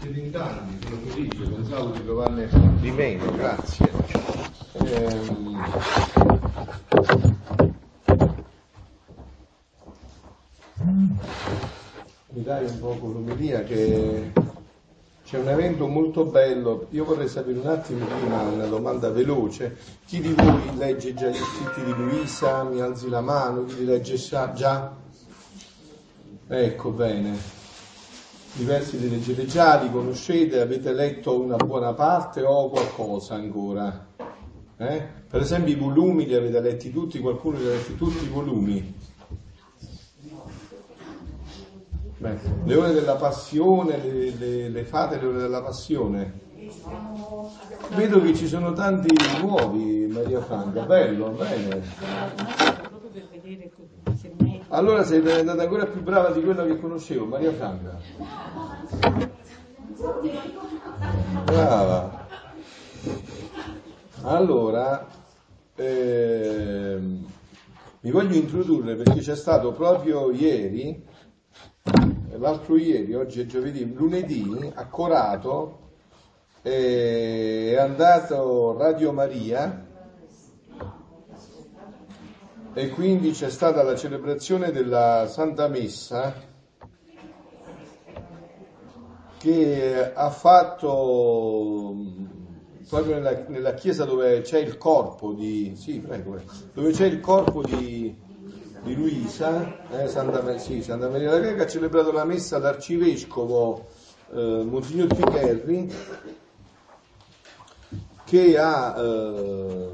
siete in tanti, sono felice, pensavo di trovarne di meno, grazie. Ehm... Mi dai un po' l'omelia che c'è un evento molto bello, io vorrei sapere un attimo prima una domanda veloce, chi di voi legge già gli scritti di Luisa, mi alzi la mano, chi li legge già? Ecco bene, diversi li leggete già, li conoscete, avete letto una buona parte o qualcosa ancora? Eh? Per esempio i volumi li avete letti tutti, qualcuno li ha letti tutti i volumi? Beh, le ore della passione, le, le, le fate le ore della passione? Vedo che ci sono tanti nuovi, Maria Franca, bello, bene. Allora sei diventata ancora più brava di quella che conoscevo, Maria Franca. Brava. Allora, ehm, mi voglio introdurre perché c'è stato proprio ieri l'altro ieri, oggi è giovedì, lunedì a Corato è andato Radio Maria e quindi c'è stata la celebrazione della Santa Messa che ha fatto proprio nella, nella chiesa dove c'è il corpo di, sì, prego, dove c'è il corpo di, di Luisa, eh, Santa, sì, Santa, Maria della Greca, ha celebrato la messa l'arcivescovo eh, Monsignor Picherri che ha, eh,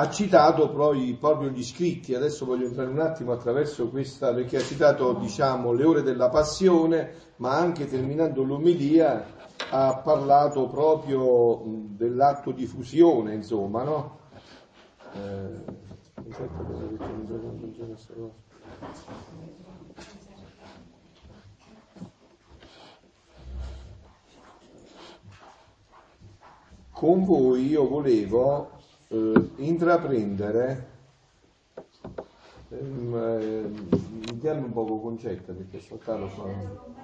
ha citato poi proprio gli scritti, adesso voglio entrare un attimo attraverso questa, perché ha citato diciamo, le ore della passione, ma anche terminando l'omelia ha parlato proprio dell'atto di fusione, insomma, no? Eh. Con voi io volevo eh, intraprendere, ehm, eh, mi diamo un poco concetta perché soltanto sono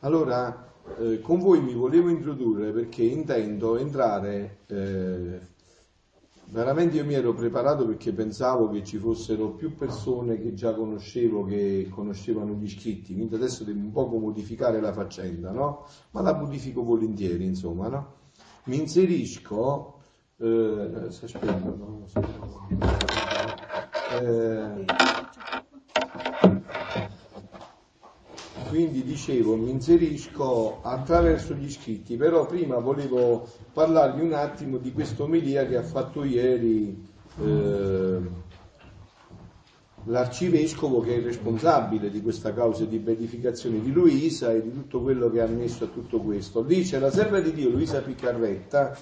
allora, eh, con voi mi volevo introdurre perché intendo entrare, eh, veramente io mi ero preparato perché pensavo che ci fossero più persone che già conoscevo, che conoscevano gli iscritti, quindi adesso devo un poco modificare la faccenda, no? Ma la modifico volentieri, insomma, no? Mi inserisco, eh, aspetta, no? Eh, quindi dicevo mi inserisco attraverso gli iscritti, però prima volevo parlarvi un attimo di questa omelia che ha fatto ieri eh, l'arcivescovo che è il responsabile di questa causa di beatificazione di Luisa e di tutto quello che ha messo a tutto questo. Dice la serva di Dio Luisa Piccarretta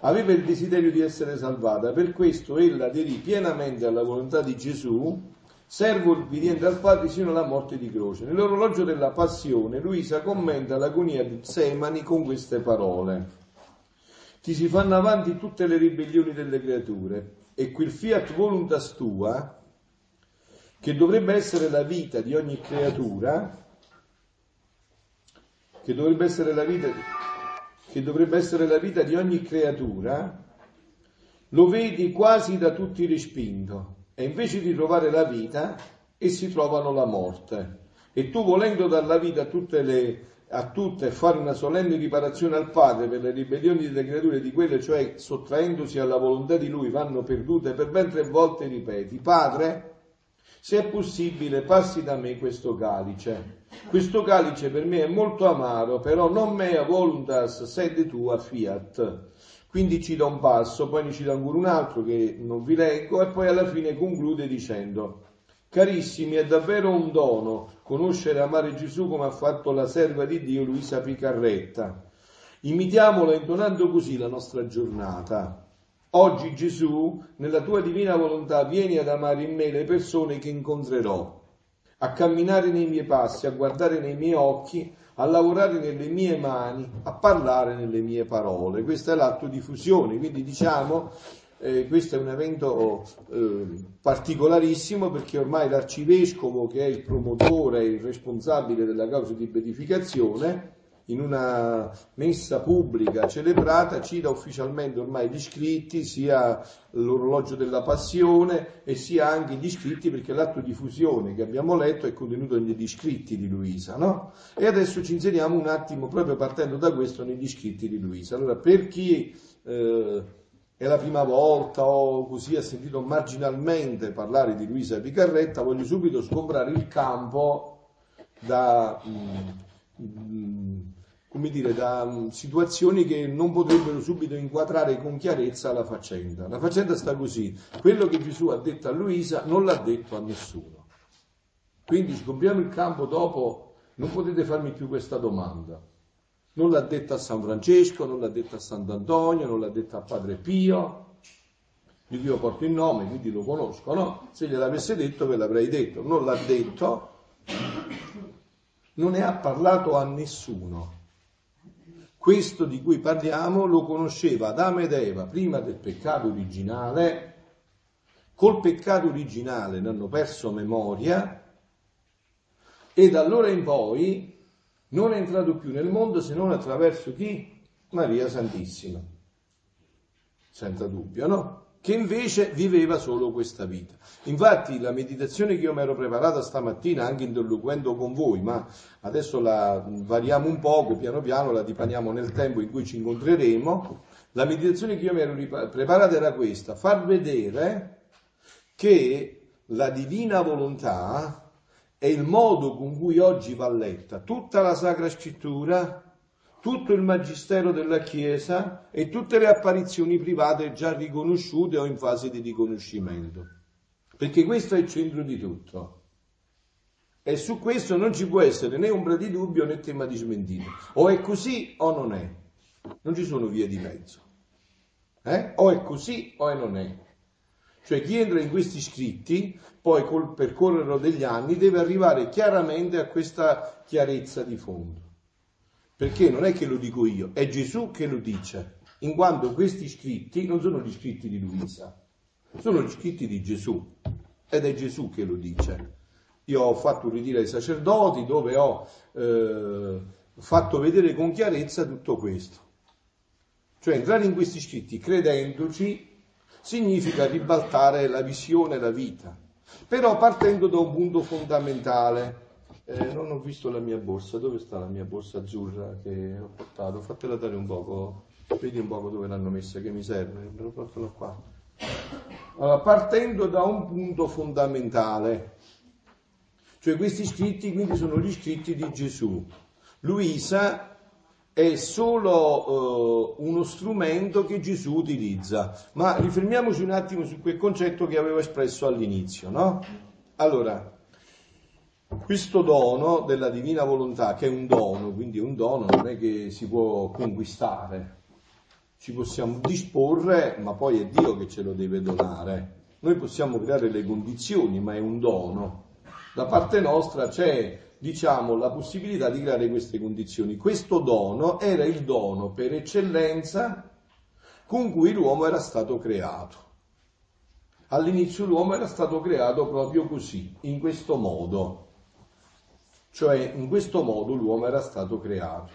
aveva il desiderio di essere salvata, per questo ella aderì pienamente alla volontà di Gesù servo ubbidiente al Padre sino alla morte di croce. Nell'orologio della passione Luisa commenta l'agonia di Semani con queste parole. Ti si fanno avanti tutte le ribellioni delle creature e quel fiat voluntas tua, che dovrebbe essere la vita di ogni creatura, che dovrebbe essere la vita, che dovrebbe essere la vita di ogni creatura, lo vedi quasi da tutti respinto e invece di trovare la vita, essi trovano la morte. E tu volendo dar la vita a tutte, le, a tutte e fare una solenne riparazione al Padre per le ribellioni delle creature di quelle, cioè sottraendosi alla volontà di Lui, vanno perdute, per ben tre volte ripeti, Padre, se è possibile passi da me questo calice. Questo calice per me è molto amaro, però non mea voluntas sed tua fiat. Quindi cita un passo, poi ne cita ancora un altro che non vi leggo e poi alla fine conclude dicendo Carissimi, è davvero un dono conoscere e amare Gesù come ha fatto la serva di Dio Luisa Picarretta. Imitiamola intonando così la nostra giornata. Oggi Gesù, nella tua divina volontà, vieni ad amare in me le persone che incontrerò, a camminare nei miei passi, a guardare nei miei occhi, a lavorare nelle mie mani, a parlare nelle mie parole. Questo è l'atto di fusione, quindi diciamo eh, questo è un evento eh, particolarissimo perché ormai l'arcivescovo che è il promotore, il responsabile della causa di beatificazione, in una messa pubblica celebrata ci dà ufficialmente ormai gli scritti, sia l'orologio della passione e sia anche gli scritti perché l'atto di fusione che abbiamo letto è contenuto negli scritti di Luisa, no? E adesso ci inseriamo un attimo proprio partendo da questo negli scritti di Luisa. Allora, per chi eh, è la prima volta o così ha sentito marginalmente parlare di Luisa Picarretta, voglio subito sgombrare il campo da... Mm, mm, come dire, da um, situazioni che non potrebbero subito inquadrare con chiarezza la faccenda. La faccenda sta così, quello che Gesù ha detto a Luisa non l'ha detto a nessuno. Quindi scopriamo il campo dopo, non potete farmi più questa domanda. Non l'ha detto a San Francesco, non l'ha detto a Sant'Antonio, non l'ha detto a Padre Pio, di cui io porto il nome, quindi lo conosco, no? Se gliel'avesse detto ve l'avrei detto, non l'ha detto, non ne ha parlato a nessuno. Questo di cui parliamo lo conosceva Adamo ed Eva prima del peccato originale, col peccato originale ne hanno perso memoria e da allora in poi non è entrato più nel mondo se non attraverso chi? Maria Santissima. Senza dubbio, no? Che invece viveva solo questa vita. Infatti la meditazione che io mi ero preparata stamattina, anche interloquendo con voi, ma adesso la variamo un poco, piano piano la dipaniamo nel tempo in cui ci incontreremo, la meditazione che io mi ero preparata era questa, far vedere che la divina volontà è il modo con cui oggi va letta tutta la Sacra Scrittura, tutto il magistero della Chiesa e tutte le apparizioni private già riconosciute o in fase di riconoscimento. Perché questo è il centro di tutto. E su questo non ci può essere né ombra di dubbio né tema di smentito. O è così o non è. Non ci sono vie di mezzo. Eh? O è così o è non è. Cioè chi entra in questi scritti, poi col percorrere degli anni, deve arrivare chiaramente a questa chiarezza di fondo. Perché non è che lo dico io, è Gesù che lo dice, in quanto questi scritti non sono gli scritti di Luisa, sono gli scritti di Gesù ed è Gesù che lo dice. Io ho fatto un ritiro ai sacerdoti dove ho eh, fatto vedere con chiarezza tutto questo. Cioè entrare in questi scritti credendoci significa ribaltare la visione e la vita, però partendo da un punto fondamentale eh, non ho visto la mia borsa, dove sta la mia borsa azzurra che ho portato? Fatela dare un poco, vedi un poco dove l'hanno messa, che mi serve, me lo portano qua. Allora, partendo da un punto fondamentale, cioè questi scritti quindi sono gli scritti di Gesù. Luisa è solo uh, uno strumento che Gesù utilizza, ma rifermiamoci un attimo su quel concetto che avevo espresso all'inizio, no? Allora, questo dono della divina volontà, che è un dono, quindi un dono non è che si può conquistare, ci possiamo disporre, ma poi è Dio che ce lo deve donare. Noi possiamo creare le condizioni, ma è un dono. Da parte nostra c'è, diciamo, la possibilità di creare queste condizioni. Questo dono era il dono per eccellenza con cui l'uomo era stato creato. All'inizio l'uomo era stato creato proprio così, in questo modo. Cioè in questo modo l'uomo era stato creato.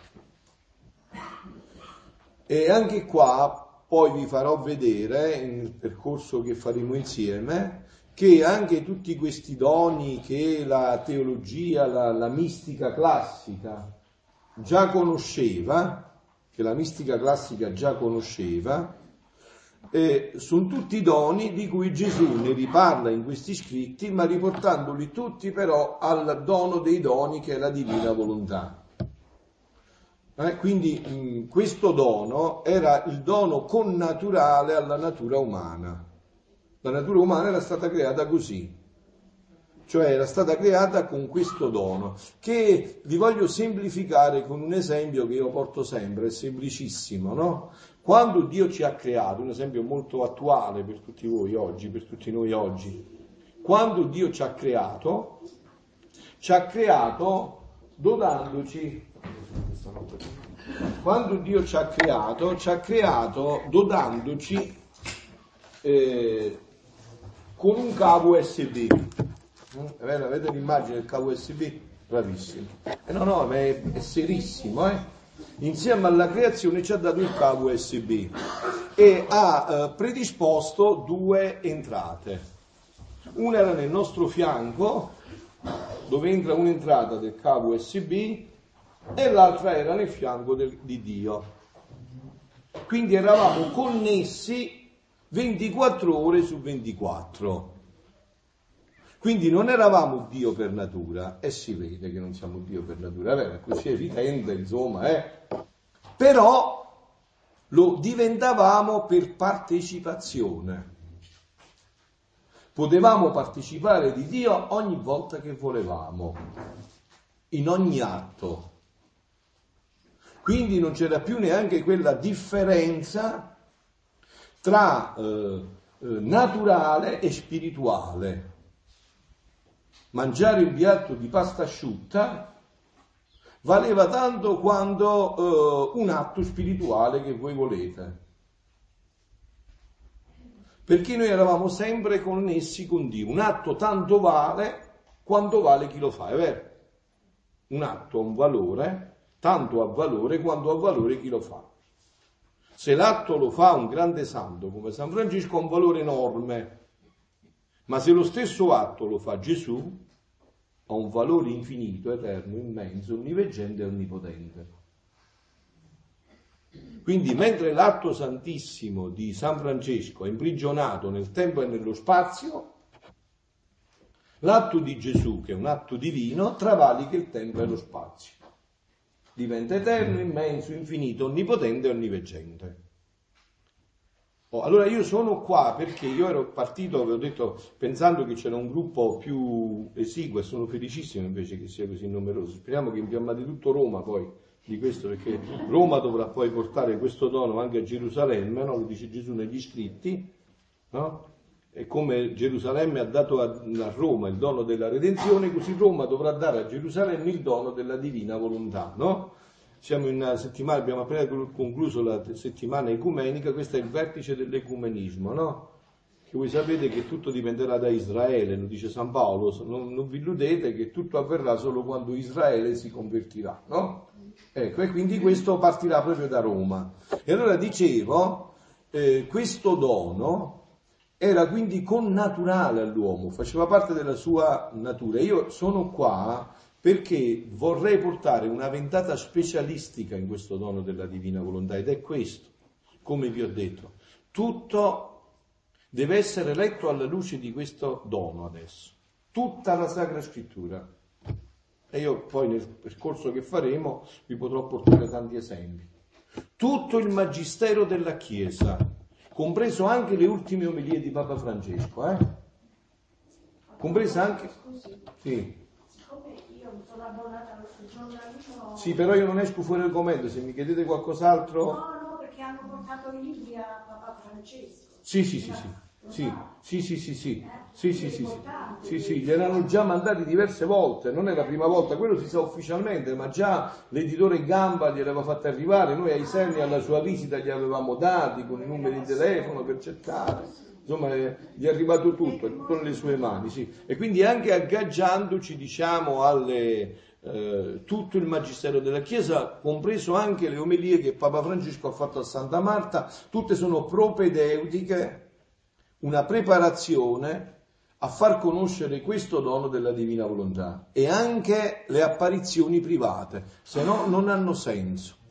E anche qua poi vi farò vedere nel percorso che faremo insieme che anche tutti questi doni che la teologia, la, la mistica classica già conosceva, che la mistica classica già conosceva, eh, sono tutti doni di cui Gesù ne riparla in questi scritti, ma riportandoli tutti però al dono dei doni che è la divina volontà. Eh, quindi mh, mm, questo dono era il dono connaturale alla natura umana. La natura umana era stata creata così, cioè era stata creata con questo dono, che vi voglio semplificare con un esempio che io porto sempre, è semplicissimo, no? Quando Dio ci ha creato, un esempio molto attuale per tutti voi oggi, per tutti noi oggi, quando Dio ci ha creato, ci ha creato donandoci, quando Dio ci ha creato, ci ha creato donandoci eh, con un cavo USB. Eh, avete l'immagine del cavo USB? Bravissimo. Eh, no, no, è, è serissimo, eh? Insieme alla creazione ci ha dato il cavo USB e ha eh, predisposto due entrate. Una era nel nostro fianco, dove entra un'entrata del cavo USB, e l'altra era nel fianco del, di Dio. Quindi eravamo connessi 24 ore su 24. Quindi non eravamo Dio per natura, e si vede che non siamo Dio per natura, è così evidente, insomma, eh. Però lo diventavamo per partecipazione. Potevamo partecipare di Dio ogni volta che volevamo, in ogni atto. Quindi non c'era più neanche quella differenza tra eh, eh, naturale e spirituale. Mangiare un piatto di pasta asciutta valeva tanto quanto eh, un atto spirituale che voi volete. Perché noi eravamo sempre connessi con Dio. Un atto tanto vale quanto vale chi lo fa, è vero? Un atto ha un valore, tanto ha valore quanto ha valore chi lo fa. Se l'atto lo fa un grande santo come San Francesco ha un valore enorme, ma se lo stesso atto lo fa Gesù, ha un valore infinito, eterno, immenso, onniveggente e onnipotente. Quindi mentre l'atto santissimo di San Francesco è imprigionato nel tempo e nello spazio, l'atto di Gesù, che è un atto divino, travalica il tempo e lo spazio. Diventa eterno, immenso, infinito, onnipotente e onniveggente. Oh, allora io sono qua perché io ero partito, avevo detto, pensando che c'era un gruppo più esiguo e sono felicissimo invece che sia così numeroso. Speriamo che infiammate tutto Roma poi di questo perché Roma dovrà poi portare questo dono anche a Gerusalemme, no? lo dice Gesù negli scritti, no? e come Gerusalemme ha dato a, Roma il dono della redenzione, così Roma dovrà dare a Gerusalemme il dono della divina volontà. No? Siamo in una settimana, abbiamo appena concluso la settimana ecumenica, questo è il vertice dell'ecumenismo, no? Che voi sapete che tutto dipenderà da Israele, lo dice San Paolo, non, non vi illudete che tutto avverrà solo quando Israele si convertirà, no? Ecco, e quindi questo partirà proprio da Roma. E allora dicevo, eh, questo dono era quindi connaturale all'uomo, faceva parte della sua natura. Io sono qua perché vorrei portare una ventata specialistica in questo dono della divina volontà ed è questo, come vi ho detto, tutto deve essere letto alla luce di questo dono adesso, tutta la Sacra Scrittura. E io poi nel percorso che faremo vi potrò portare tanti esempi. Tutto il magistero della Chiesa, compreso anche le ultime omelie di Papa Francesco, eh? compresa anche... Sì sono abbonata allo giornalismo. Sì, però io non esco fuori argomento, se mi chiedete qualcos'altro. No, no, perché hanno portato i libri a Papa Francesco. Sì, sì, sì, sì. Sì, sì, sì, sì, sì, sì, sì, sì, sì, sì, li erano già mandati diverse volte, non è la prima volta, quello si sa ufficialmente, ma già l'editore Gamba li aveva fatti arrivare, noi ai Serni alla sua visita gli avevamo dati con i numeri di telefono per cercare insomma eh, gli è arrivato tutto, è tutto nelle sue mani, sì. E quindi anche aggaggiandoci, diciamo, alle, eh, tutto il magistero della Chiesa, compreso anche le omelie che Papa Francesco ha fatto a Santa Marta, tutte sono propedeutiche, una preparazione a far conoscere questo dono della divina volontà e anche le apparizioni private, se no non hanno senso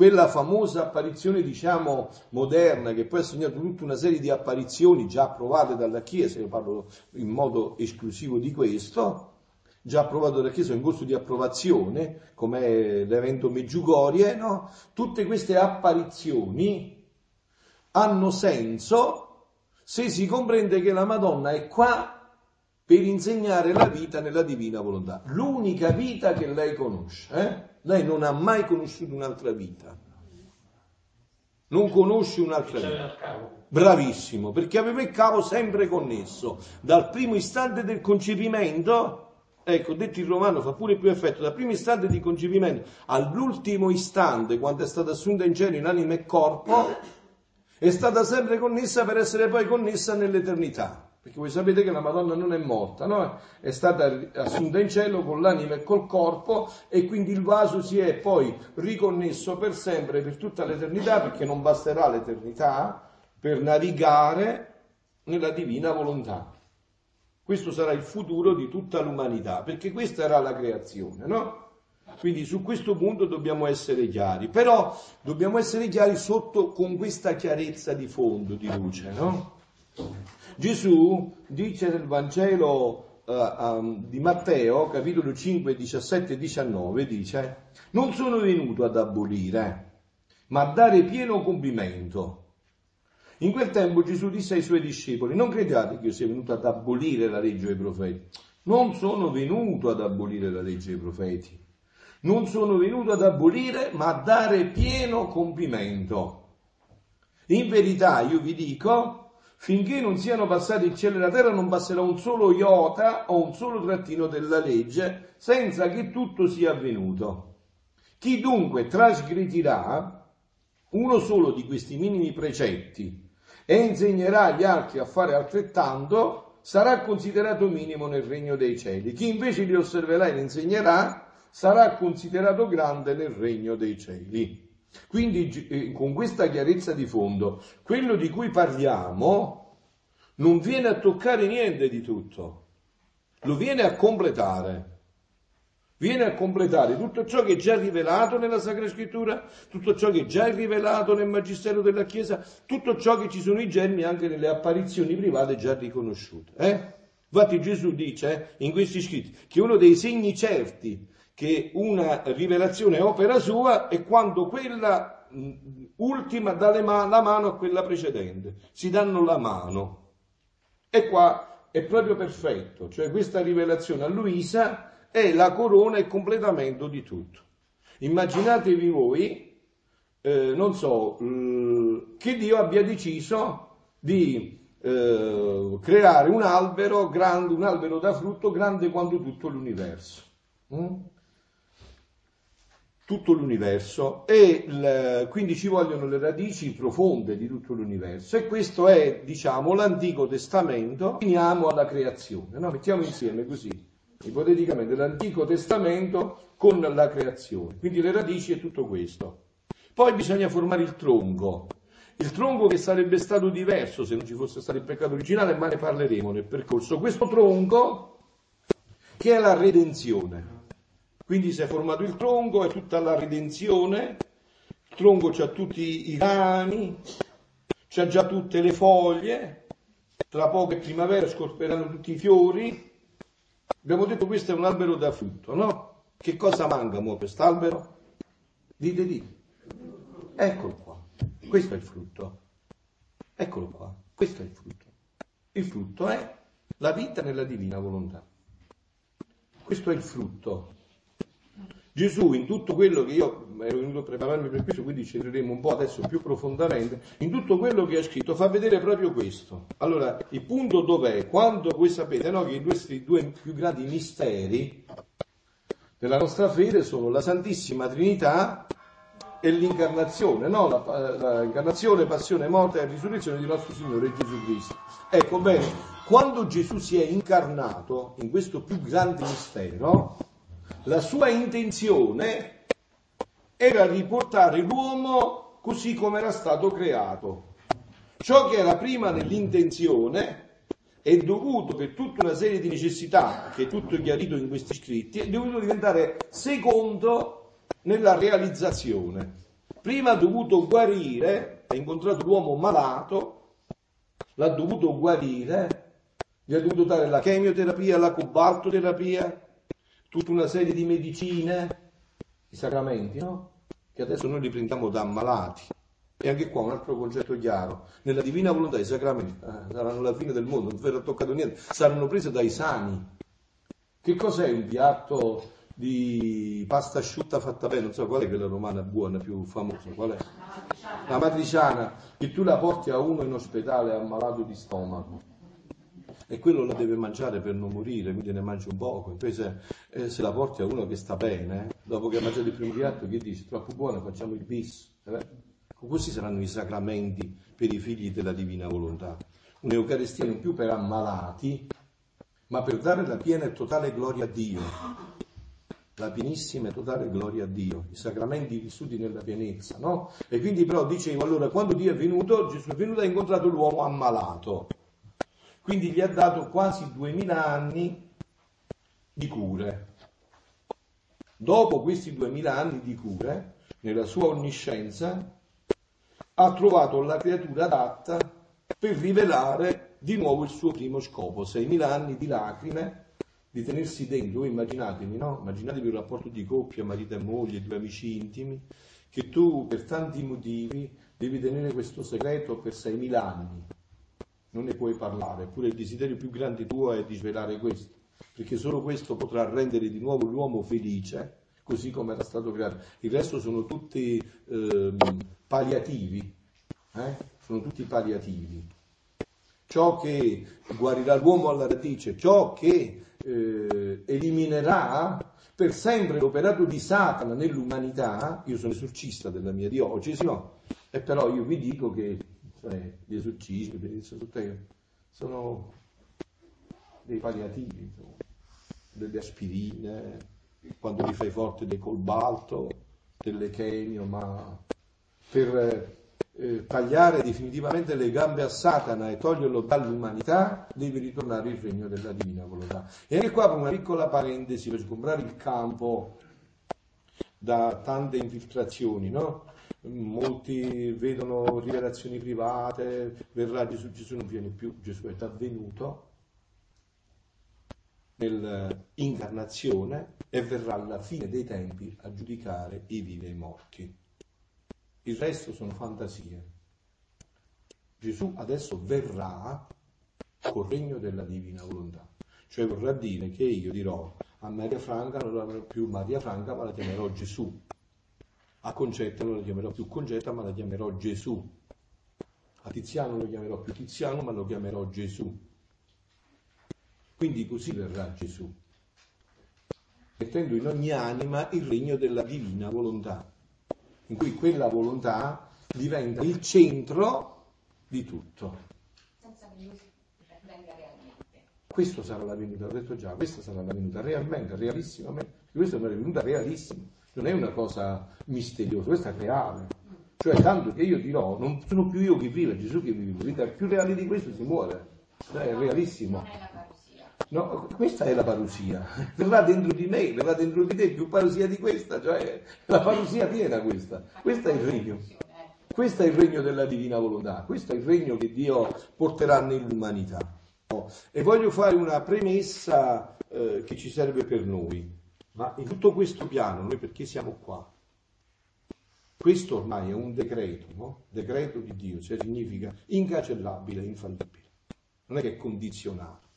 quella famosa apparizione, diciamo, moderna, che poi ha segnato tutta una serie di apparizioni già approvate dalla Chiesa, io parlo in modo esclusivo di questo, già approvato dalla Chiesa in corso di approvazione, come l'evento Meggiugorie, no? Tutte queste apparizioni hanno senso se si comprende che la Madonna è qua per insegnare la vita nella divina volontà, l'unica vita che lei conosce. Eh? Lei non ha mai conosciuto un'altra vita. Non conosce un'altra vita. Bravissimo, perché aveva il cavo sempre connesso. Dal primo istante del concepimento, ecco, detto in romano fa pure più effetto, dal primo istante di concepimento all'ultimo istante, quando è stata assunta in cielo in anima e corpo, è stata sempre connessa per essere poi connessa nell'eternità. Perché voi sapete che la Madonna non è morta, no? È stata assunta in cielo con l'anima e col corpo e quindi il vaso si è poi riconnesso per sempre, per tutta l'eternità, perché non basterà l'eternità per navigare nella divina volontà. Questo sarà il futuro di tutta l'umanità, perché questa era la creazione, no? Quindi su questo punto dobbiamo essere chiari, però dobbiamo essere chiari sotto con questa chiarezza di fondo, di luce, no? Gesù dice nel Vangelo uh, um, di Matteo, capitolo 5, 17 e 19, dice, non sono venuto ad abolire, ma a dare pieno compimento. In quel tempo Gesù disse ai suoi discepoli, non crediate che io sia venuto ad abolire la legge dei profeti. Non sono venuto ad abolire la legge dei profeti. Non sono venuto ad abolire, ma a dare pieno compimento. In verità io vi dico, finché non siano passati il cielo e la terra non passerà un solo iota o un solo trattino della legge senza che tutto sia avvenuto. Chi dunque trasgredirà uno solo di questi minimi precetti e insegnerà agli altri a fare altrettanto, sarà considerato minimo nel regno dei cieli. Chi invece li osserverà e li insegnerà, sarà considerato grande nel regno dei cieli. Quindi eh, con questa chiarezza di fondo, quello di cui parliamo non viene a toccare niente di tutto, lo viene a completare viene a completare tutto ciò che è già rivelato nella Sacra Scrittura, tutto ciò che è già rivelato nel Magistero della Chiesa, tutto ciò che ci sono i germi anche nelle apparizioni private già riconosciute. Eh? Infatti Gesù dice eh, in questi scritti che uno dei segni certi che una rivelazione è opera sua è quando quella ultima dà man- la mano a quella precedente, si danno la mano. E qua è proprio perfetto, cioè questa rivelazione a Luisa è la corona e il completamento di tutto. Immaginatevi voi, eh, non so, che Dio abbia deciso di eh, creare un albero grande, un albero da frutto grande quanto tutto l'universo. Mm? Tutto l'universo e il, quindi ci vogliono le radici profonde di tutto l'universo e questo è, diciamo, l'Antico Testamento. Finiamo alla creazione, no? mettiamo insieme così ipoteticamente l'Antico Testamento con la creazione. Quindi le radici è tutto questo. Poi bisogna formare il tronco. Il tronco che sarebbe stato diverso se non ci fosse stato il peccato originale, ma ne parleremo nel percorso. Questo tronco che è la redenzione. Quindi si è formato il tronco, è tutta la redenzione, il tronco ha tutti i rami, ha già tutte le foglie, tra poco è primavera scorperanno tutti i fiori, Abbiamo detto questo è un albero da frutto, no? Che cosa manca a quest'albero? Dite, dite. Eccolo qua. Questo è il frutto. Eccolo qua. Questo è il frutto. Il frutto è la vita nella divina volontà. Questo è il frutto. Gesù in tutto quello che io ero venuto a prepararmi per questo, quindi ci entreremo un po' adesso più profondamente, in tutto quello che ha scritto fa vedere proprio questo. Allora, il punto dov'è? Quando voi sapete no, che i due, più grandi misteri della nostra fede sono la Santissima Trinità e l'incarnazione, no? la, l'incarnazione, passione, morte e risurrezione di nostro Signore Gesù Cristo. Ecco bene, quando Gesù si è incarnato in questo più grande mistero, la sua intenzione era riportare l'uomo così come era stato creato. Ciò che era prima nell'intenzione è dovuto per tutta una serie di necessità, che è tutto chiarito in questi scritti, è dovuto diventare secondo nella realizzazione. Prima ha dovuto guarire, ha incontrato l'uomo malato, l'ha dovuto guarire, gli ha dovuto dare la chemioterapia, la cobaltoterapia, tutta una serie di medicine, i sacramenti, no? Che adesso noi li prendiamo da ammalati. E anche qua un altro concetto chiaro. Nella divina volontà i sacramenti eh, saranno la fine del mondo, non verrà toccato niente, saranno presi dai sani. Che cos'è un piatto di pasta asciutta fatta bene? Non so qual è quella romana buona, più famosa, qual è? La matriciana, che tu la porti a uno in ospedale ammalato di stomaco e quello la deve mangiare per non morire, quindi ne mangia un poco. Invece eh, se la porti a uno che sta bene, dopo che ha mangiato il primo piatto, che dici? Troppo buono, facciamo il bis. Eh? Questi saranno i sacramenti per i figli della divina volontà. Un'Eucaristia non più per ammalati, ma per dare la piena e totale gloria a Dio. La pienissima e totale gloria a Dio, i sacramenti vissuti nella pienezza, no? E quindi però dicevo, allora, quando Dio è venuto, Gesù è venuto e ha incontrato l'uomo ammalato. Quindi gli ha dato quasi duemila anni di cure. Dopo questi duemila anni di cure, nella sua onniscienza, ha trovato la creatura adatta per rivelare di nuovo il suo primo scopo, 6.000 anni di lacrime, di tenersi dentro, immaginatevi, no? Immaginatevi un rapporto di coppia, marito e moglie, due amici intimi, che tu per tanti motivi devi tenere questo segreto per 6.000 anni, non ne puoi parlare, eppure il desiderio più grande tuo è di svelare questo, perché solo questo potrà rendere di nuovo l'uomo felice, così come era stato creato. Il resto sono tutti eh, palliativi, eh? sono tutti palliativi. Ciò che guarirà l'uomo alla radice, ciò che eh, eliminerà per sempre l'operato di Satana nell'umanità, io sono esorcista della mia diocesi, no? E però io vi dico che cioè, gli esorcismi, sono dei palliativi, insomma, delle aspirine, quando li fai forte del colbalto, delle chemio, ma per eh, tagliare definitivamente le gambe a Satana e toglierlo dall'umanità, devi ritornare il regno della divina volontà. E anche qua, una piccola parentesi, per sgombrare il campo da tante infiltrazioni, no? Molti vedono rivelazioni private, verrà Gesù, Gesù non viene più, Gesù è già venuto nell'incarnazione e verrà alla fine dei tempi a giudicare i vivi e i morti. Il resto sono fantasie. Gesù adesso verrà col regno della divina volontà. Cioè vorrà dire che io dirò a Maria Franca non la più Maria Franca, ma la chiamerò Gesù. A Concetta non la chiamerò più Concetta, ma la chiamerò Gesù. A Tiziano non lo chiamerò più Tiziano, ma lo chiamerò Gesù. Quindi così verrà Gesù, mettendo in ogni anima il regno della divina volontà in cui quella volontà diventa il centro di tutto. Questo sarà la venuta, l'ho detto già, questa sarà la venuta realmente, realissimamente. Questa è una venuta realissima, non è una cosa misteriosa, questa è reale. Cioè, tanto che io dirò, non sono più io che vivo, è Gesù che vive, vita più reale di questo si muore. Cioè, è realissimo. No, questa è la parusia. Verrà dentro di me, verrà dentro di te più parusia di questa, cioè la parusia piena questa. Questo è il regno. Questo è il regno della divina volontà, questo è il regno che Dio porterà nell'umanità. E voglio fare una premessa eh, che ci serve per noi. Ma in tutto questo piano, noi perché siamo qua? Questo ormai è un decreto, no? Decreto di Dio, cioè significa incancellabile, infallibile. Non è che è condizionato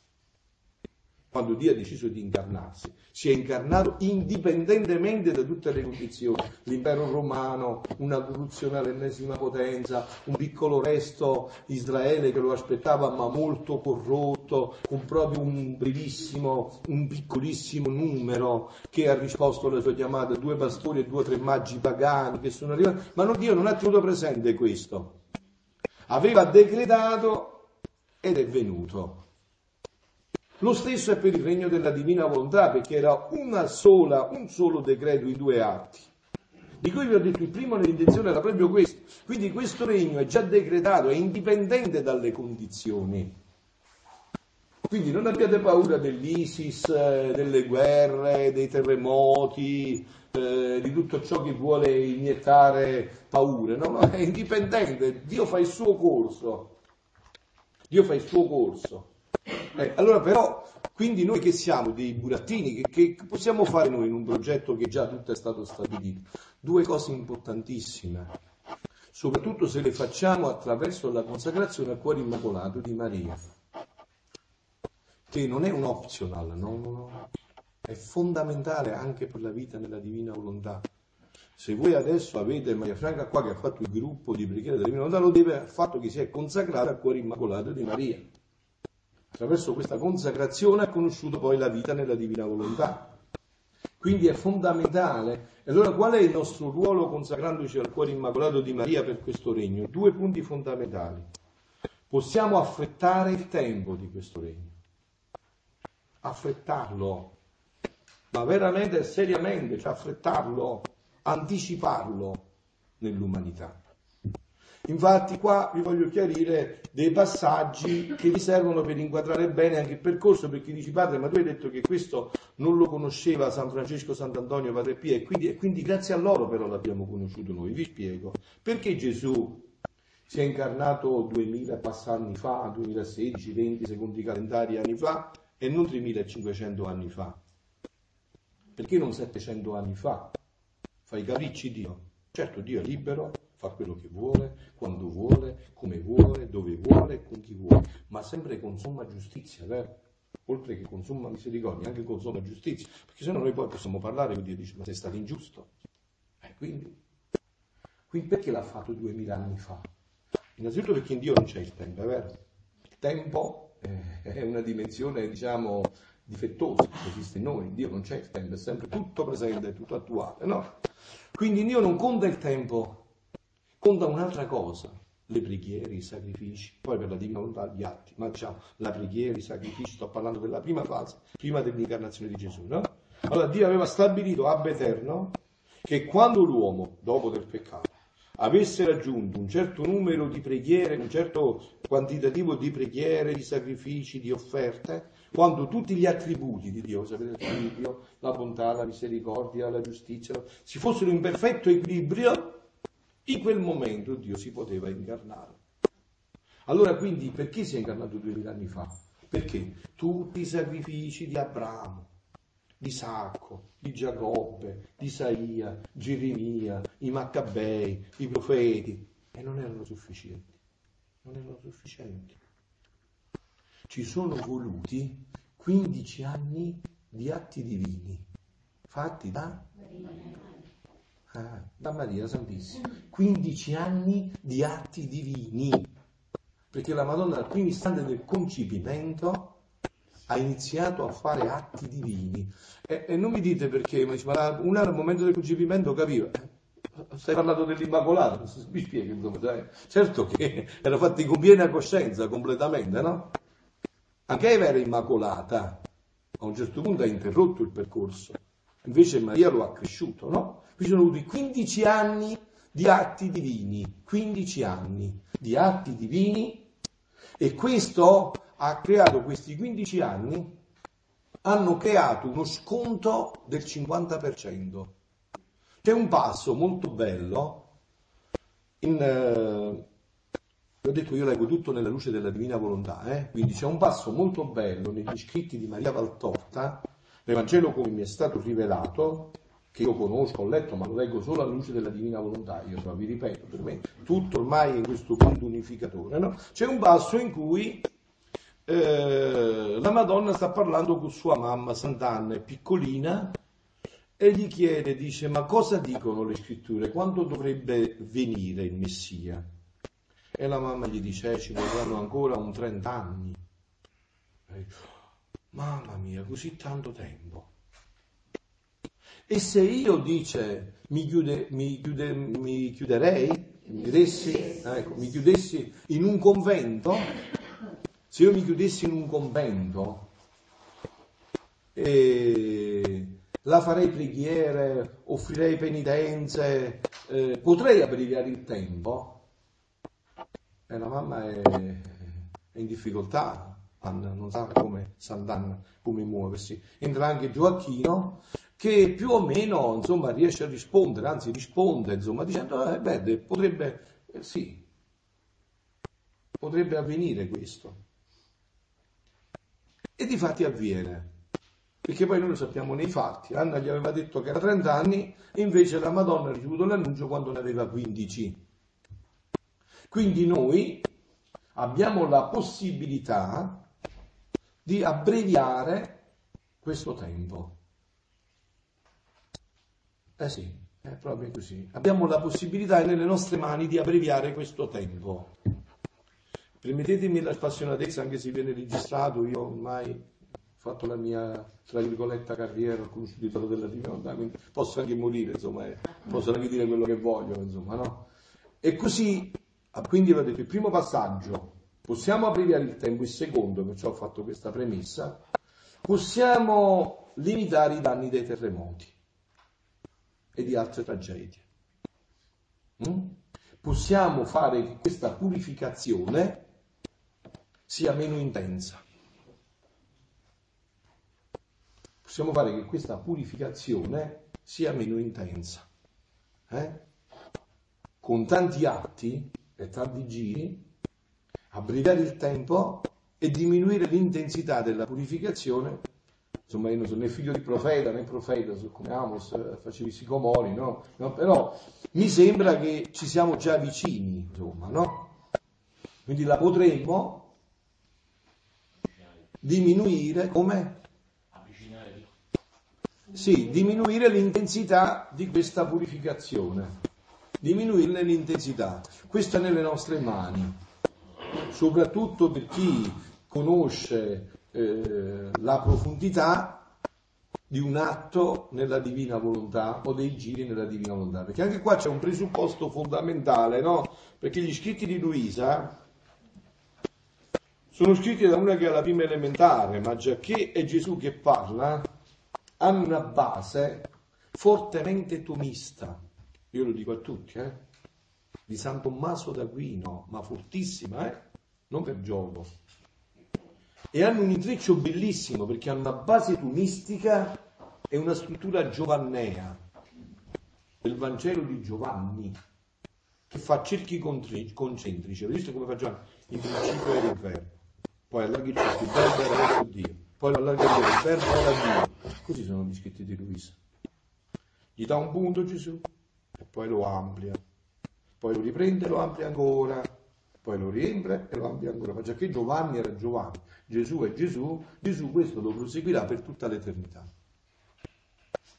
quando Dio ha deciso di incarnarsi, si è incarnato indipendentemente da tutte le condizioni, l'impero romano, una corruzione all'ennesima potenza, un piccolo resto Israele che lo aspettava ma molto corrotto, un proprio un brevissimo, un piccolissimo numero che ha risposto alle sue chiamate, due pastori e due o tre magi pagani che sono arrivati, ma Dio non ha tenuto presente questo. Aveva decretato ed è venuto. Lo stesso è per il regno della divina volontà, perché era una sola, un solo decreto, i due atti. Di cui vi ho detto il primo nell'intenzione era proprio questo. Quindi questo regno è già decretato, è indipendente dalle condizioni. Quindi non abbiate paura dell'ISIS, eh, delle guerre, dei terremoti, eh, di tutto ciò che vuole iniettare paure. No, no, è indipendente. Dio fa il suo corso. Dio fa il suo corso. Eh, allora però, quindi noi che siamo dei burattini, che, che, possiamo fare noi in un progetto che già tutto è stato stabilito? Due cose importantissime, soprattutto se le facciamo attraverso la consacrazione al cuore immacolato di Maria, che non è un optional, no, è fondamentale anche per la vita nella divina volontà. Se voi adesso avete Maria Franca qua che ha fatto il gruppo di preghiera della divina volontà, lo deve al fatto che si è consacrata al cuore immacolato di Maria. Attraverso questa consacrazione ha conosciuto poi la vita nella divina volontà. Quindi è fondamentale. E allora qual è il nostro ruolo consacrandoci al cuore immacolato di Maria per questo regno? Due punti fondamentali. Possiamo affrettare il tempo di questo regno. Affrettarlo. Ma veramente e seriamente, cioè affrettarlo, anticiparlo nell'umanità. Infatti qua vi voglio chiarire dei passaggi che vi servono per inquadrare bene anche il percorso, perché dici padre, ma tu hai detto che questo non lo conosceva San Francesco Sant'Antonio Padre Pio e quindi, e quindi grazie a loro però l'abbiamo conosciuto noi. Vi spiego. Perché Gesù si è incarnato 2000 passanni fa, 2016, 20 secondi calendari anni fa e non 3500 anni fa? Perché non 700 anni fa? Fa i capricci Dio. Certo, Dio è libero, fa quello che vuole, quando vuole, come vuole, dove vuole, con chi vuole, ma sempre con somma giustizia, vero? Oltre che con somma misericordia, anche con somma giustizia, perché se no noi poi possiamo parlare e Dio dice, ma sei stato ingiusto. Eh, quindi, quindi perché l'ha fatto duemila anni fa? Innanzitutto perché in Dio non c'è il tempo, è vero? Il tempo eh, è una dimensione, diciamo, difettosa che esiste in noi, in Dio non c'è il tempo, è sempre tutto presente, tutto attuale, no? Quindi in Dio non conta il tempo, conta un'altra cosa, le preghiere, i sacrifici, poi per la divina volontà gli atti, ma diciamo la preghiera, i sacrifici, sto parlando della prima fase, prima dell'incarnazione di Gesù, no? Allora Dio aveva stabilito ab eterno che quando l'uomo, dopo del peccato, avesse raggiunto un certo numero di preghiere, un certo quantitativo di preghiere, di sacrifici, di offerte, quando tutti gli attributi di Dio, sapete l'equilibrio, la bontà, la misericordia, la giustizia, si fossero in perfetto equilibrio, in quel momento Dio si poteva incarnare. Allora quindi perché si è incarnato duemila anni fa? Perché tutti i sacrifici di Abramo, di Sacco, di Giacobbe, di Isaia, Geremia, i Maccabei, i profeti, e non erano sufficienti. Non erano sufficienti. Ci sono voluti 15 anni di atti divini, fatti da Ah, da Maria Santissima. 15 anni di atti divini, perché la Madonna dal primo istante del concepimento ha iniziato a fare atti divini. E, e non mi dite perché, ma, ma una al momento del concepimento capiva. Stai parlando dell'Immacolata, mi spieghi insomma, dai. Certo che era fatto in piena coscienza completamente, no? Anche Eva era immacolata, a un certo punto ha interrotto il percorso, invece Maria lo ha cresciuto, no? Qui sono avuti 15 anni di atti divini, 15 anni di atti divini e questo ha creato, questi 15 anni, hanno creato uno sconto del 50%. C'è un passo molto bello, in, eh, ho detto io leggo tutto nella luce della divina volontà, eh? quindi c'è un passo molto bello negli scritti di Maria Valtorta, l'Evangelo come mi è stato rivelato, che io conosco, ho letto, ma lo leggo solo alla luce della divina volontà, io però vi ripeto, per me tutto ormai è questo punto unificatore, no? C'è un passo in cui eh, la Madonna sta parlando con sua mamma, Sant'Anna, è piccolina, e gli chiede, dice, ma cosa dicono le scritture? Quando dovrebbe venire il Messia? E la mamma gli dice, eh, ci vorranno ancora un 30 anni. E, mamma mia, così tanto tempo. E se io, dice, mi, chiude, mi, chiude, mi chiuderei, mi chiudessi, ecco, mi chiudessi in un convento, se io mi chiudessi in un convento, e la farei preghiere, offrirei penitenze, eh, potrei abbreviare il tempo. E la mamma è, è in difficoltà, Anna non sa come come muoversi. Entra anche Gioacchino che più o meno insomma, riesce a rispondere, anzi risponde insomma, dicendo eh, beh, potrebbe, eh, sì, potrebbe avvenire questo. E di fatti avviene, perché poi noi lo sappiamo nei fatti. Anna gli aveva detto che era 30 anni e invece la Madonna ha ricevuto l'annuncio quando ne aveva 15. Quindi noi abbiamo la possibilità di abbreviare questo tempo. Eh sì, è proprio così. Abbiamo la possibilità nelle nostre mani di abbreviare questo tempo. Permettetemi la spassionatezza, anche se viene registrato, io ormai fatto la mia, tra virgolette, carriera, ho il dono della divinità, quindi posso anche morire, insomma, eh, posso anche dire quello che voglio, insomma, no? E così, ah, quindi vedete, il primo passaggio, possiamo abbreviare il tempo, il secondo, perciò ho fatto questa premessa, possiamo limitare i danni dei terremoti e di altre tragedie. Mm? Possiamo fare che questa purificazione sia meno intensa. Possiamo fare che questa purificazione sia meno intensa. Eh? Con tanti atti e tanti giri, abbreviare il tempo e diminuire l'intensità della purificazione. Insomma, io non sono né figlio di profeta né profeta, sono come Amos, eh, facevi i sicomori, no? no? Però mi sembra che ci siamo già vicini, insomma, no? Quindi la potremmo diminuire come? Sì, diminuire l'intensità di questa purificazione, diminuirne l'intensità. Questo è nelle nostre mani, soprattutto per chi conosce eh, la profondità di un atto nella divina volontà o dei giri nella divina volontà. Perché anche qua c'è un presupposto fondamentale, no? Perché gli scritti di Luisa sono scritti da una che è la prima elementare, ma già che è Gesù che parla, hanno una base fortemente tomista. Io lo dico a tutti, eh? Di San Tommaso d'Aquino, ma fortissima, eh? Non per gioco. E hanno un intreccio bellissimo perché hanno una base tomistica e una struttura giovannea del Vangelo di Giovanni che fa cerchi concentrici. Avete visto come fa Giovanni? In principio era il verbo poi allarghi il cerchio, il verbo era verso Dio, poi Dio, il verbo era Dio. Così sono gli scritti di Luisa. Gli dà un punto Gesù e poi lo amplia, poi lo riprende e lo amplia ancora, poi lo riempie e lo amplia ancora. Già che Giovanni era Giovanni, Gesù è Gesù, Gesù questo lo proseguirà per tutta l'eternità.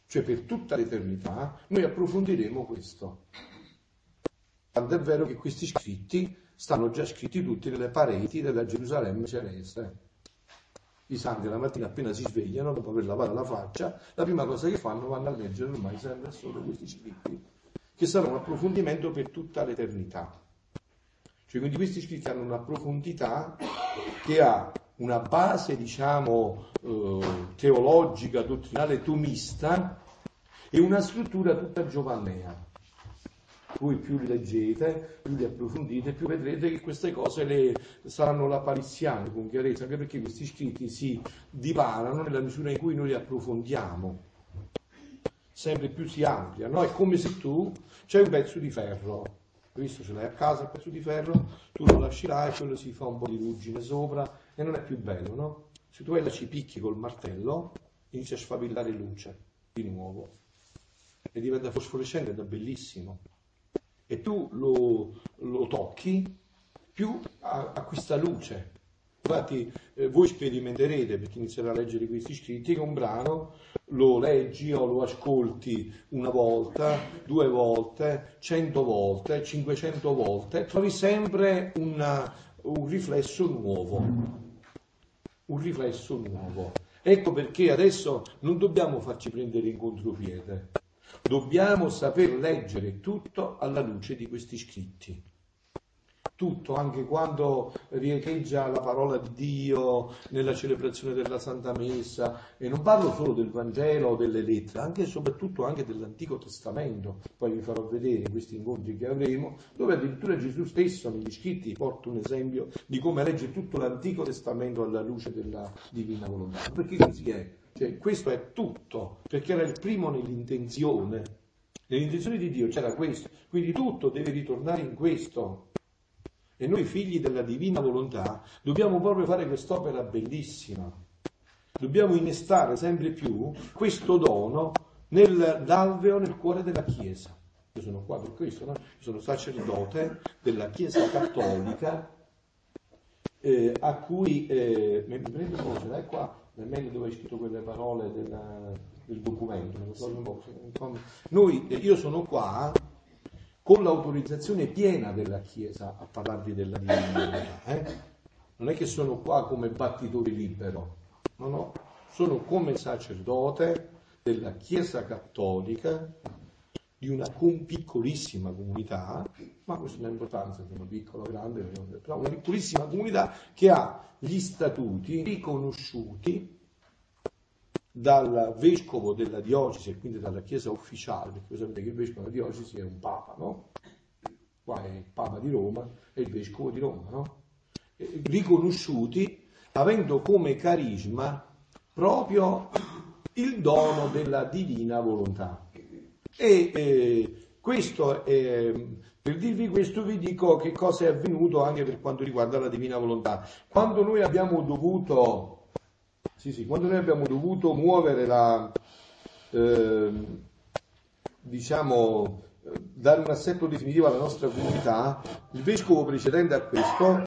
Cioè per tutta l'eternità noi approfondiremo questo. Tanto è vero che questi scritti stanno già scritti tutti nelle pareti della Gerusalemme celeste. I santi la mattina appena si svegliano, dopo aver lavato la faccia, la prima cosa che fanno vanno a leggere ormai sempre solo questi scritti, che saranno un approfondimento per tutta l'eternità. Cioè, quindi questi scritti hanno una profondità che ha una base, diciamo, eh, teologica, dottrinale, tomista e una struttura tutta giovannea. Voi più li leggete, più li approfondite, più vedrete che queste cose le, saranno lapaliziane con chiarezza, anche perché questi scritti si divarano nella misura in cui noi li approfondiamo, sempre più si ampliano. È come se tu c'hai un pezzo di ferro, visto ce l'hai a casa il pezzo di ferro, tu lo lasci là e quello si fa un po' di ruggine sopra e non è più bello, no? Se tu là ci picchi col martello, inizia a sfavillare luce di nuovo e diventa fosforescente ed è bellissimo e tu lo, lo tocchi, più acquista luce. Infatti eh, voi sperimenterete, perché inizierà a leggere questi scritti, che un brano lo leggi o lo ascolti una volta, due volte, cento volte, cinquecento volte, trovi sempre una, un riflesso nuovo. Un riflesso nuovo. Ecco perché adesso non dobbiamo farci prendere in contropiede Dobbiamo saper leggere tutto alla luce di questi scritti. Tutto, anche quando riecheggia la parola di Dio nella celebrazione della Santa Messa, e non parlo solo del Vangelo o delle lettere, anche e soprattutto anche dell'Antico Testamento, poi vi farò vedere questi incontri che avremo, dove addirittura Gesù stesso negli scritti porta un esempio di come legge tutto l'Antico Testamento alla luce della divina volontà. Perché così è. Cioè, questo è tutto, perché era il primo nell'intenzione. Nell'intenzione di Dio c'era questo, quindi tutto deve ritornare in questo. E noi figli della divina volontà dobbiamo proprio fare quest'opera bellissima. Dobbiamo innestare sempre più questo dono nell'alveo, nel cuore della Chiesa. Io sono qua per questo, no? Io sono sacerdote della Chiesa cattolica eh, a cui eh, mi prendo un po', ce l'hai qua, nel meglio dove hai scritto quelle parole del, del documento. Noi, io sono qua con l'autorizzazione piena della Chiesa a parlarvi della divinità. Eh? Non è che sono qua come battitore libero, no, no. sono come sacerdote della Chiesa Cattolica di una piccolissima comunità, ma questo non ha importanza è piccola o grande, però una piccolissima comunità che ha gli statuti riconosciuti dal vescovo della diocesi e quindi dalla chiesa ufficiale, perché voi sapete che il vescovo della diocesi è un papa, no? Qua è il papa di Roma e il vescovo di Roma, no? riconosciuti avendo come carisma proprio il dono della divina volontà. E eh, questo è, per dirvi questo vi dico che cosa è avvenuto anche per quanto riguarda la divina volontà. Quando noi abbiamo dovuto, sì, sì, quando noi abbiamo dovuto muovere la, eh, diciamo, dare un assetto definitivo alla nostra comunità, il vescovo precedente a questo,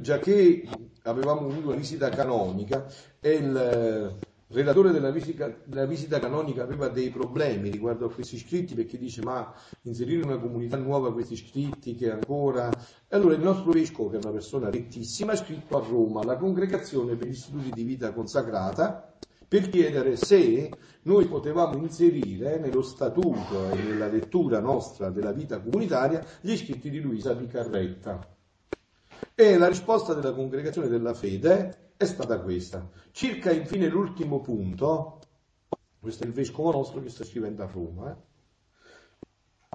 già che avevamo avuto una visita canonica e il relatore della visita, della visita, canonica aveva dei problemi riguardo a questi iscritti perché dice ma inserire in una comunità nuova questi iscritti che ancora... E allora il nostro vescovo, che è una persona rettissima, ha scritto a Roma la congregazione per gli istituti di vita consacrata per chiedere se noi potevamo inserire nello statuto e nella lettura nostra della vita comunitaria gli iscritti di Luisa Picarretta. E la risposta della congregazione della fede è stata questa. Circa infine l'ultimo punto, questo è il vescovo nostro che sta scrivendo a Roma, eh?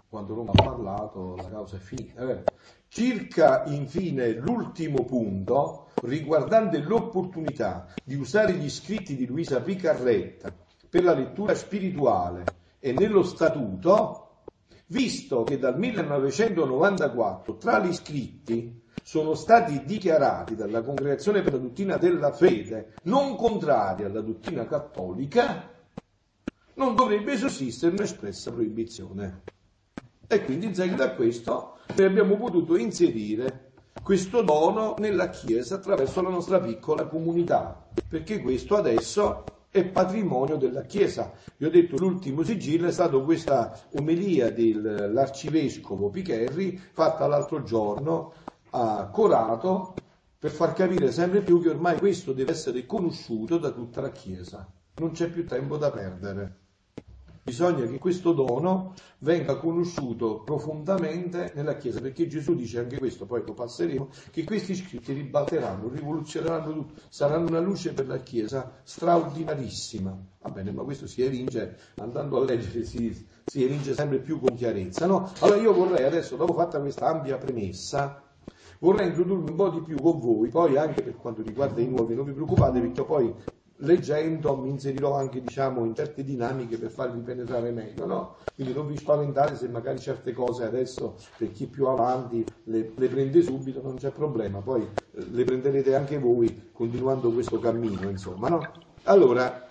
quando Roma ha parlato la causa è finita. Eh? Circa infine l'ultimo punto riguardante l'opportunità di usare gli scritti di Luisa Picarretta per la lettura spirituale e nello statuto, visto che dal 1994 tra gli scritti sono stati dichiarati dalla Congregazione per la dottrina della fede non contrari alla dottrina cattolica, non dovrebbe sussistere un'espressa proibizione. E quindi in seguito a questo noi abbiamo potuto inserire questo dono nella Chiesa attraverso la nostra piccola comunità, perché questo adesso è patrimonio della Chiesa. Vi ho detto l'ultimo sigillo è stato questa omelia dell'arcivescovo Picherri fatta l'altro giorno ha corato per far capire sempre più che ormai questo deve essere conosciuto da tutta la Chiesa. Non c'è più tempo da perdere. Bisogna che questo dono venga conosciuto profondamente nella Chiesa, perché Gesù dice anche questo, poi lo passeremo, che questi scritti ribalteranno, rivoluzioneranno tutto, saranno una luce per la Chiesa straordinarissima. Va bene, ma questo si evince, andando a leggere, si, si evince sempre più con chiarezza. No? Allora io vorrei adesso, dopo fatta questa ampia premessa, Vorrei introdurmi un po' di più con voi, poi anche per quanto riguarda i nuovi, non vi preoccupate perché poi leggendo mi inserirò anche diciamo, in certe dinamiche per farvi penetrare meglio, no? Quindi non vi spaventate se magari certe cose adesso per chi più avanti le, le prende subito, non c'è problema, poi eh, le prenderete anche voi continuando questo cammino, insomma, no? Allora,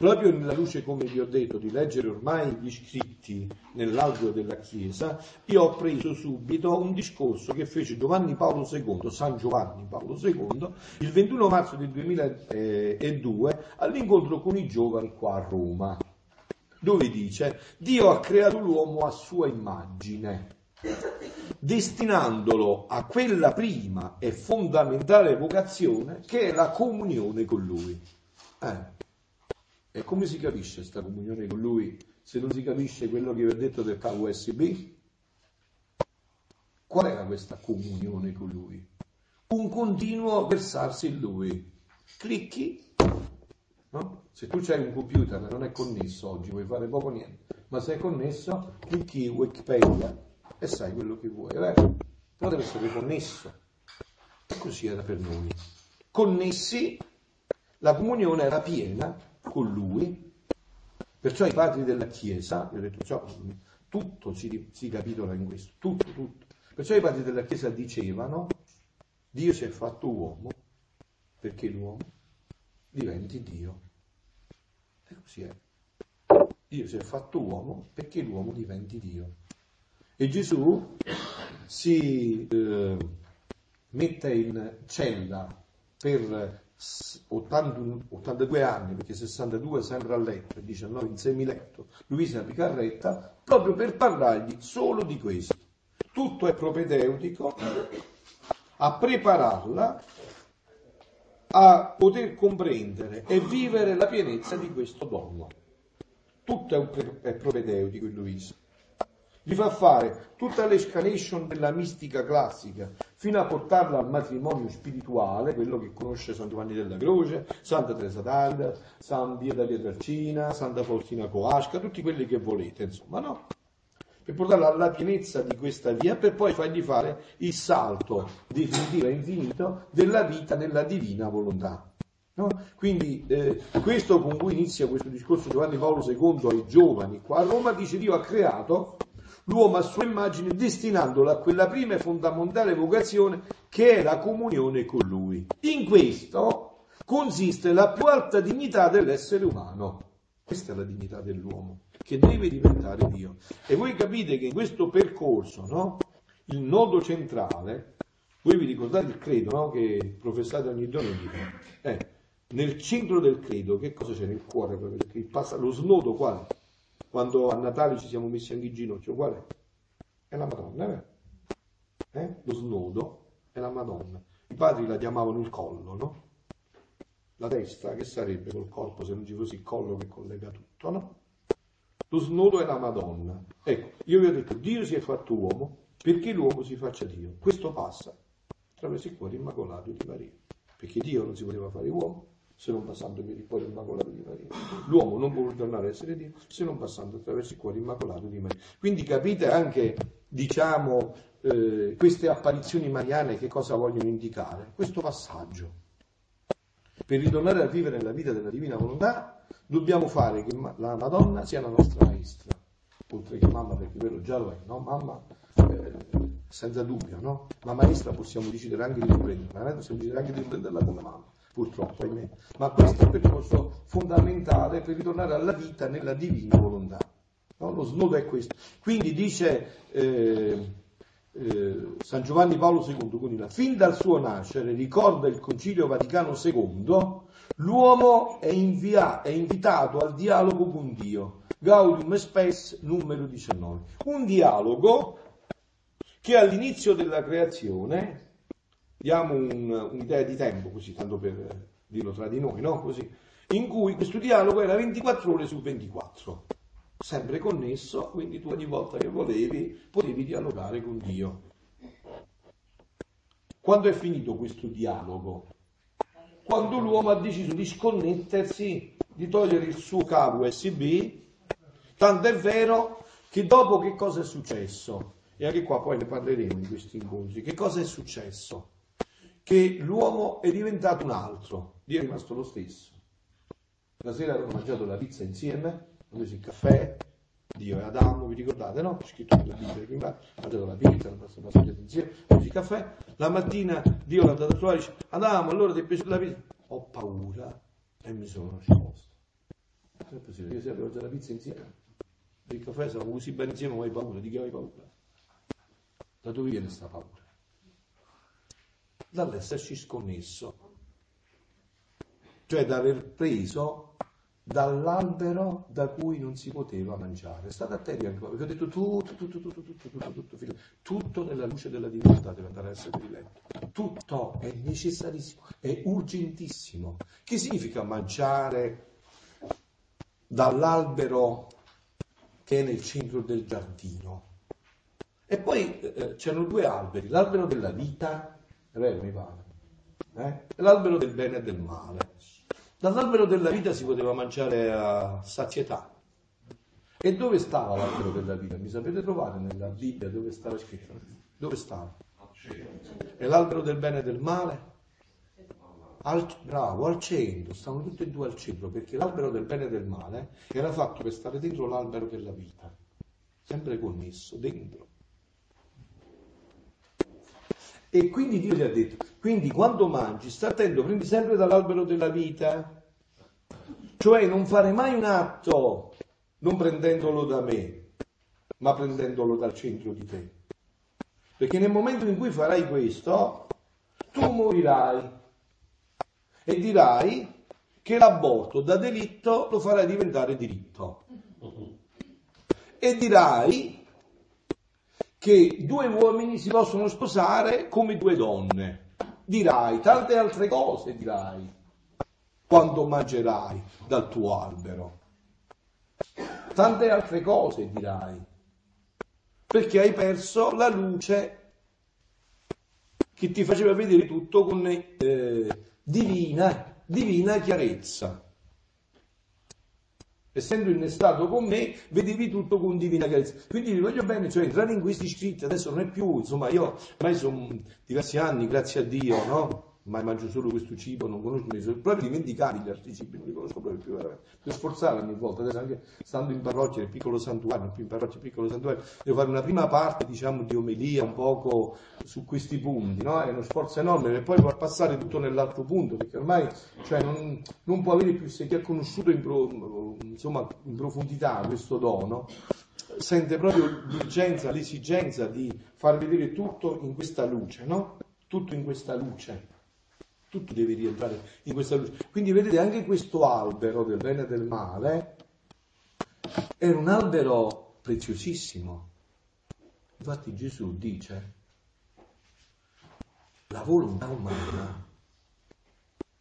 Proprio nella luce, come vi ho detto, di leggere ormai gli scritti nell'alveo della Chiesa, io ho preso subito un discorso che fece Giovanni Paolo II, San Giovanni Paolo II, il 21 marzo del 2002 all'incontro con i giovani qua a Roma, dove dice Dio ha creato l'uomo a sua immagine, destinandolo a quella prima e fondamentale vocazione che è la comunione con Lui. Eh. E come si capisce questa comunione con lui se non si capisce quello che vi ho detto del cavo USB? Qual era questa comunione con lui? Un continuo versarsi in lui. Clicchi, no? Se tu hai un computer e non è connesso oggi, puoi fare poco niente, ma se è connesso, clicchi Wikipedia e sai quello che vuoi, vero? Però deve essere connesso. E così era per noi. Connessi, la comunione era piena con lui. Perciò i padri della Chiesa, vi ho detto, cioè, tutto si, si capitola in questo, tutto, tutto. Perciò i padri della Chiesa dicevano, Dio si è fatto uomo perché l'uomo diventi Dio. E così è. Dio si è fatto uomo perché l'uomo diventi Dio. E Gesù si eh, mette in cella per 81, 82 anni, perché 62 sempre a letto e 19 in semiletto, Luisa Picarretta, proprio per parlargli solo di questo. Tutto è propedeutico a prepararla a poter comprendere e vivere la pienezza di questo dono. Tutto è, pre- è propedeutico in Luisa. Gli fa fare tutta l'escalation della mistica classica, fino a portarla al matrimonio spirituale, quello che conosce San Giovanni della Croce, Santa Teresa d'Avila, San Pio da Pietrelcina, Santa Faustina Coasca, tutti quelli che volete, insomma, no? Per portarla alla pienezza di questa via, per poi fargli fare il salto definitivo e infinito della vita nella divina volontà. No? Quindi eh, questo con cui inizia questo discorso Giovanni Paolo II ai giovani qua a Roma dice Dio ha creato l'uomo a sua immagine destinandolo a quella prima e fondamentale vocazione che è la comunione con lui. In questo consiste la più alta dignità dell'essere umano. Questa è la dignità dell'uomo, che deve diventare Dio. E voi capite che in questo percorso, no? il nodo centrale, voi vi ricordate il credo no? che professate ogni domenica? Eh, nel centro del credo, che cosa c'è nel cuore? Lo snodo quale? Quando a Natale ci siamo messi anche in ginocchio, qual è? È la Madonna, è eh? Lo snodo è la Madonna. I padri la chiamavano il collo, no? La testa, che sarebbe col corpo se non ci fosse il collo che collega tutto, no? Lo snodo è la Madonna. Ecco, io vi ho detto, Dio si è fatto uomo perché l'uomo si faccia Dio. Questo passa attraverso il cuore immacolato di Maria. Perché Dio non si poteva fare uomo, se non passando per il cuore immacolato di Maria. L'uomo non può tornare a essere Dio se non passando attraverso il cuore immacolato di Maria. Quindi capite anche, diciamo, eh, queste apparizioni mariane che cosa vogliono indicare? Questo passaggio. Per ritornare a vivere nella vita della divina volontà dobbiamo fare che la Madonna sia la nostra maestra, oltre che mamma perché quello già lo è, no? Mamma eh, senza dubbio, no? Ma maestra possiamo decidere anche di non prenderla, eh? possiamo decidere anche di non prenderla come mamma purtroppo, ahimè. Ma questo è il percorso fondamentale per ritornare alla vita nella divina volontà. No? Lo snodo è questo. Quindi dice eh, eh, San Giovanni Paolo II, continua, fin dal suo nascere, ricorda il Concilio Vaticano II, l'uomo è, invia- è invitato al dialogo con Dio. Gaudium Spes numero 19. Un dialogo che all'inizio della creazione diamo un, un'idea di tempo, così, tanto per dirlo tra di noi, no? Così, in cui questo dialogo era 24 ore su 24, sempre connesso, quindi tu ogni volta che volevi potevi dialogare con Dio. Quando è finito questo dialogo? Quando l'uomo ha deciso di sconnettersi, di togliere il suo cavo USB, tanto è vero che dopo che cosa è successo? E anche qua poi ne parleremo in questi incontri. Che cosa è successo? Che l'uomo è diventato un altro, Dio è rimasto lo stesso. La sera hanno mangiato la pizza insieme, hanno preso il caffè, Dio e Adamo, vi ricordate, no? C'è scritto nella Bibbia prima, hanno mangiato la pizza, hanno mangiato insieme, hanno preso il caffè, la mattina Dio l'ha dato a trovare e dice, Adamo, allora ti è piaciuta la pizza? Ho paura e mi sono nascosto. Non è possibile, io sempre mangiato la pizza insieme, il caffè, siamo così bene insieme, ma hai paura, di che hai paura? Da dove viene questa paura? Dall'esserci sconnesso, cioè da aver preso dall'albero da cui non si poteva mangiare. State attenti anche perché ho detto tutto, tutto, tutto, tutto, tutto, tutto, tutto, tutto nella luce della divinità deve andare a essere riletto. Tutto è necessarissimo, è urgentissimo. Che significa mangiare dall'albero che è nel centro del giardino? E poi eh, c'erano due alberi, l'albero della vita è vero, mi pare. Eh? L'albero del bene e del male. Dall'albero della vita si poteva mangiare a sazietà. E dove stava l'albero della vita? Mi sapete trovare nella Bibbia dove stava scritto? Dove stava? E l'albero del bene e del male? Al, bravo, al centro, stavano tutti e due al centro, perché l'albero del bene e del male era fatto per stare dentro l'albero della vita, sempre connesso, dentro. E quindi Dio gli ha detto, quindi quando mangi, sta attento, prendi sempre dall'albero della vita, cioè non fare mai un atto non prendendolo da me, ma prendendolo dal centro di te. Perché nel momento in cui farai questo, tu morirai e dirai che l'aborto da delitto lo farai diventare diritto. E dirai che due uomini si possono sposare come due donne. dirai, tante altre cose dirai quando mangerai dal tuo albero. Tante altre cose dirai, perché hai perso la luce che ti faceva vedere tutto con eh, divina, divina chiarezza essendo innestato con me, vedevi tutto con divina chiarezza. Quindi vi voglio bene, cioè entrare in questi scritti, adesso non è più, insomma, io ormai sono diversi anni, grazie a Dio, no? Ma mangio solo questo cibo, non conosco nessuno, proprio dimenticare gli altri cibi, non li conosco proprio più veramente. Per sforzare ogni volta, adesso anche stando in parrocchia, nel piccolo santuario, più in parrocchia, piccolo santuario, devo fare una prima parte, diciamo, di omelia un poco su questi punti, no? È uno sforzo enorme per poi passare tutto nell'altro punto, perché ormai, cioè, non, non può avere più, se chi ha conosciuto in, pro, insomma, in profondità questo dono, sente proprio l'urgenza, l'esigenza di far vedere tutto in questa luce, no? Tutto in questa luce tutto deve rientrare in questa luce. Quindi vedete anche questo albero del bene del male era un albero preziosissimo. Infatti Gesù dice la volontà umana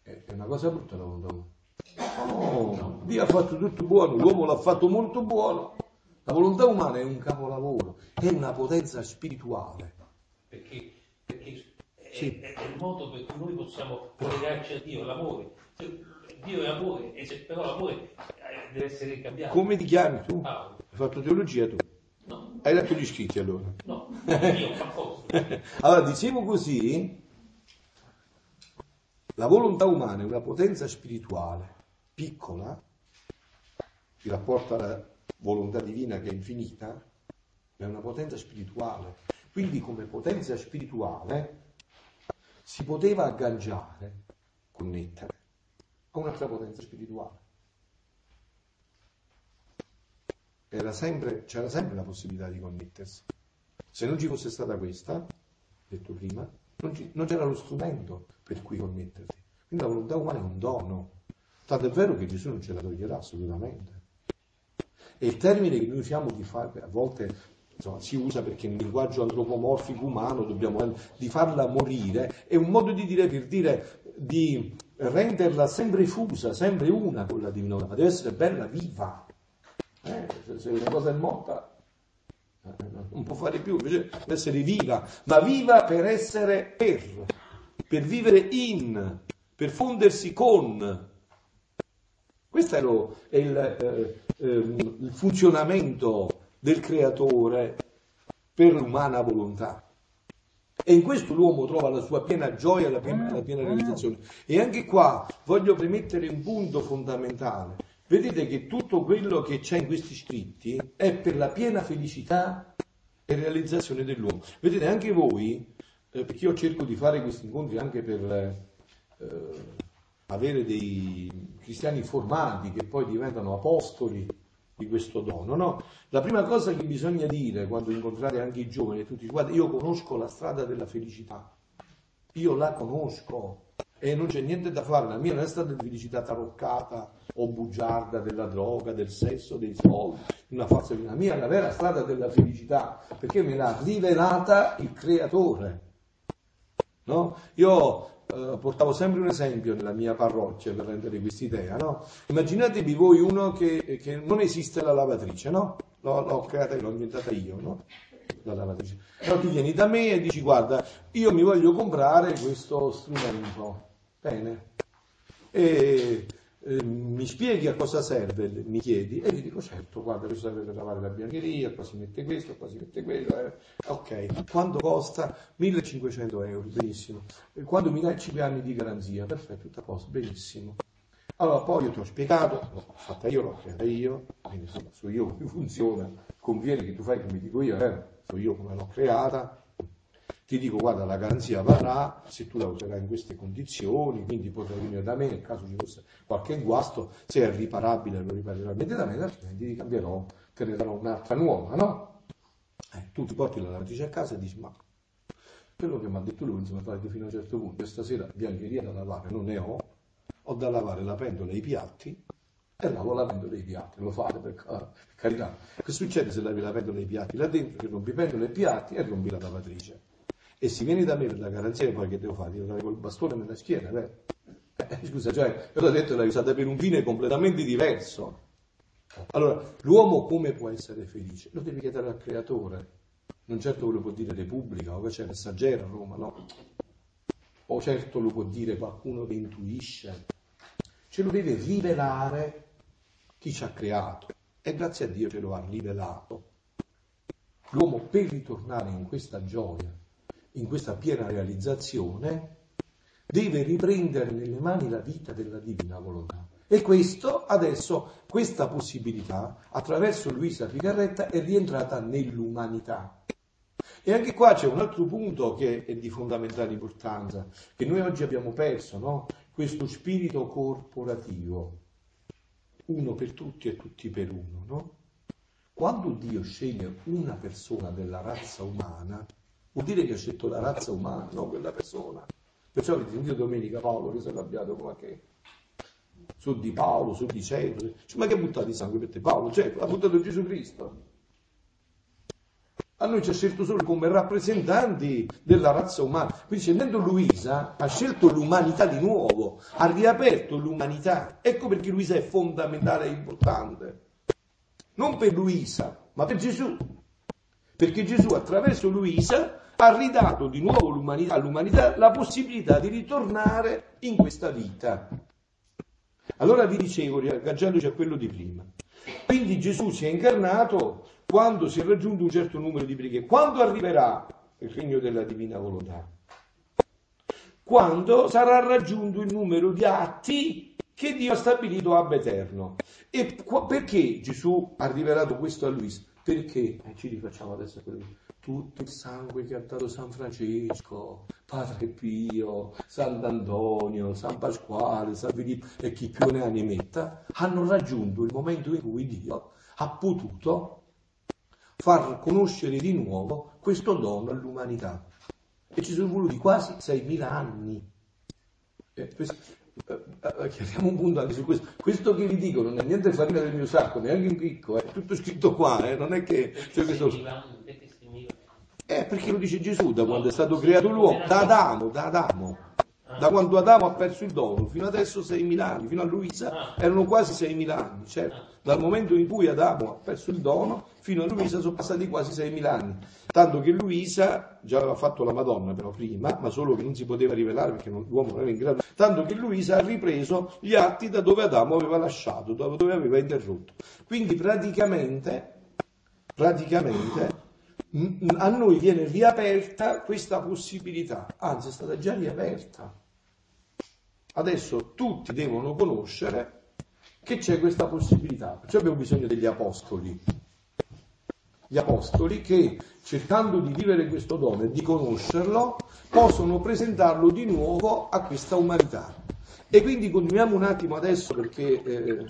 è una cosa brutta la volontà umana. Oh, Dio ha fatto tutto buono, l'uomo l'ha fatto molto buono. La volontà umana è un capolavoro, è una potenza spirituale. Perché sì. è, è, il modo per cui noi possiamo collegarci a Dio, l'amore. Cioè, Dio è amore, e se però l'amore eh, deve essere cambiato. Come ti chiami tu? Paolo. Hai fatto teologia tu? No. Hai letto gli scritti allora? No, io allora, dicevo così, la volontà umana è una potenza spirituale piccola, in rapporto alla volontà divina che è infinita, è una potenza spirituale. Quindi come potenza spirituale si poteva agganciare, connettere a un'altra potenza spirituale. Sempre, c'era sempre la possibilità di connettersi. Se non ci fosse stata questa, detto prima, non, ci, non c'era lo strumento per cui connettersi. Quindi la volontà umana è un dono. Tanto è vero che Gesù non ce la toglierà assolutamente. E il termine che noi usiamo di fare, a volte insomma, si usa perché nel linguaggio antropomorfico umano dobbiamo di farla morire, è un modo di dire per dire di renderla sempre fusa, sempre una con la divinità, ma deve essere bella viva. Eh, se una cosa è morta eh, non può fare più, invece deve essere viva, ma viva per essere per, per vivere in, per fondersi con. Questo è, lo, è il, eh, eh, il funzionamento del creatore per l'umana volontà. E in questo l'uomo trova la sua piena gioia, la piena, la piena realizzazione. E anche qua voglio premettere un punto fondamentale. Vedete che tutto quello che c'è in questi scritti è per la piena felicità e realizzazione dell'uomo. Vedete anche voi, eh, perché io cerco di fare questi incontri anche per eh, avere dei cristiani formati che poi diventano apostoli, di questo dono. No? La prima cosa che bisogna dire quando incontrate anche i giovani, tutti, guarda, io conosco la strada della felicità, io la conosco e non c'è niente da fare, la mia non è strada di felicità taroccata o bugiarda della droga, del sesso, dei soldi, una falsa. La mia è la vera strada della felicità, perché me l'ha rivelata il creatore. No? Io eh, portavo sempre un esempio nella mia parrocchia per rendere questa idea, no? Immaginatevi voi uno che, che, non esiste la lavatrice, no? L'ho, l'ho creata e l'ho inventata io, no? Però tu vieni da me e dici guarda, io mi voglio comprare questo strumento. Bene. E eh, mi spieghi a cosa serve, mi chiedi, e gli dico certo, guarda, questo serve per lavare la biancheria, qua si mette questo, qua si mette quello, eh. ok, quanto costa? 1500 euro, benissimo, quando mi dai 5 anni di garanzia, perfetto, tutta cosa, benissimo. Allora poi io ti ho spiegato, l'ho fatta io, l'ho creata io, quindi insomma so io come funziona, conviene che tu fai come dico io, eh? so io come l'ho creata, ti dico guarda la garanzia varrà se tu la userai in queste condizioni, quindi potrai venire da me nel caso ci fosse qualche guasto, se è riparabile lo riparerò immediatamente, altrimenti ti cambierò, te ne darò un'altra nuova, no? Eh, tu ti porti la lavatrice a casa e dici ma quello che mi ha detto lui insomma fare fino a un certo punto, stasera biancheria da lavare non ne ho, ho da lavare la pentola e i piatti e lavo la pentola e i piatti, lo fate per carità. Che succede se lavi la pentola e i piatti là dentro? Che rompi pentola e piatti e rompi la lavatrice E se vieni da me per la garanzia, poi che devo fare? Devo dare col bastone nella schiena, vero? Eh, scusa, cioè, io l'ho detto, l'hai usata per un fine completamente diverso. Allora, l'uomo come può essere felice? Lo devi chiedere al creatore. Non certo lo può dire Repubblica o c'è Messaggero a Roma, no. O certo lo può dire qualcuno che intuisce. Ce lo deve rivelare chi ci ha creato. E grazie a Dio ce lo ha rivelato. L'uomo per ritornare in questa gioia, in questa piena realizzazione, deve riprendere nelle mani la vita della divina volontà. E questo, adesso, questa possibilità, attraverso Luisa Picarretta, è rientrata nell'umanità. E anche qua c'è un altro punto che è di fondamentale importanza, che noi oggi abbiamo perso, no? Questo spirito corporativo, uno per tutti e tutti per uno, no? Quando Dio sceglie una persona della razza umana, vuol dire che ha scelto la razza umana, non quella persona. Perciò avete sentito domenica Paolo che si è arrabbiato come che su di Paolo, su di Cefalo. ma che ha buttato di sangue per te? Paolo, Cefalo, ha buttato Gesù Cristo. A noi ci ha scelto solo come rappresentanti della razza umana. Quindi scendendo Luisa ha scelto l'umanità di nuovo, ha riaperto l'umanità. Ecco perché Luisa è fondamentale e importante. Non per Luisa, ma per Gesù. Perché Gesù attraverso Luisa ha ridato di nuovo all'umanità, all'umanità la possibilità di ritornare in questa vita. Allora vi dicevo, riagganciandoci a quello di prima, quindi Gesù si è incarnato quando si è raggiunto un certo numero di preghiere. Quando arriverà il regno della divina volontà? Quando sarà raggiunto il numero di atti che Dio ha stabilito ab eterno. E perché Gesù ha rivelato questo a Luisa? Perché, eh, ci rifacciamo adesso quello tutto il sangue che ha dato San Francesco, Padre Pio, Sant'Antonio, San Pasquale, San Filippo e chi più ne ha ne metta, hanno raggiunto il momento in cui Dio ha potuto far conoscere di nuovo questo dono all'umanità. E ci sono voluti quasi 6.000 anni. Eh, questo, eh, eh, chiariamo un punto anche su questo. Questo che vi dico non è niente farina del mio sacco, neanche un picco, è tutto scritto qua, eh, non è che... Cioè, questo... Eh, perché lo dice Gesù da quando è stato creato l'uomo, da Adamo, da Adamo. Da quando Adamo ha perso il dono, fino adesso 6.000 anni, fino a Luisa erano quasi 6.000 anni, certo. Dal momento in cui Adamo ha perso il dono, fino a Luisa sono passati quasi 6.000 anni. Tanto che Luisa già aveva fatto la Madonna però prima, ma solo che non si poteva rivelare perché l'uomo non era in grado. Tanto che Luisa ha ripreso gli atti da dove Adamo aveva lasciato, da dove aveva interrotto. Quindi praticamente, praticamente a noi viene riaperta questa possibilità, anzi è stata già riaperta. Adesso tutti devono conoscere che c'è questa possibilità, perciò abbiamo bisogno degli apostoli. Gli apostoli che cercando di vivere questo dono e di conoscerlo possono presentarlo di nuovo a questa umanità. E quindi continuiamo un attimo adesso perché eh,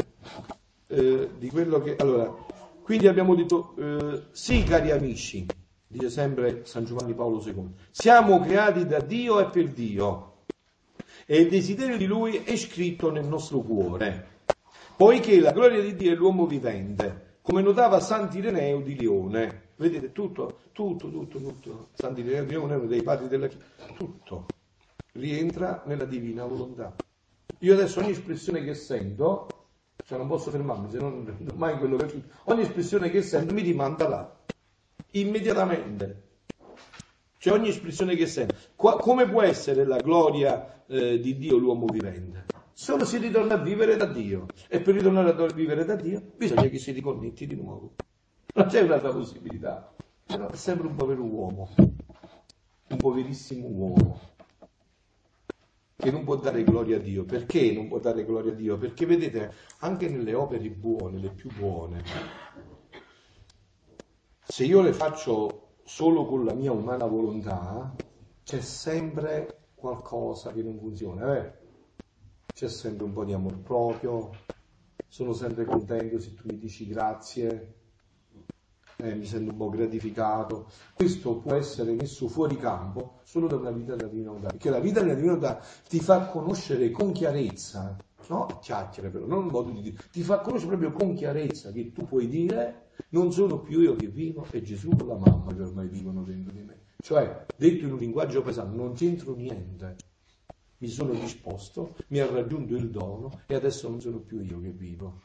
eh, di quello che... Allora, quindi abbiamo detto, eh, sì cari amici, dice sempre San Giovanni Paolo II, siamo creati da Dio e per Dio e il desiderio di Lui è scritto nel nostro cuore, poiché la gloria di Dio è l'uomo vivente, come notava Sant'Ireneo di Lione. Vedete, tutto, tutto, tutto, tutto. Sant'Ireneo di Lione uno dei padri della Chiesa, tutto rientra nella divina volontà. Io adesso ogni espressione che sento cioè non posso fermarmi, se non mai quello che... Ogni espressione che sento mi rimanda là, immediatamente. Cioè ogni espressione che sento. Qua, come può essere la gloria eh, di Dio l'uomo vivente? Solo si ritorna a vivere da Dio. E per ritornare a vivere da Dio bisogna che si riconnetti di nuovo. Non c'è un'altra possibilità. Però è sempre un povero uomo, un poverissimo uomo che non può dare gloria a Dio. Perché non può dare gloria a Dio? Perché vedete, anche nelle opere buone, le più buone, se io le faccio solo con la mia umana volontà, c'è sempre qualcosa che non funziona, eh? C'è sempre un po' di amor proprio, sono sempre contento se tu mi dici grazie, eh, mi sento un po' gratificato. Questo può essere messo fuori campo solo da una vita della divina volontà, perché la vita della divina volontà ti fa conoscere con chiarezza, no? Chiacchiere però, non un modo di dire, ti fa conoscere proprio con chiarezza che tu puoi dire non sono più io che vivo, è Gesù con la mamma che ormai vivono dentro di me. Cioè, detto in un linguaggio pesante, non c'entro niente. Mi sono disposto, mi ha raggiunto il dono e adesso non sono più io che vivo.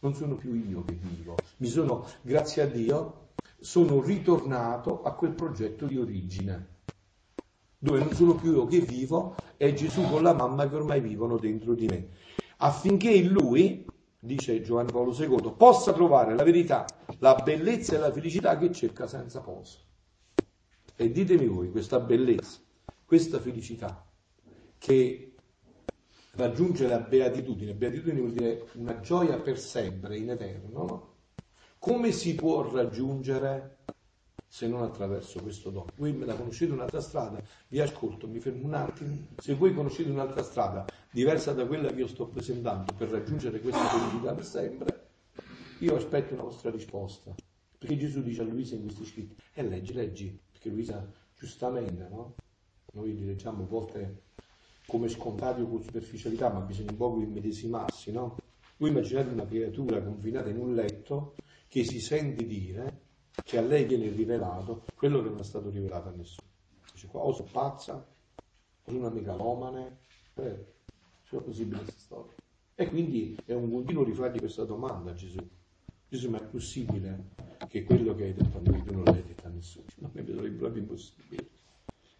Non sono più io che vivo. Mi sono, grazie a Dio, sono ritornato a quel progetto di origine dove non sono più io che vivo, è Gesù con la mamma che ormai vivono dentro di me. Affinché in lui, dice Giovanni Paolo II, possa trovare la verità, la bellezza e la felicità che cerca senza posa. E ditemi voi, questa bellezza, questa felicità che raggiunge la beatitudine, beatitudine vuol dire una gioia per sempre, in eterno, no? come si può raggiungere se non attraverso questo dono. Voi me la conoscete un'altra strada, vi ascolto, mi fermo un attimo. Se voi conoscete un'altra strada diversa da quella che io sto presentando per raggiungere questa felicità per sempre, io aspetto una vostra risposta. Perché Gesù dice a Luisa in questi scritti, e eh, leggi, leggi, perché Luisa giustamente, no? Noi li leggiamo a volte come scontati o con superficialità, ma bisogna un po' immedesimarsi, no? Voi immaginate una creatura confinata in un letto che si sente dire che a lei viene rivelato quello che non è stato rivelato a nessuno. Dice qua, o sono pazza, o sono una megalomane, eh, è possibile questa storia. E quindi è un continuo rifargli questa domanda a Gesù. Gesù, ma è possibile che quello che hai detto a noi tu non l'hai detto a nessuno? Ma mi sarebbe proprio impossibile.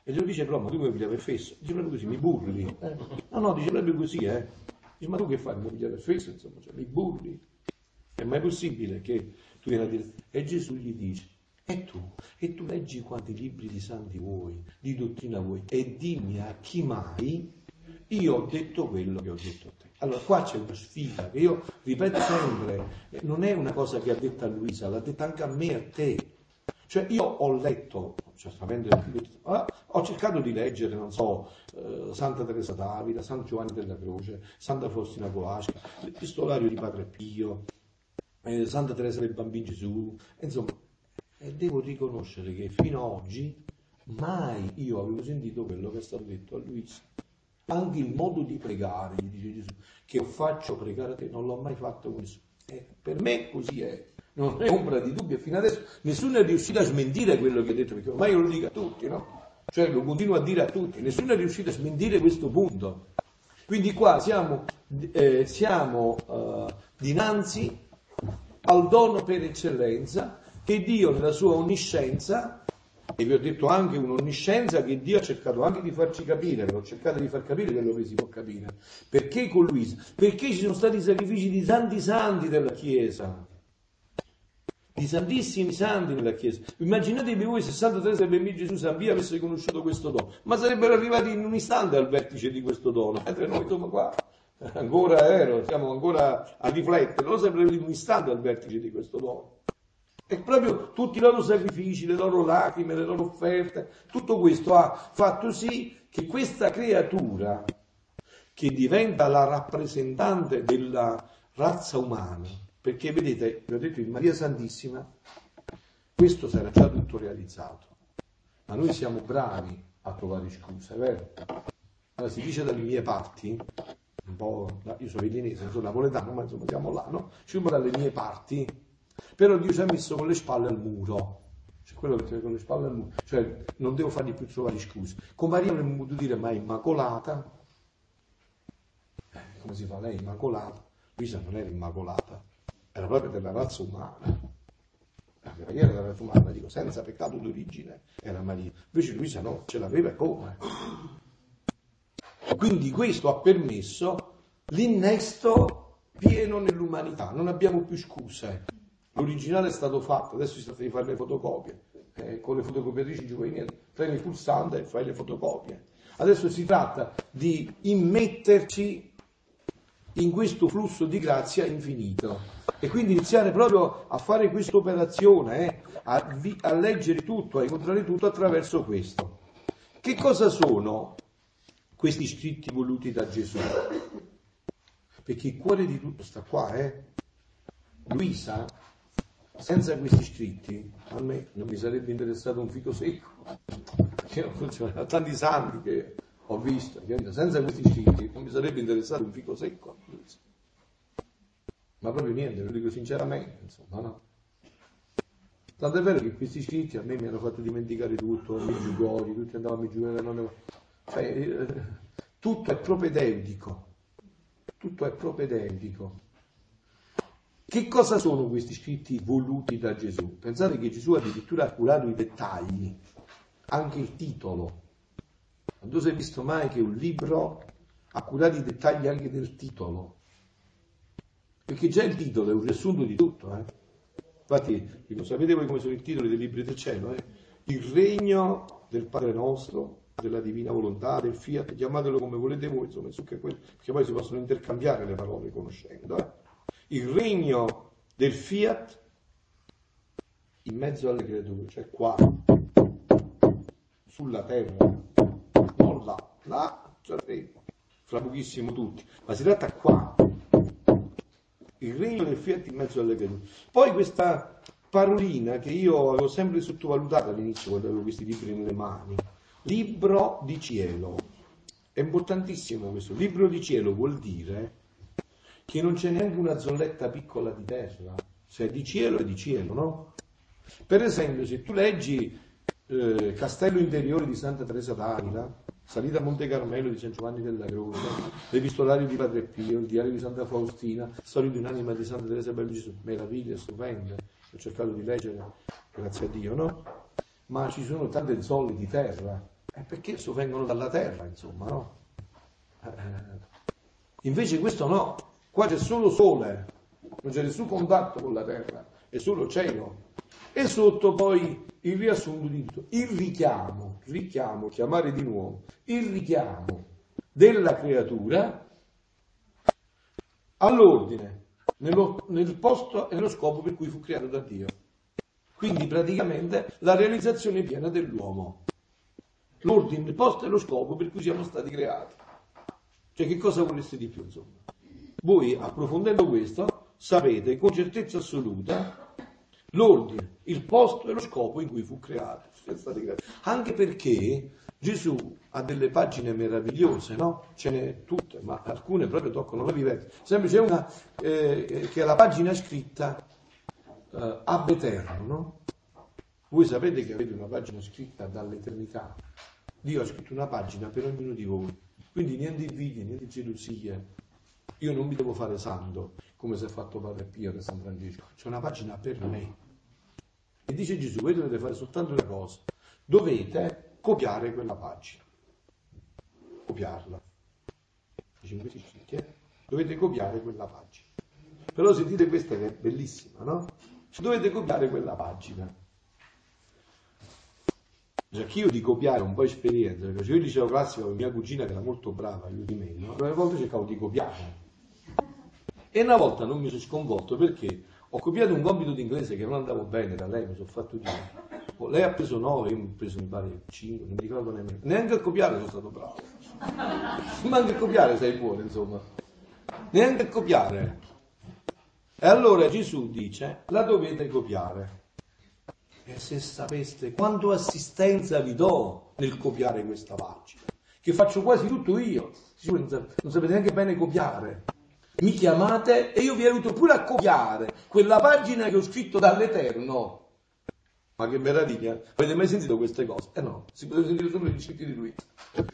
E glielo dice però, ma tu vuoi pigliare fesso? Dice proprio così, mi burli. Eh? No, no, dice proprio così, eh. Dice, ma tu che fai? Mi vuoi pigliare fesso? Insomma, cioè, mi burli. È mai possibile che tu vieni dire... E Gesù gli dice, e tu? E tu leggi quanti libri di santi vuoi, di dottrina vuoi, e dimmi a chi mai io ho detto quello che ho detto a te. Allora qua c'è una sfida che io ripeto sempre, non è una cosa che ha detto a Luisa, l'ha detta anche a me e a te. Cioè io ho letto, certamente ah, ho cercato di leggere, non so, eh, Santa Teresa d'Avila, San Giovanni della Croce, Santa Faustina Colasca, l'epistolario di Padre Pio, eh, Santa Teresa del Bambino Gesù, insomma, e devo riconoscere che fino ad oggi mai io avevo sentito quello che è stato detto a Luisa. Anche il modo di pregare, gli dice Gesù, che io faccio pregare a te, non l'ho mai fatto con nessuno. Eh, per me così è, non è ombra di dubbio. Fino adesso nessuno è riuscito a smentire quello che ho detto, perché ormai io lo dico a tutti, no? Cioè lo continuo a dire a tutti, nessuno è riuscito a smentire questo punto. Quindi qua siamo, eh, siamo uh, dinanzi al dono per eccellenza che Dio nella sua onniscienza, e vi ho detto anche un'onniscienza che Dio ha cercato anche di farci capire, però ho cercato di far capire quello che si può capire. Perché con Luisa? Perché ci sono stati sacrifici di tanti santi della Chiesa, di santissimi santi nella Chiesa. Immaginatevi voi se Santa Teresa Bambino Gesù San Via avesse conosciuto questo dono, ma sarebbero arrivati in un istante al vertice di questo dono, mentre noi siamo qua ancora ero, siamo ancora a riflettere, sarebbero in un istante al vertice di questo dono. E proprio tutti i loro sacrifici, le loro lacrime, le loro offerte, tutto questo ha fatto sì che questa creatura, che diventa la rappresentante della razza umana, perché vedete, vi ho detto in Maria Santissima, questo sarà già tutto realizzato, ma noi siamo bravi a trovare scuse, vero? Allora si dice dalle mie parti un po', io sono villinese, non sono napoletano, ma insomma siamo là, no? Ci dalle mie parti, però Dio ci ha messo con le spalle al muro. Cioè quello che tiene con le spalle al muro, cioè non devo fargli più trovare scuse. Con Maria avremmo potuto dire ma è immacolata. Eh, come si fa? Lei immacolata. Luisa non era immacolata, era proprio della razza umana. Maria era della razza umana, dico, senza peccato d'origine era Maria. Invece Luisa no, ce l'aveva come? Quindi questo ha permesso l'innesto pieno nell'umanità, non abbiamo più scuse. L'originale è stato fatto, adesso si tratta di fare le fotocopie. Eh, con le fotocopiatrici giovanili prendi il pulsante e fai le fotocopie. Adesso si tratta di immetterci in questo flusso di grazia infinito e quindi iniziare proprio a fare questa operazione, eh, a, a leggere tutto, a incontrare tutto attraverso questo. Che cosa sono questi scritti voluti da Gesù. Perché il cuore di tutto sta qua, eh? Luisa, senza questi scritti, a me non mi sarebbe interessato un fico secco. C'erano tanti santi che ho visto, senza questi scritti non mi sarebbe interessato un fico secco. Ma proprio niente, lo dico sinceramente, insomma, no? Tanto è vero che questi scritti a me mi hanno fatto dimenticare tutto, mi giugori, tutti andavano a mi giugare, non cioè, eh, tutto è propedeutico, tutto è propedeutico. Che cosa sono questi scritti voluti da Gesù? Pensate che Gesù addirittura ha curato i dettagli, anche il titolo. Non si è visto mai che un libro ha curato i dettagli anche del titolo. Perché già il titolo è un riassunto di tutto. Eh? Infatti, sapete voi come sono i titoli dei libri del cielo? Eh? Il regno del Padre nostro, della divina volontà, del fiat, chiamatelo come volete voi, insomma, perché poi si possono intercambiare le parole conoscendo. Eh? Il regno del fiat in mezzo alle creature, cioè qua, sulla terra, non là, là, cioè, fra pochissimo tutti, ma si tratta qua, il regno del fiat in mezzo alle creature. Poi questa parolina che io avevo sempre sottovalutato all'inizio quando avevo questi libri nelle mani, libro di cielo. È importantissimo questo, libro di cielo vuol dire che non c'è neanche una zolletta piccola di terra, se è di cielo è di cielo, no? Per esempio, se tu leggi eh, Castello Interiore di Santa Teresa d'Avila, Salita a Monte Carmelo di San Giovanni della Croce, l'Epistolario di Padre Pio, il Diario di Santa Faustina, Storia di un'anima di Santa Teresa Bello Gesù, meraviglie stupende, ho cercato di leggere, grazie a Dio, no? Ma ci sono tante zolle di terra, eh, perché vengono dalla terra, insomma, no? Eh, invece questo no, qua c'è solo sole, non c'è nessun contatto con la terra, è solo cielo. E sotto poi il riassunto di tutto, il richiamo, richiamo, chiamare di nuovo, il richiamo della creatura all'ordine, nello, nel posto e nello scopo per cui fu creato da Dio. Quindi praticamente la realizzazione piena dell'uomo. L'ordine, il posto e lo scopo per cui siamo stati creati. Cioè che cosa voleste di più, insomma? Voi, approfondendo questo, sapete con certezza assoluta l'ordine, il posto e lo scopo in cui fu creato. Anche perché Gesù ha delle pagine meravigliose, no? Ce n'è tutte, ma alcune proprio toccano la vivente. Sempre c'è una eh, che è la pagina scritta eh, ab eterno, no? Voi sapete che avete una pagina scritta dall'eternità. Dio ha scritto una pagina per ognuno di voi. Quindi niente invidia, niente gelosie. Io non mi devo fare santo, come si è fatto Padre Pio da San Francesco. C'è una pagina per me. E dice Gesù, voi dovete fare soltanto una cosa, dovete copiare quella pagina. Copiarla. Dovete copiare quella pagina. Però sentite questa che è bellissima, no? Dovete copiare quella pagina. Già che io di copiare un po' esperienza, perché io io liceo classico mia cugina che era molto brava, io di me, no? Una volta cercavo di copiare e una volta non mi sono sconvolto perché ho copiato un compito di inglese che non andavo bene da lei, mi sono fatto dire. Oh, lei ha preso 9, io ho preso mi pare 5, non mi ricordo nemmeno. Neanche a copiare sono stato bravo. Ma anche a copiare sei buono, insomma. Neanche a copiare. E allora Gesù dice, la dovete copiare. E se sapeste quanto assistenza vi do nel copiare questa pagina, che faccio quasi tutto io, non sapete neanche bene copiare mi chiamate e io vi aiuto pure a copiare quella pagina che ho scritto dall'Eterno. Ma che meraviglia! Avete mai sentito queste cose? Eh no, si poteva sentire solo gli scritti di lui.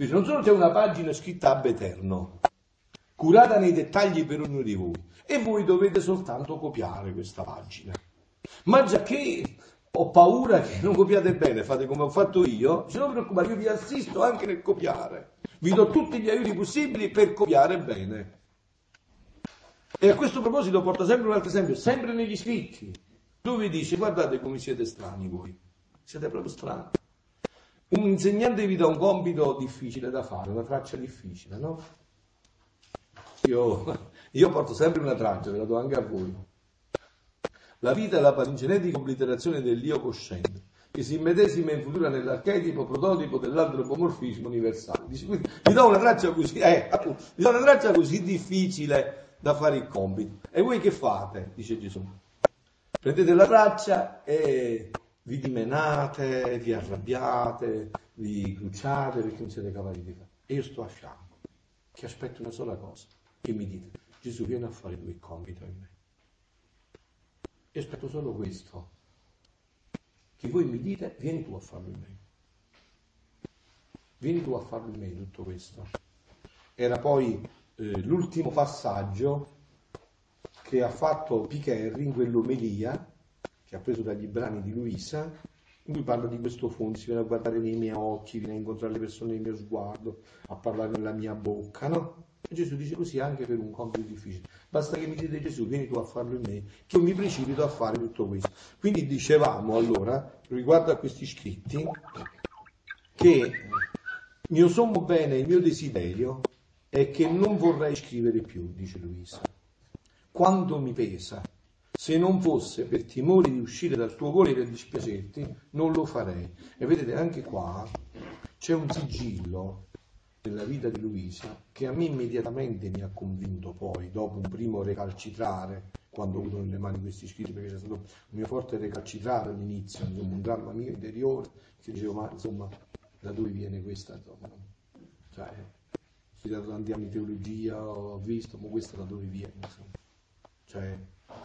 Non solo c'è una pagina scritta ab eterno, curata nei dettagli per ognuno di voi, e voi dovete soltanto copiare questa pagina. Ma già che ho paura che non copiate bene, fate come ho fatto io, se non preoccupate, io vi assisto anche nel copiare. Vi do tutti gli aiuti possibili per copiare bene. E a questo proposito porta sempre un altro esempio, sempre negli scritti, dove dice guardate come siete strani voi, siete proprio strani. Un insegnante vi dà un compito difficile da fare, una traccia difficile, no? Io, io porto sempre una traccia, ve la do anche a voi. La vita è la palingenetica obliterazione dell'io cosciente, che si immedesima in futuro nell'archetipo prototipo dell'antropomorfismo universale. Dice, vi do una traccia così, eh, vi do una traccia così difficile da fare il compito. E voi che fate? Dice Gesù. Prendete la traccia e vi dimenate, vi arrabbiate, vi cruciate perché non siete capaci di fare. E io sto a fianco, che aspetto una sola cosa, che mi dite, Gesù viene a fare tu il compito in me. Io aspetto solo questo. che voi mi dite, vieni tu a farlo in me. Vieni tu a farlo in me tutto questo. Era poi eh, l'ultimo passaggio che ha fatto Picherri in quell'omelia che ha preso dagli brani di Luisa, in cui parla di questo fondo, si viene a guardare nei miei occhi, viene a incontrare le persone nel mio sguardo, a parlare nella mia bocca, no? Gesù dice così anche per un compito difficile. Basta che mi dite Gesù, vieni tu a farlo in me, che io mi precipito a fare tutto questo. Quindi dicevamo allora, riguardo a questi scritti, che mio sommo bene, il mio desiderio è che non vorrei scrivere più, dice Luisa. Quanto mi pesa, se non fosse per timore di uscire dal tuo volere e dispiacerti, non lo farei. E vedete, anche qua c'è un sigillo nella vita di Luisa che a me immediatamente mi ha convinto poi, dopo un primo recalcitrare, quando ho avuto nelle mani questi scritti, perché c'è stato un mio forte recalcitrare all'inizio, un dramma mio interiore, che dicevo, ma insomma, da dove viene questa? Insomma, cioè, ho studiato tanti anni teologia, ho visto, ma questa da dove viene? Insomma. Cioè,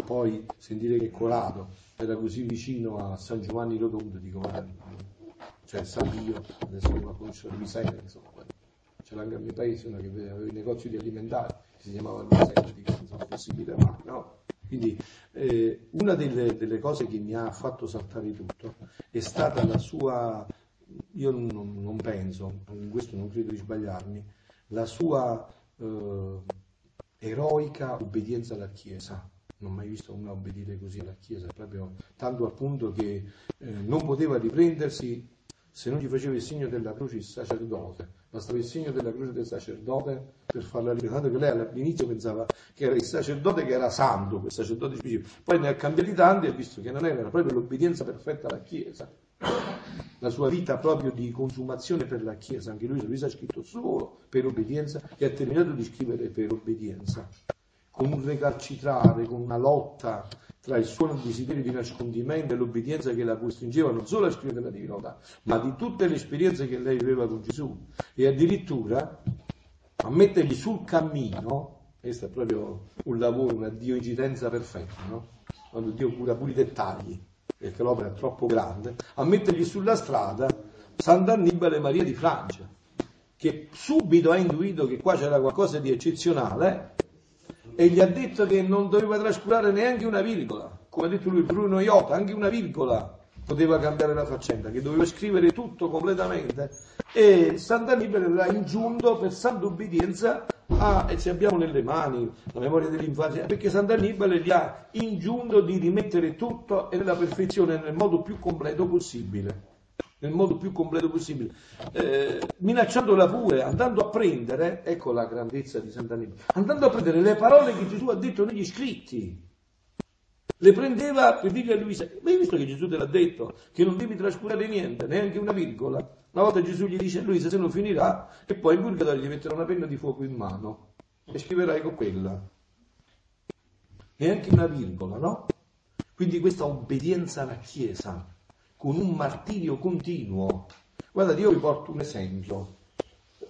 poi sentire che Corrado era così vicino a San Giovanni Rotondo, dico, ma cioè Sapio, adesso non la conosco, Luisena, insomma, c'era anche al mio paese una che aveva i negozi di alimentari, si chiamava Luisena, dico, insomma, possibile mai, no? Quindi eh, una delle, delle, cose che mi ha fatto saltare tutto è stata la sua, io non, non penso, in questo non credo di sbagliarmi, la sua eh, eroica obbedienza alla Chiesa. Non ho mai visto una obbedire così alla Chiesa, proprio tanto appunto che eh, non poteva riprendersi se non gli faceva il segno della croce il sacerdote. Bastava il segno della croce del sacerdote per farla. Tanto che lei all'inizio pensava che era il sacerdote che era santo, quel sacerdote specifico. Poi ne ha cambiati tanti e ha visto che non era, era proprio l'obbedienza perfetta alla Chiesa la sua vita proprio di consumazione per la Chiesa, anche lui, lui ha scritto solo per obbedienza e ha terminato di scrivere per obbedienza, con un recalcitrare, con una lotta tra il suo desiderio di nascondimento e l'obbedienza che la costringeva non solo a scrivere la divinità, ma di tutte le esperienze che lei aveva con Gesù e addirittura a mettergli sul cammino, questo è proprio un lavoro, una dio incidenza perfetta, no? quando Dio cura pure i dettagli perché l'opera è troppo grande, a mettergli sulla strada Sant'Annibale Maria di Francia, che subito ha intuito che qua c'era qualcosa di eccezionale e gli ha detto che non doveva trascurare neanche una virgola, come ha detto lui Bruno Iota, anche una virgola poteva cambiare la faccenda, che doveva scrivere tutto completamente e Sant'Annibale l'ha ingiunto per santa obbedienza Ah, e ci abbiamo nelle mani la memoria dell'infanzia, perché Sant'Annibale gli ha ingiunto di rimettere tutto nella perfezione nel modo più completo possibile. Nel modo più completo possibile, eh, minacciandola pure, andando a prendere, ecco la grandezza di Sant'Annibale, andando a prendere le parole che Gesù ha detto negli scritti, le prendeva per dire a lui, ma hai visto che Gesù te l'ha detto, che non devi trascurare niente, neanche una virgola? Una volta Gesù gli dice a lui, se non finirà, e poi in purgatorio gli metterà una penna di fuoco in mano e scriverai con quella. Neanche una virgola, no? Quindi questa obbedienza alla Chiesa, con un martirio continuo. Guardate, io vi porto un esempio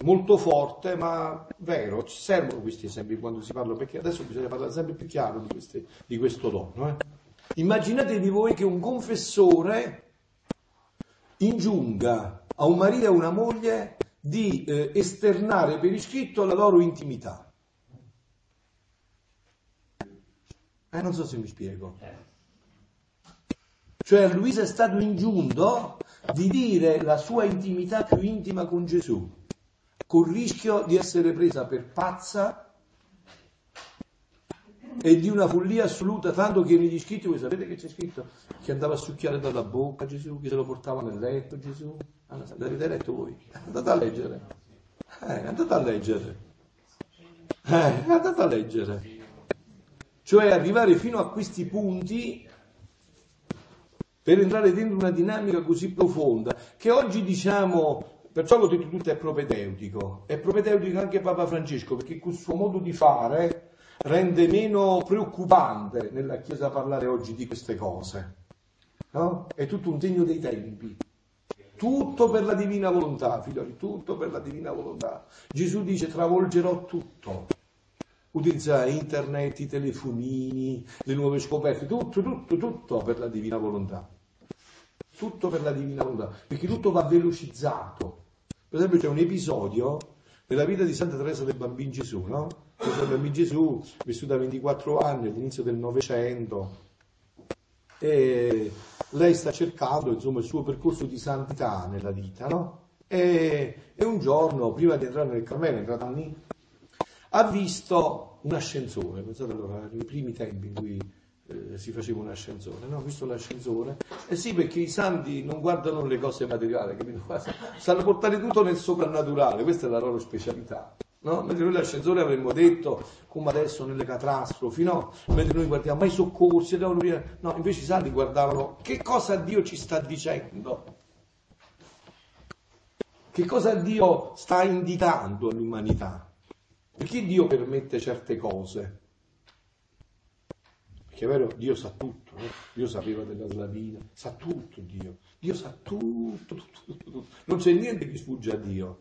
molto forte, ma vero, ci servono questi esempi quando si parla, perché adesso bisogna parlare sempre più chiaro di, queste, di questo dono. Eh? Immaginatevi voi che un confessore ingiunga a un marito e a una moglie di eh, esternare per iscritto la loro intimità. Eh, non so se mi spiego. Cioè Luisa è stato ingiunto di dire la sua intimità più intima con Gesù col rischio di essere presa per pazza e di una follia assoluta, tanto che negli scritti, voi sapete che c'è scritto? Che andava a succhiare dalla bocca Gesù, che se lo portava nel letto Gesù. L'avete letto voi? Andate a leggere. Eh, andate a leggere. Eh, andate a leggere. Cioè arrivare fino a questi punti per entrare dentro una dinamica così profonda che oggi diciamo perciò l'ho detto tutto è propedeutico. È propedeutico anche Papa Francesco perché col suo modo di fare rende meno preoccupante nella Chiesa parlare oggi di queste cose. No? È tutto un segno dei tempi. Tutto per la divina volontà, figlioli, tutto per la divina volontà. Gesù dice travolgerò tutto. Utilizza internet, i telefonini, le nuove scoperte, tutto, tutto, tutto per la divina volontà. Tutto per la divina volontà, perché tutto va velocizzato. Per esempio c'è un episodio nella vita di Santa Teresa del Bambino Gesù, no? Teresa Bambino Gesù, vissuta 24 anni all'inizio del Novecento, e lei sta cercando insomma, il suo percorso di santità nella vita, no? E, e, un giorno, prima di entrare nel Carmelo, è lì, ha visto un ascensore, pensate allora, nei primi tempi in cui eh, si faceva un ascensore, no? Visto l'ascensore? Eh sì, perché i santi non guardano le cose materiali, capito? Sanno portare tutto nel soprannaturale, questa è la loro specialità. No? Mentre noi l'ascensore avremmo detto, come adesso nelle catastrofi, no? Mentre noi guardiamo, ma i soccorsi, no? Invece i santi guardavano che cosa Dio ci sta dicendo. Che cosa Dio sta indicando all'umanità? Perché Dio permette certe cose? Perché è vero, Dio sa tutto, eh? Dio sapeva della slavina, sa tutto Dio, Dio sa tutto, tutto, tutto, tutto. non c'è niente che sfugge a Dio.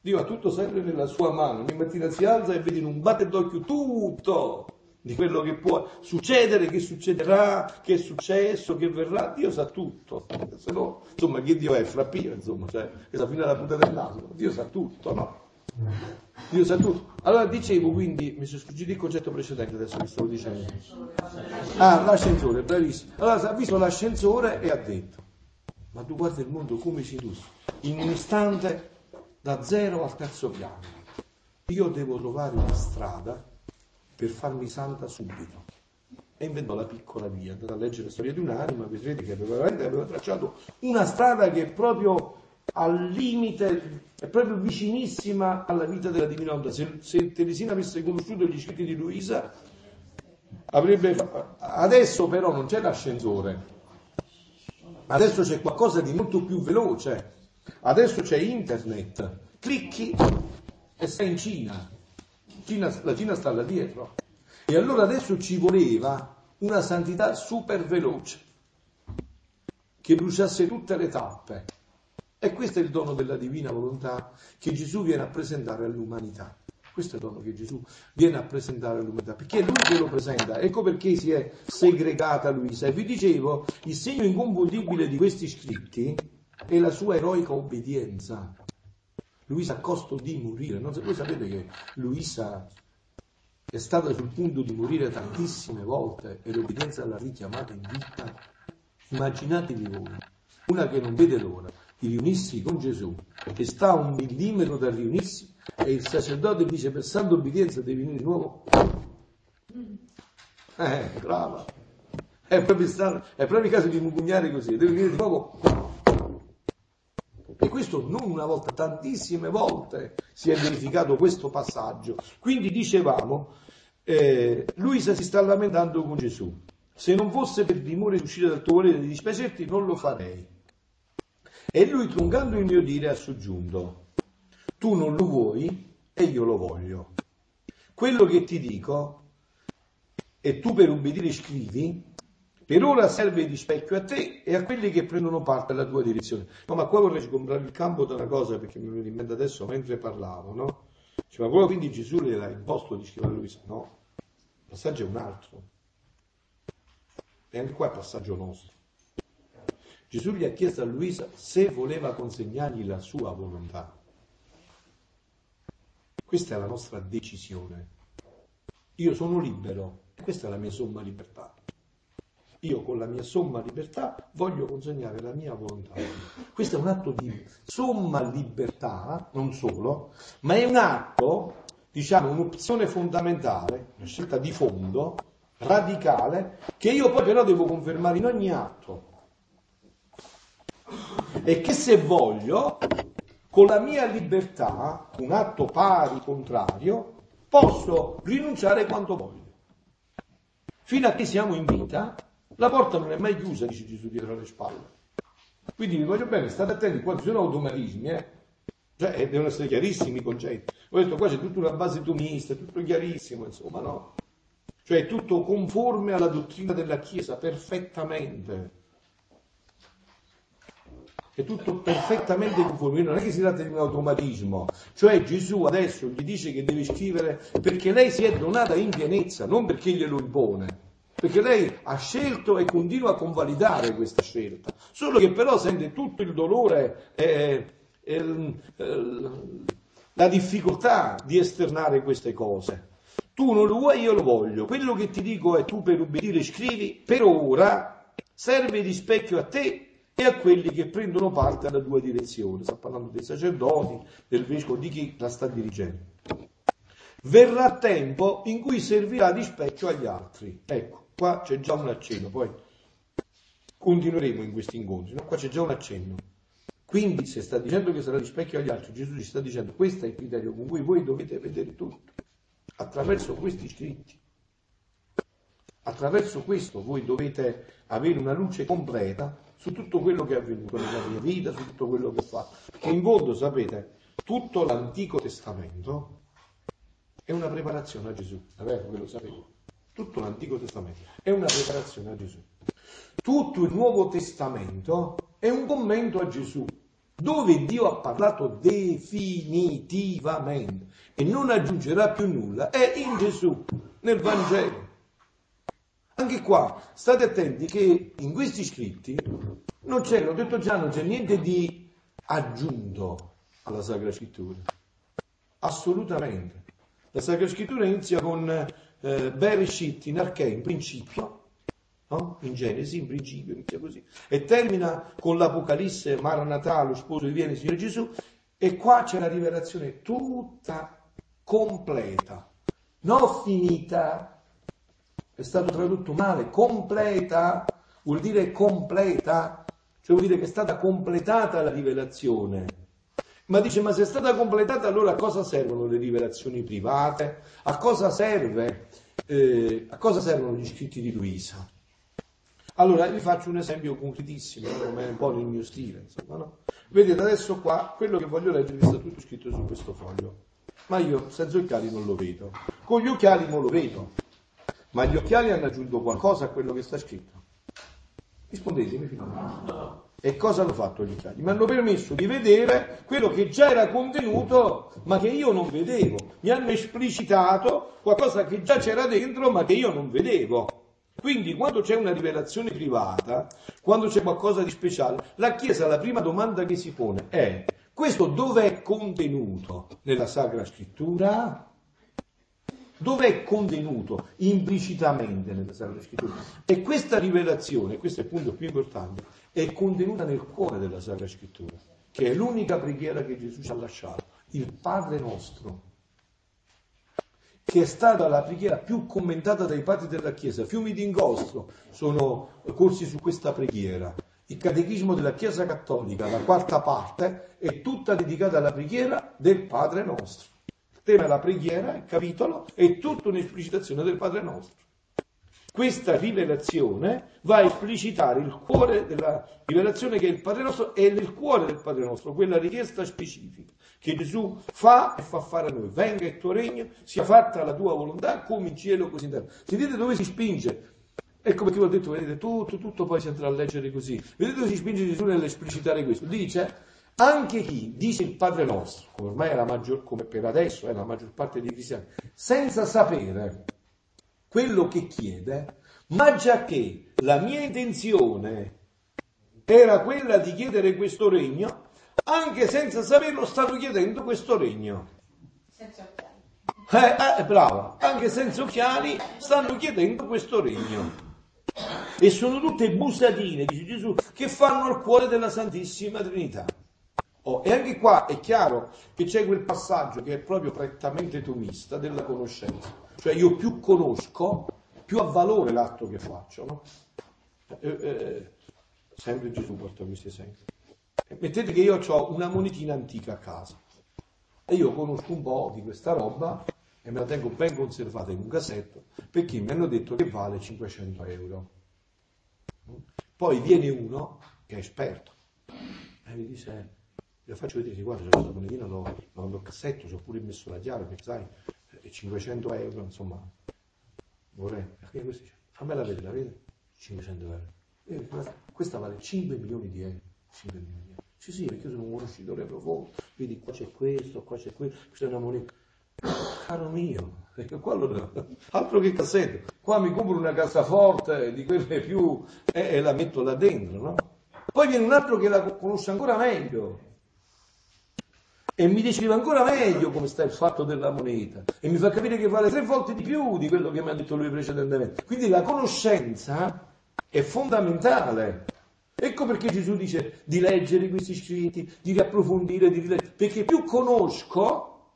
Dio ha tutto sempre nella sua mano, ogni mattina si alza e vede in un batter d'occhio tutto di quello che può succedere, che succederà, che è successo, che verrà, Dio sa tutto, se no, insomma, che Dio è? Frappino, insomma, cioè, questa fine alla punta del Dio sa tutto, no? Dio sa tutto. Allora dicevo, quindi, mi sono sfuggito il concetto precedente, adesso vi stavo dicendo. Ah, l'ascensore, bravissimo. Allora ha visto l'ascensore e ha detto, ma tu guarda il mondo come si usa. In un istante, da zero al terzo piano, io devo trovare una strada per farmi santa subito. E inventò la piccola via, andate a leggere la storia di un'anima, vedrete che aveva, aveva tracciato una strada che proprio al limite, è proprio vicinissima alla vita della Divina Onda. Se, se Teresina avesse conosciuto gli scritti di Luisa, avrebbe... Adesso però non c'è l'ascensore, adesso c'è qualcosa di molto più veloce, adesso c'è internet, clicchi e sei in Cina Cina, la Cina sta là dietro. E allora adesso ci voleva una santità super veloce, che bruciasse tutte le tappe. E questo è il dono della divina volontà che Gesù viene a presentare all'umanità. Questo è il dono che Gesù viene a presentare all'umanità, perché lui che lo presenta. Ecco perché si è segregata Luisa. E vi dicevo, il segno inconfondibile di questi scritti è la sua eroica obbedienza. Luisa a costo di morire. Non, voi sapete che Luisa è stata sul punto di morire tantissime volte e l'obbedienza l'ha richiamata in vita. Immaginatevi voi, una che non vede l'ora di riunirsi con Gesù, che sta a un millimetro da riunirsi e il sacerdote dice per santa obbedienza devi venire di nuovo. Eh, brava. È proprio, stato, è proprio il caso di mugugnare così, devi venire di nuovo e questo non una volta, tantissime volte si è verificato questo passaggio. Quindi dicevamo, eh, Luisa si sta lamentando con Gesù. Se non fosse per timore di uscire dal tuo volere di dispiacerti, non lo farei. E lui, truncando il mio dire, ha soggiunto, tu non lo vuoi e io lo voglio. Quello che ti dico, e tu per ubbidire scrivi, per ora serve di specchio a te e a quelli che prendono parte alla tua direzione. No, ma qua vorrei comprare il campo da una cosa perché mi viene in mente adesso mentre parlavo, no? Cioè, ma quello quindi Gesù le ha imposto di scrivere a Luisa? No, il passaggio è un altro. E anche qua è passaggio nostro. Gesù gli ha chiesto a Luisa se voleva consegnargli la sua volontà. Questa è la nostra decisione. Io sono libero, questa è la mia somma libertà. Io con la mia somma libertà voglio consegnare la mia volontà. Questo è un atto di somma libertà, non solo, ma è un atto, diciamo, un'opzione fondamentale, una scelta di fondo, radicale, che io poi però devo confermare in ogni atto. E che se voglio, con la mia libertà, un atto pari, contrario, posso rinunciare quanto voglio. Fino a che siamo in vita, la porta non è mai chiusa, dice Gesù dietro le spalle. Quindi vi voglio bene, state attenti, qua ci sono automatismi, eh? Cioè, eh, devono essere chiarissimi i concetti. Ho detto qua c'è tutta una base tomista, tutto chiarissimo, insomma, no? Cioè, tutto conforme alla dottrina della Chiesa, perfettamente. È tutto perfettamente conforme, non è che si tratta di un automatismo. Cioè Gesù adesso gli dice che deve scrivere perché lei si è donata in pienezza, non perché glielo impone. perché lei ha scelto e continua a convalidare questa scelta, solo che però sente tutto il dolore e, e, e la difficoltà di esternare queste cose. Tu non lo vuoi, io lo voglio. Quello che ti dico è tu per ubbidire scrivi, per ora serve di specchio a te e a quelli che prendono parte alla tua direzione. Sta parlando dei sacerdoti, del vescovo, di chi la sta dirigendo. Verrà tempo in cui servirà di specchio agli altri. Ecco, qua c'è già un accenno, poi continueremo in questi incontri, no? qua c'è già un accenno. Quindi se sta dicendo che sarà di specchio agli altri, Gesù ci sta dicendo questo è il criterio con cui voi dovete vedere tutto, attraverso questi scritti. Attraverso questo voi dovete avere una luce completa su tutto quello che è avvenuto nella mia vita, su tutto quello che ho fatto. Perché in fondo, sapete, tutto l'Antico Testamento è una preparazione a Gesù, è che lo sapete? Tutto l'Antico Testamento è una preparazione a Gesù. Tutto il Nuovo Testamento è un commento a Gesù, dove Dio ha parlato definitivamente e non aggiungerà più nulla, è in Gesù, nel Vangelo. Anche qua state attenti che in questi scritti non c'è, l'ho detto già, non c'è niente di aggiunto alla Sacra Scrittura. Assolutamente. La Sacra Scrittura inizia con eh, Bereshit in archè, in principio, no? in Genesi, in principio, inizia così, e termina con l'Apocalisse, Maranatà, lo sposo viene, Signore Gesù, e qua c'è la rivelazione tutta completa, non finita, è stato tradotto male, completa, vuol dire completa, cioè vuol dire che è stata completata la rivelazione. Ma dice, ma se è stata completata allora a cosa servono le rivelazioni private? A cosa serve? Eh, a cosa servono gli scritti di Luisa? Allora vi faccio un esempio concretissimo, come un po' nel mio stile, insomma, no? Vedete adesso qua, quello che voglio leggere sta tutto scritto su questo foglio, ma io senza occhiali non lo vedo, con gli occhiali non lo vedo, ma gli occhiali hanno aggiunto qualcosa a quello che sta scritto? Rispondetemi finalmente. E cosa hanno fatto gli occhiali? Mi hanno permesso di vedere quello che già era contenuto, ma che io non vedevo. Mi hanno esplicitato qualcosa che già c'era dentro, ma che io non vedevo. Quindi quando c'è una rivelazione privata, quando c'è qualcosa di speciale, la Chiesa la prima domanda che si pone è questo dove è contenuto nella Sacra Scrittura? Dove è contenuto implicitamente nella Sacra Scrittura. E questa rivelazione, questo è il punto più importante, è contenuta nel cuore della Sacra Scrittura, che è l'unica preghiera che Gesù ci ha lasciato, il Padre nostro, che è stata la preghiera più commentata dai padri della Chiesa. Fiumi d'ingosto sono corsi su questa preghiera. Il catechismo della Chiesa Cattolica, la quarta parte, è tutta dedicata alla preghiera del Padre nostro tema della preghiera, il capitolo, è tutta un'esplicitazione del Padre nostro. Questa rivelazione va a esplicitare il cuore della rivelazione che è il Padre nostro e nel cuore del Padre nostro, quella richiesta specifica che Gesù fa e fa fare a noi. Venga il tuo regno, sia fatta la tua volontà come in cielo così in terra. Sentite dove si spinge. Ecco perché vi ho detto, vedete, tutto, tutto poi si andrà a leggere così. Vedete dove si spinge Gesù nell'esplicitare questo? Dice, anche chi dice il Padre nostro, come ormai è la maggior, come per adesso è la maggior parte dei cristiani, senza sapere quello che chiede, ma già che la mia intenzione era quella di chiedere questo regno, anche senza saperlo stanno chiedendo questo regno. Senza occhiali. Eh, eh, brava, anche senza occhiali stanno chiedendo questo regno. E sono tutte busatine, dice Gesù, che fanno al cuore della Santissima Trinità. Oh, e anche qua è chiaro che c'è quel passaggio che è proprio prettamente tomista della conoscenza. Cioè io più conosco, più ha valore l'atto che faccio. No? Eh, eh, sempre Gesù porta questi esempi. Mettete che io ho una monetina antica a casa e io conosco un po' di questa roba e me la tengo ben conservata in un cassetto perché mi hanno detto che vale 500 euro. Poi viene uno che è esperto e mi dice io faccio vedere, guarda, c'è questa monetina, l'ho, l'ho cassetto, ci ho pure messo la chiave, perché sai, 500 euro, insomma, vorrei. Perché questo dice, fammela vedere, la vede? 500 euro. E questa vale 5 milioni di euro. 5 milioni di euro. Sì, sì, perché io sono un conoscitore profondo. Vedi, qua c'è questo, qua c'è questo, questa è una moneta. Caro mio, perché qua allora, altro che cassetto, Qua mi compro una cassaforte di quelle più e, e la metto là dentro, no? Poi viene un altro che la conosce ancora meglio e mi descrive ancora meglio come sta il fatto della moneta e mi fa capire che vale tre volte di più di quello che mi ha detto lui precedentemente. Quindi la conoscenza è fondamentale. Ecco perché Gesù dice di leggere questi scritti, di riapprofondire, di rileggere, perché più conosco,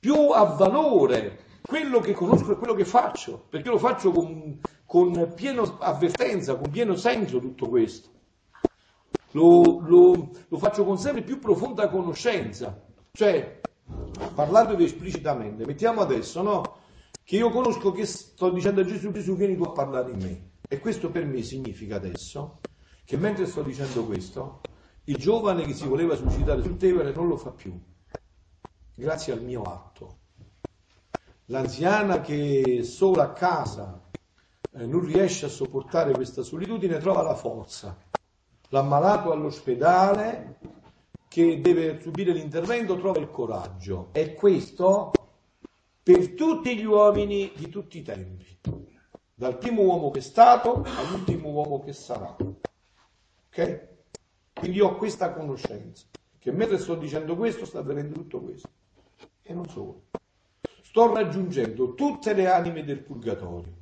più ha valore quello che conosco e quello che faccio, perché lo faccio con, con piena avvertenza, con pieno senso tutto questo. Lo, lo, lo, faccio con sempre più profonda conoscenza. Cioè, parlandovi esplicitamente, mettiamo adesso, no? Che io conosco che sto dicendo a Gesù, Gesù vieni tu a parlare in me. E questo per me significa adesso che mentre sto dicendo questo, il giovane che si voleva suicidare sul Tevere non lo fa più, grazie al mio atto l'anziana che sola a casa eh, non riesce a sopportare questa solitudine trova la forza. L'ammalato all'ospedale che deve subire l'intervento trova il coraggio. E questo per tutti gli uomini di tutti i tempi, dal primo uomo che è stato all'ultimo uomo che sarà. Ok? Quindi ho questa conoscenza, che mentre sto dicendo questo sta avvenendo tutto questo. E non solo sto raggiungendo tutte le anime del purgatorio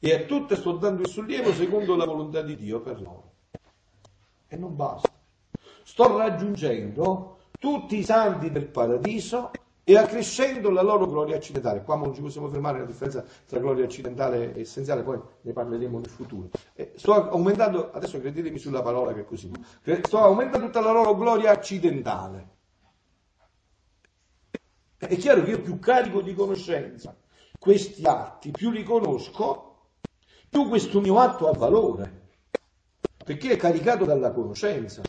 e a tutte sto dando il sollievo secondo la volontà di Dio per loro. E non basta. Sto raggiungendo tutti i santi del paradiso e accrescendo la loro gloria accidentale. Qua non ci possiamo fermare la differenza tra gloria accidentale e essenziale, poi ne parleremo nel futuro. E sto aumentando, adesso credetemi sulla parola che è così, sto aumentando tutta la loro gloria accidentale. È chiaro che io più carico di conoscenza questi atti, più li conosco, più questo mio atto ha valore, perché è caricato dalla conoscenza.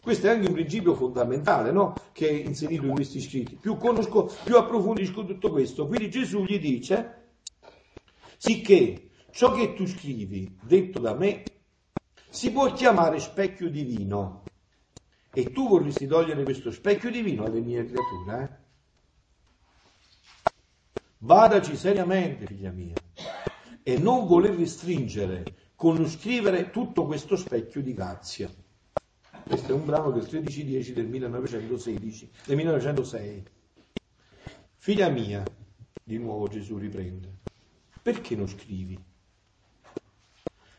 Questo è anche un principio fondamentale no? che è inserito in questi scritti. Più conosco, più approfondisco tutto questo. Quindi Gesù gli dice, sicché ciò che tu scrivi, detto da me, si può chiamare specchio divino. E tu vorresti togliere questo specchio divino alle mie creature. Eh? Vadaci seriamente, figlia mia, e non voler restringere con lo scrivere tutto questo specchio di grazia. Questo è un brano del 13-10 del 1916, del 1906. Figlia mia, di nuovo Gesù riprende, perché non scrivi?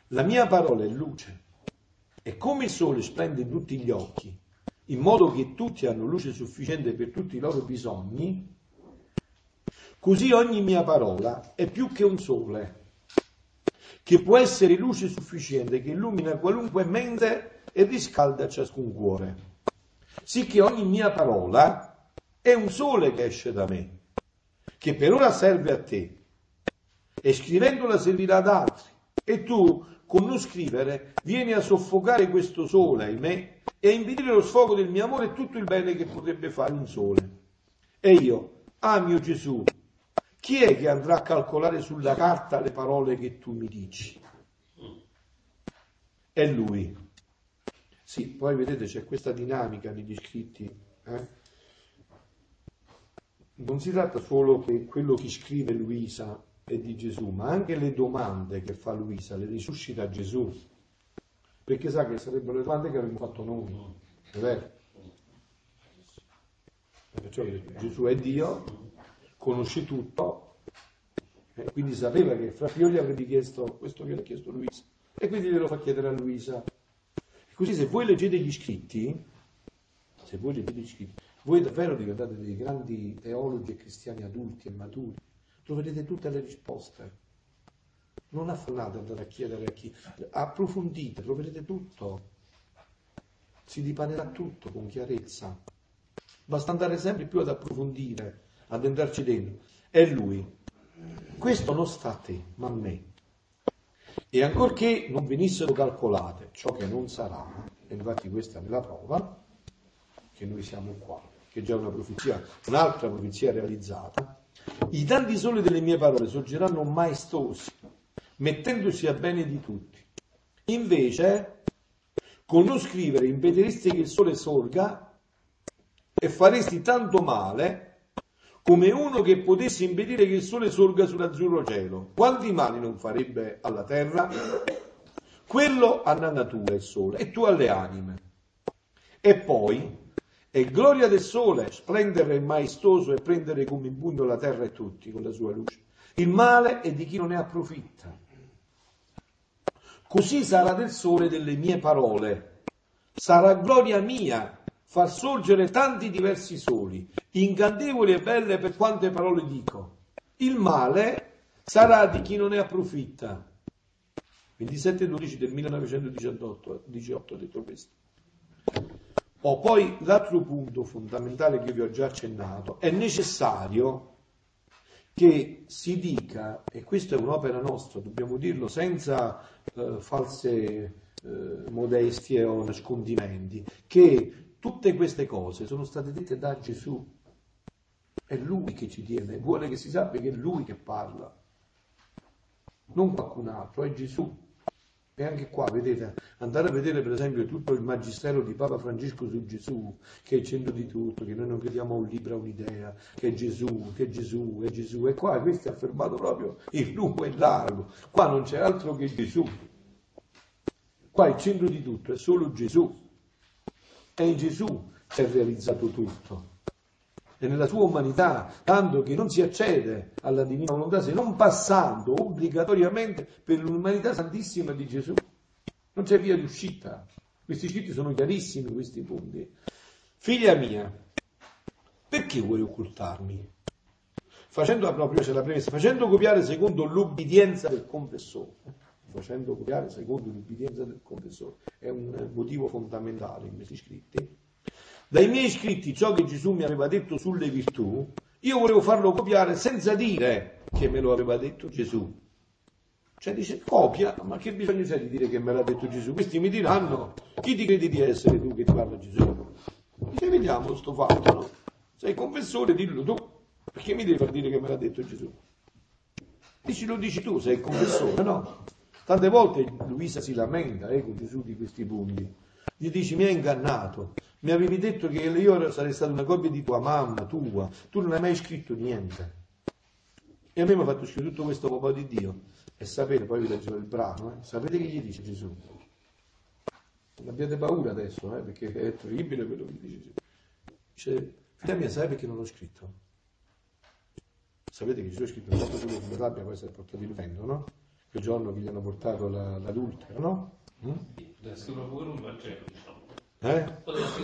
La mia parola è luce e come il sole splende in tutti gli occhi, in modo che tutti hanno luce sufficiente per tutti i loro bisogni, Così ogni mia parola è più che un sole, che può essere luce sufficiente che illumina qualunque mente e riscalda ciascun cuore. Sì che ogni mia parola è un sole che esce da me, che per ora serve a te, e scrivendola servirà ad altri. E tu, con non scrivere, vieni a soffocare questo sole, ahimè, e a impedire lo sfogo del mio amore e tutto il bene che potrebbe fare un sole. E io, ah mio Gesù, chi è che andrà a calcolare sulla carta le parole che tu mi dici? È lui. Sì, poi vedete c'è questa dinamica negli scritti. Eh? Non si tratta solo che quello che scrive Luisa è di Gesù, ma anche le domande che fa Luisa le risuscita Gesù. Perché sa che sarebbero le domande che avremmo fatto noi. È vero? Perciò Gesù è Dio, conosce tutto, e quindi sapeva che fra più gli avrebbe chiesto questo che gli ha chiesto Luisa, e quindi glielo fa chiedere a Luisa. Così se voi leggete gli scritti, se voi leggete gli scritti, voi davvero diventate dei grandi teologi e cristiani adulti e maturi, troverete tutte le risposte. Non affonnate andare a chiedere a chi, approfondite, troverete tutto. Si dipanerà tutto con chiarezza. Basta andare sempre più ad approfondire ad entrarci dentro, è lui. Questo non sta a te, ma a me. E ancorché non venissero calcolate ciò che non sarà, e infatti questa è la prova, che noi siamo qua, che è già una profezia, un'altra profezia realizzata, i tanti soli delle mie parole sorgeranno maestosi, mettendosi a bene di tutti. Invece, con non scrivere impediresti che il sole sorga e faresti tanto male come uno che potesse impedire che il sole sorga sull'azzurro cielo. Quanti mali non farebbe alla terra? Quello alla natura il sole e tu alle anime. E poi è gloria del sole splendere maestoso e prendere come in pugno la terra e tutti con la sua luce. Il male è di chi non ne approfitta. Così sarà del sole delle mie parole. Sarà gloria mia far sorgere tanti diversi soli, incantevoli e belle per quante parole dico. Il male sarà di chi non ne approfitta. 27-12 del 1918 18, ha detto questo. O poi l'altro punto fondamentale che vi ho già accennato, è necessario che si dica, e questa è un'opera nostra, dobbiamo dirlo senza eh, false eh, modestie o nascondimenti, che tutte queste cose sono state dette da Gesù. È Lui che ci tiene, vuole che si sappia che è Lui che parla, non qualcun altro, è Gesù. E anche qua, vedete, andare a vedere per esempio tutto il magistero di Papa Francesco su Gesù, che è il centro di tutto, che noi non crediamo a un libro, a un'idea, che è Gesù, che è Gesù, è Gesù. E qua questo è affermato proprio il lungo e largo. Qua non c'è altro che Gesù. Qua il centro di tutto è solo Gesù. È in Gesù che è realizzato tutto e nella sua umanità, tanto che non si accede alla divina volontà se non passando obbligatoriamente per l'umanità santissima di Gesù. Non c'è via d'uscita. Questi scritti sono chiarissimi, questi punti. Figlia mia, perché vuoi occultarmi? Facendo proprio, c'è la premessa, facendo copiare secondo l'ubbidienza del confessore. Facendo copiare secondo l'ubbidienza del confessore. È un motivo fondamentale in questi scritti dai miei scritti ciò che Gesù mi aveva detto sulle virtù, io volevo farlo copiare senza dire che me lo aveva detto Gesù. Cioè dice copia, ma che bisogno c'è di dire che me l'ha detto Gesù? Questi mi diranno, chi ti credi di essere tu che ti parla Gesù? Dice vediamo sto fatto, no? Sei confessore, dillo tu, perché mi devi far dire che me l'ha detto Gesù? Dici lo dici tu, sei confessore, no? Tante volte Luisa si lamenta eh, con Gesù di questi punti. Gli dici mi hai ingannato, mi avevi detto che io sarei stata una copia di tua mamma, tua, tu non hai mai scritto niente. E a me mi ha fatto scrivere tutto questo popolo di Dio. E sapete, poi vi leggerò il brano, eh? sapete che gli dice Gesù? Non abbiate paura adesso, eh? perché è terribile quello che dice Gesù. Dice, figlia mia, sai perché non l'ho scritto? Sapete che Gesù ha scritto il fatto solo sabbia, poi si è portato il vento, no? Quel giorno che gli hanno portato la, l'adultero, no? Mm? Solo pure un Vangelo, diciamo. Eh?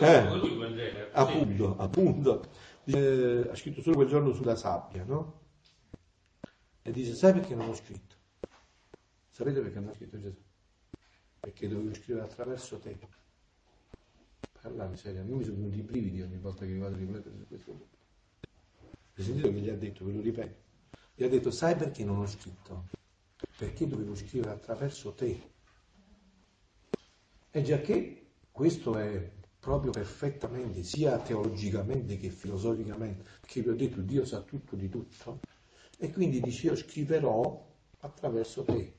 Eh, appunto, appunto. Dice, ha scritto solo quel giorno sulla sabbia, no? E dice, sai perché non ho scritto? Sapete perché non ho scritto Gesù? Perché dovevo scrivere attraverso te. Parlare serio, a me mi sono venuti i brividi ogni volta che vado a riflettere su questo punto. Hai sentito che gli ha detto, ve lo ripeto? Gli ha detto, sai perché non ho scritto? Perché dovevo scrivere attraverso te. E già che questo è proprio perfettamente, sia teologicamente che filosoficamente, perché vi ho detto Dio sa tutto di tutto, e quindi dice io scriverò attraverso te.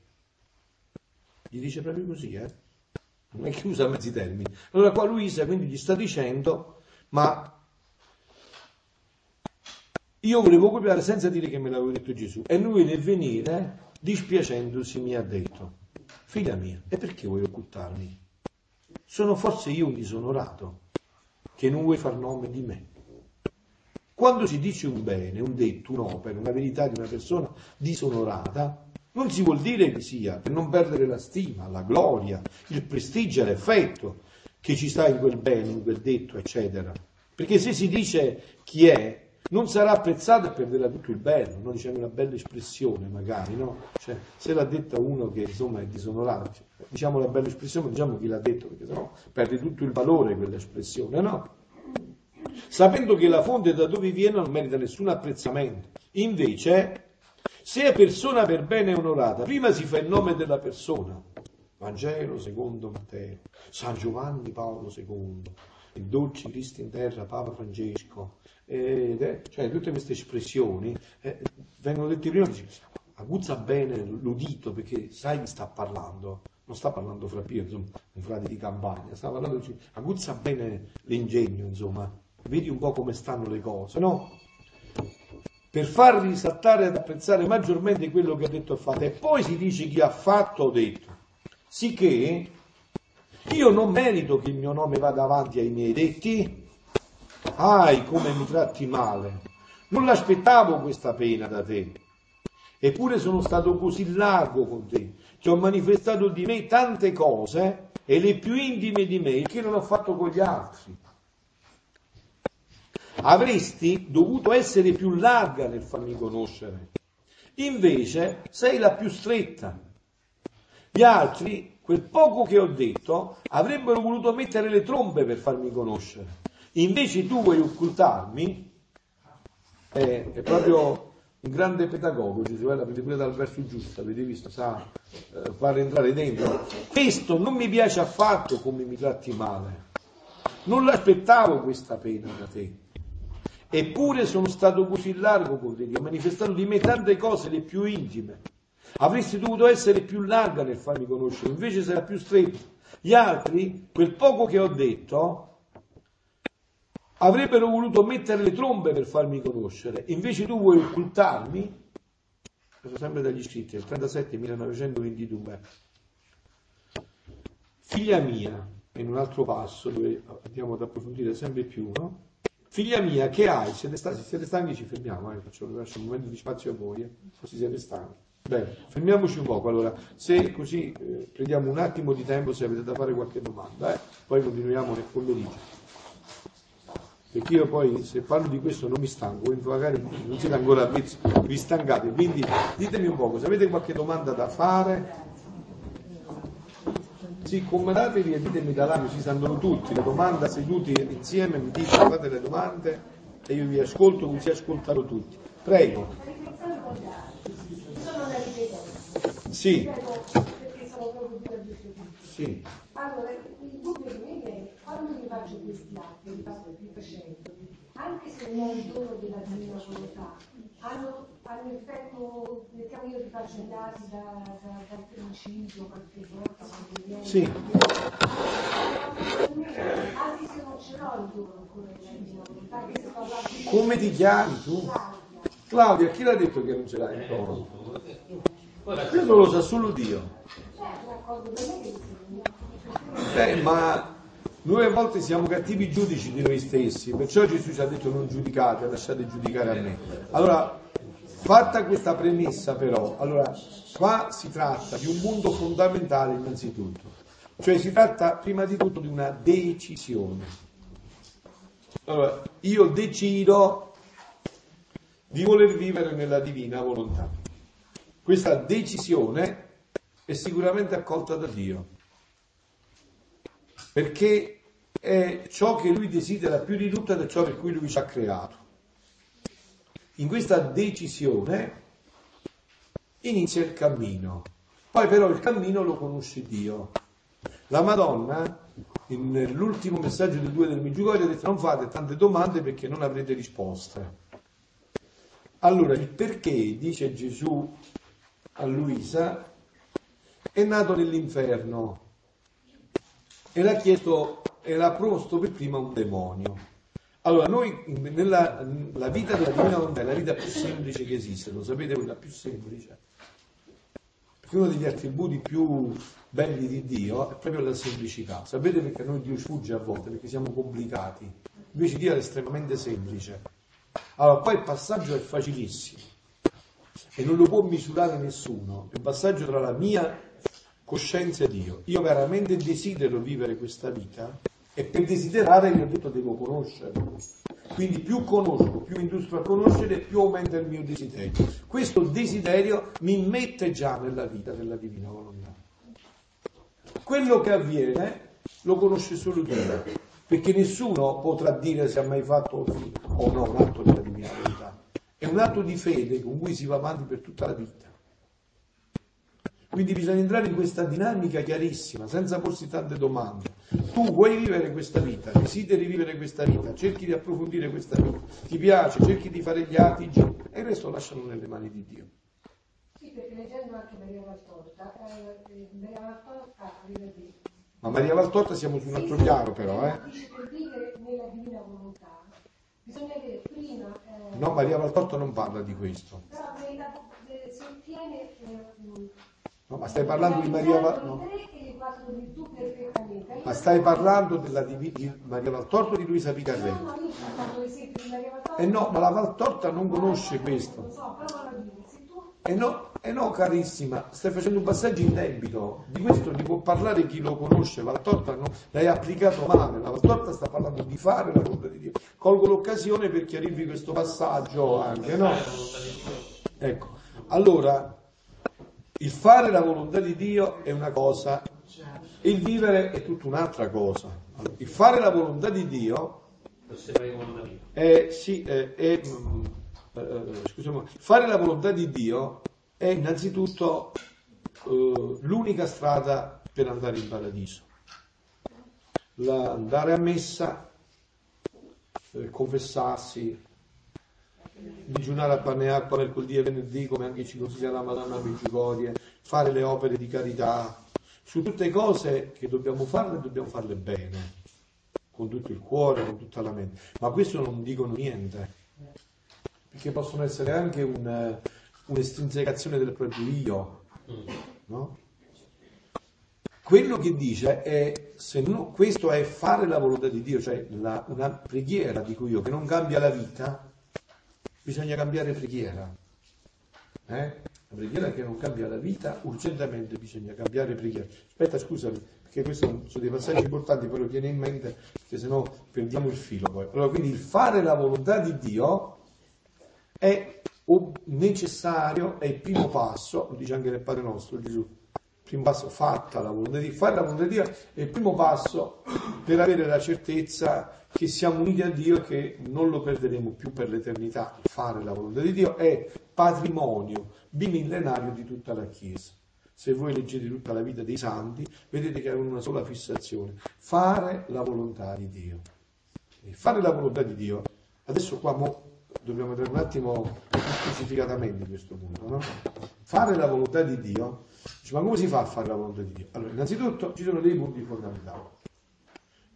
Gli dice proprio così, eh? Non è che usa mezzi termini. Allora qua Luisa quindi gli sta dicendo, ma io volevo copiare senza dire che me l'aveva detto Gesù. E lui nel venire, dispiacendosi, mi ha detto, figlia mia, e perché vuoi occultarmi? Sono forse io un disonorato che non vuoi far nome di me. Quando si dice un bene, un detto, un'opera, una verità di una persona disonorata, non si vuol dire che sia per non perdere la stima, la gloria, il prestigio l'effetto che ci sta in quel bene, in quel detto, eccetera. Perché se si dice chi è, non sarà apprezzato e perderà tutto il bello, no? diciamo una bella espressione magari, no? Cioè, se l'ha detta uno che insomma è disonorato, cioè, diciamo la bella espressione, diciamo chi l'ha detto, perché sennò perde tutto il valore quell'espressione, no? Sapendo che la fonte da dove viene non merita nessun apprezzamento. Invece, se è persona per bene onorata, prima si fa il nome della persona, Vangelo secondo Matteo, San Giovanni Paolo II, il dolce Cristo in terra Papa Francesco, eh, cioè tutte queste espressioni eh, vengono dette prima, aguzza bene l'udito perché sai chi sta parlando, non sta parlando fra Pio, insomma, un frate di campagna, sta parlando, aguzza bene l'ingegno, insomma, vedi un po' come stanno le cose, no? per far risaltare ed apprezzare maggiormente quello che ha detto e fatto. E poi si dice chi ha fatto o detto. Sicché io non merito che il mio nome vada avanti ai miei detti. Ai, come mi tratti male. Non l'aspettavo questa pena da te. Eppure sono stato così largo con te. Ti ho manifestato di me tante cose e le più intime di me che non ho fatto con gli altri. Avresti dovuto essere più larga nel farmi conoscere. Invece sei la più stretta. Gli altri, quel poco che ho detto, avrebbero voluto mettere le trombe per farmi conoscere. Invece tu vuoi occultarmi? È, è proprio un grande pedagogo, Gesù, la prende pure dal verso giusto, avete visto, sa eh, far entrare dentro. Questo non mi piace affatto come mi tratti male. Non l'aspettavo questa pena da te. Eppure sono stato così largo con te, ho manifestato di me tante cose, le più intime. Avresti dovuto essere più larga nel farmi conoscere, invece la più stretta. Gli altri, quel poco che ho detto, avrebbero voluto mettere le trombe per farmi conoscere, invece tu vuoi occultarmi? Questo sempre dagli scritti, il 37 1922. Figlia mia, in un altro passo dove andiamo ad approfondire sempre più, no? Figlia mia, che hai? Siete stanchi? Se siete stanchi ci fermiamo, eh? faccio, lascio un momento di spazio a voi, eh? così siete stanchi. Bene, fermiamoci un poco allora, se così eh, prendiamo un attimo di tempo se avete da fare qualche domanda, eh? poi continuiamo nel pomeriggio. Perché io poi se parlo di questo non mi stanco, magari non siete ancora vi stancate, quindi ditemi un poco, se avete qualche domanda da fare, sì, comodatevi e ditemi da là, ci stanno tutti, le domande seduti insieme, mi dite, fate le domande e io vi ascolto così ascoltano tutti. Prego. Sì. Sì. Allora, il dubbio che mi viene, quando mi faccio questi atti, li faccio più facendo, anche se non il dono della divina volontà, hanno, hanno effetto, mettiamo io ti faccio gli atti da, da, dal principio, qualche volta, quando viene. Sì. Anche se non ce l'ho il dono ancora della divina volontà, anche se sto guardando- Come ti chiami tu? Claudia, chi l'ha detto che non ce l'hai il dono? Ora, Questo lo sa solo Dio. Insegna. Beh, ma noi a volte siamo cattivi giudici di noi stessi, perciò Gesù ci ha detto non giudicate, lasciate giudicare a me. Allora, fatta questa premessa però, allora, qua si tratta di un punto fondamentale innanzitutto, cioè si tratta prima di tutto di una decisione. Allora, io decido di voler vivere nella divina volontà. Questa decisione è sicuramente accolta da Dio perché è ciò che lui desidera più di tutto ed è ciò per cui lui ci ha creato. In questa decisione inizia il cammino, poi però il cammino lo conosce Dio. La Madonna, nell'ultimo messaggio del 2 del Meggiugorio, ha detto non fate tante domande perché non avrete risposte. Allora, il perché, dice Gesù a Luisa, è nato nell'inferno e l'ha chiesto l'ha proposto per prima un demonio. Allora, noi nella la vita della divina volontà è la vita più semplice che esiste, lo sapete quella più semplice? Perché uno degli attributi più belli di Dio è proprio la semplicità. Sapete perché noi Dio sfugge a volte? Perché siamo complicati. Invece Dio è estremamente semplice. Allora, poi il passaggio è facilissimo e non lo può misurare nessuno. È un passaggio tra la mia coscienza e Dio. Io veramente desidero vivere questa vita e per desiderare vi ho detto devo conoscere. Quindi più conosco, più industro a conoscere, più aumenta il mio desiderio. Questo desiderio mi mette già nella vita della divina volontà. Quello che avviene lo conosce solo Dio, perché nessuno potrà dire se ha mai fatto o no un atto della divina volontà. È un atto di fede con cui si va avanti per tutta la vita. Quindi bisogna entrare in questa dinamica chiarissima, senza porsi tante domande. Tu vuoi vivere questa vita, desideri vivere questa vita, cerchi di approfondire questa vita, ti piace, cerchi di fare gli atti e il resto lascialo nelle mani di Dio. Sì, perché leggendo anche Maria Valtorta, eh, Maria Valtorta arriva a dire Ma Maria Valtorta siamo su un altro piano però, eh? Dice per vivere nella divina volontà bisogna avere prima... eh, No, Maria Valtorta non parla di questo. Però nella- eh, si ottiene... eh, No, ma stai parlando di Maria no. e Ma stai parlando della divi- di Maria Valtorta o di Luisa Picarrelli? di Valtorta. Eh no, ma la Valtorta non conosce questo. E no, eh no, carissima, stai facendo un passaggio in debito. Di questo ne può parlare chi lo conosce. Valtorta no, l'hai applicato male. La Valtorta sta parlando di fare la volontà di Dio. Colgo l'occasione per chiarirvi questo passaggio anche, no? Di. Ecco, allora, il fare la volontà di Dio è una cosa, il vivere è tutta un'altra cosa. Il fare la volontà di Dio è, sì, è, è, mm, eh, scusami, fare la volontà di Dio è innanzitutto eh, l'unica strada per andare in paradiso. La- andare a messa, eh, confessarsi, digiunare a pane e acqua mercoledì e venerdì, come anche ci consiglia la Madonna Medjugorje, fare le opere di carità, su tutte cose che dobbiamo farle, dobbiamo farle bene, con tutto il cuore, con tutta la mente. Ma questo non dicono niente, perché possono essere anche un, un'estrinsecazione del proprio io, no? Quello che dice è, se no, questo è fare la volontà di Dio, cioè la- una preghiera, dico io, che non cambia la vita, bisogna cambiare preghiera. Eh? La preghiera che non cambia la vita, urgentemente bisogna cambiare preghiera. Aspetta, scusami, perché questi sono dei passaggi importanti, poi lo tieni in mente, perché sennò perdiamo il filo poi. Allora, quindi il fare la volontà di Dio è necessario, è il primo passo, lo dice anche nel Padre nostro Gesù, primo passo fatta la volontà di Dio, fare la volontà di Dio è il primo passo per avere la certezza che siamo uniti a Dio e che non lo perderemo più per l'eternità. Fare la volontà di Dio è patrimonio bimillenario di tutta la Chiesa. Se voi leggete tutta la vita dei santi, vedete che hanno una sola fissazione, fare la volontà di Dio. E fare la volontà di Dio, adesso qua mo dobbiamo andare un attimo più specificatamente in questo punto, no? Fare la volontà di Dio, ma come si fa a fare la volontà di Dio? Allora, innanzitutto ci sono dei punti fondamentali.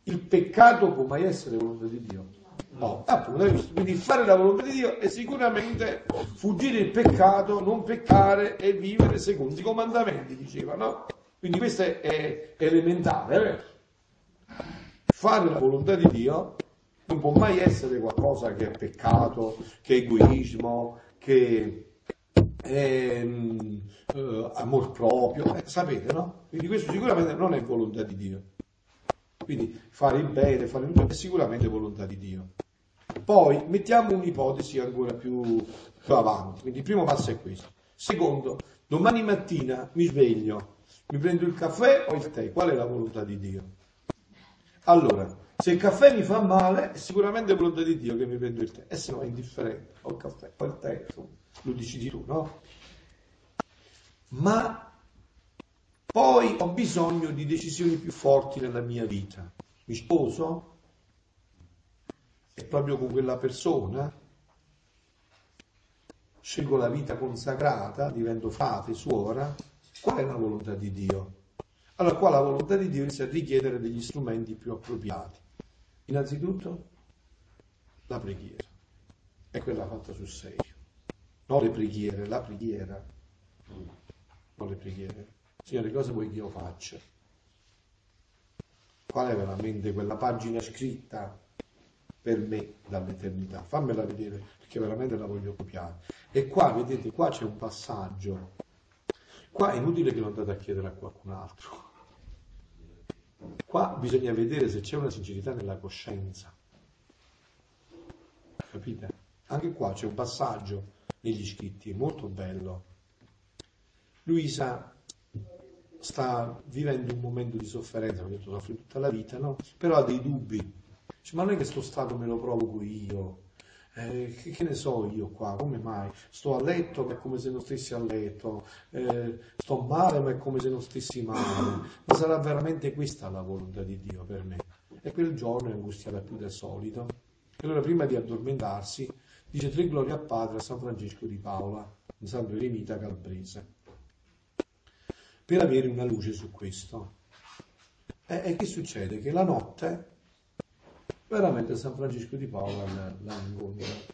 Il peccato può mai essere volontà di Dio? No, appunto, visto? quindi fare la volontà di Dio è sicuramente fuggire il peccato, non peccare e vivere secondo i comandamenti, diceva, no? Quindi questo è, elementare. eh? Fare la volontà di Dio non può mai essere qualcosa che è peccato, che è egoismo, che è mm, eh, amor proprio, eh, sapete, no? Quindi questo sicuramente non è volontà di Dio. Quindi fare il bene, fare il tutto è sicuramente volontà di Dio. Poi mettiamo un'ipotesi ancora più, più avanti. Quindi il primo passo è questo. Secondo, domani mattina mi sveglio, mi prendo il caffè o il tè? Qual è la volontà di Dio? Allora, se il caffè mi fa male, è sicuramente volontà di Dio che mi prendo il tè, e se no è indifferente, o il caffè o il tè, insomma, lo decidi tu, no? Ma poi ho bisogno di decisioni più forti nella mia vita. Mi sposo? E proprio con quella persona? Scelgo la vita consacrata, divento frate, suora? Qual è la volontà di Dio? Allora qua la volontà di Dio inizia a richiedere degli strumenti più appropriati. Innanzitutto la preghiera, è quella fatta sul serio. Non le preghiere, la preghiera. Non le preghiere. Signore, cosa vuoi che io faccia? Qual è veramente quella pagina scritta per me dall'eternità? Fammela vedere, perché veramente la voglio copiare. E qua, vedete, qua c'è un passaggio. Qua è inutile che lo andate a chiedere a qualcun altro. Qua bisogna vedere se c'è una sincerità nella coscienza. Capite? Anche qua c'è un passaggio negli scritti molto bello. Luisa sta vivendo un momento di sofferenza, ho detto, soffre tutta la vita, no? Però ha dei dubbi. Dice, ma non è che sto stato me lo provoco io, eh, che, che ne so io qua, come mai? Sto a letto ma è come se non stessi a letto, eh, sto male ma è come se non stessi male. Ma sarà veramente questa la volontà di Dio per me? E quel giorno è angustiata più del solito. E allora prima di addormentarsi dice tre glorie al Padre a San Francesco di Paola, un santo eremita calabrese, per avere una luce su questo. E, e che succede? Che la notte Veramente San Francesco di Paola l'ha incontrato.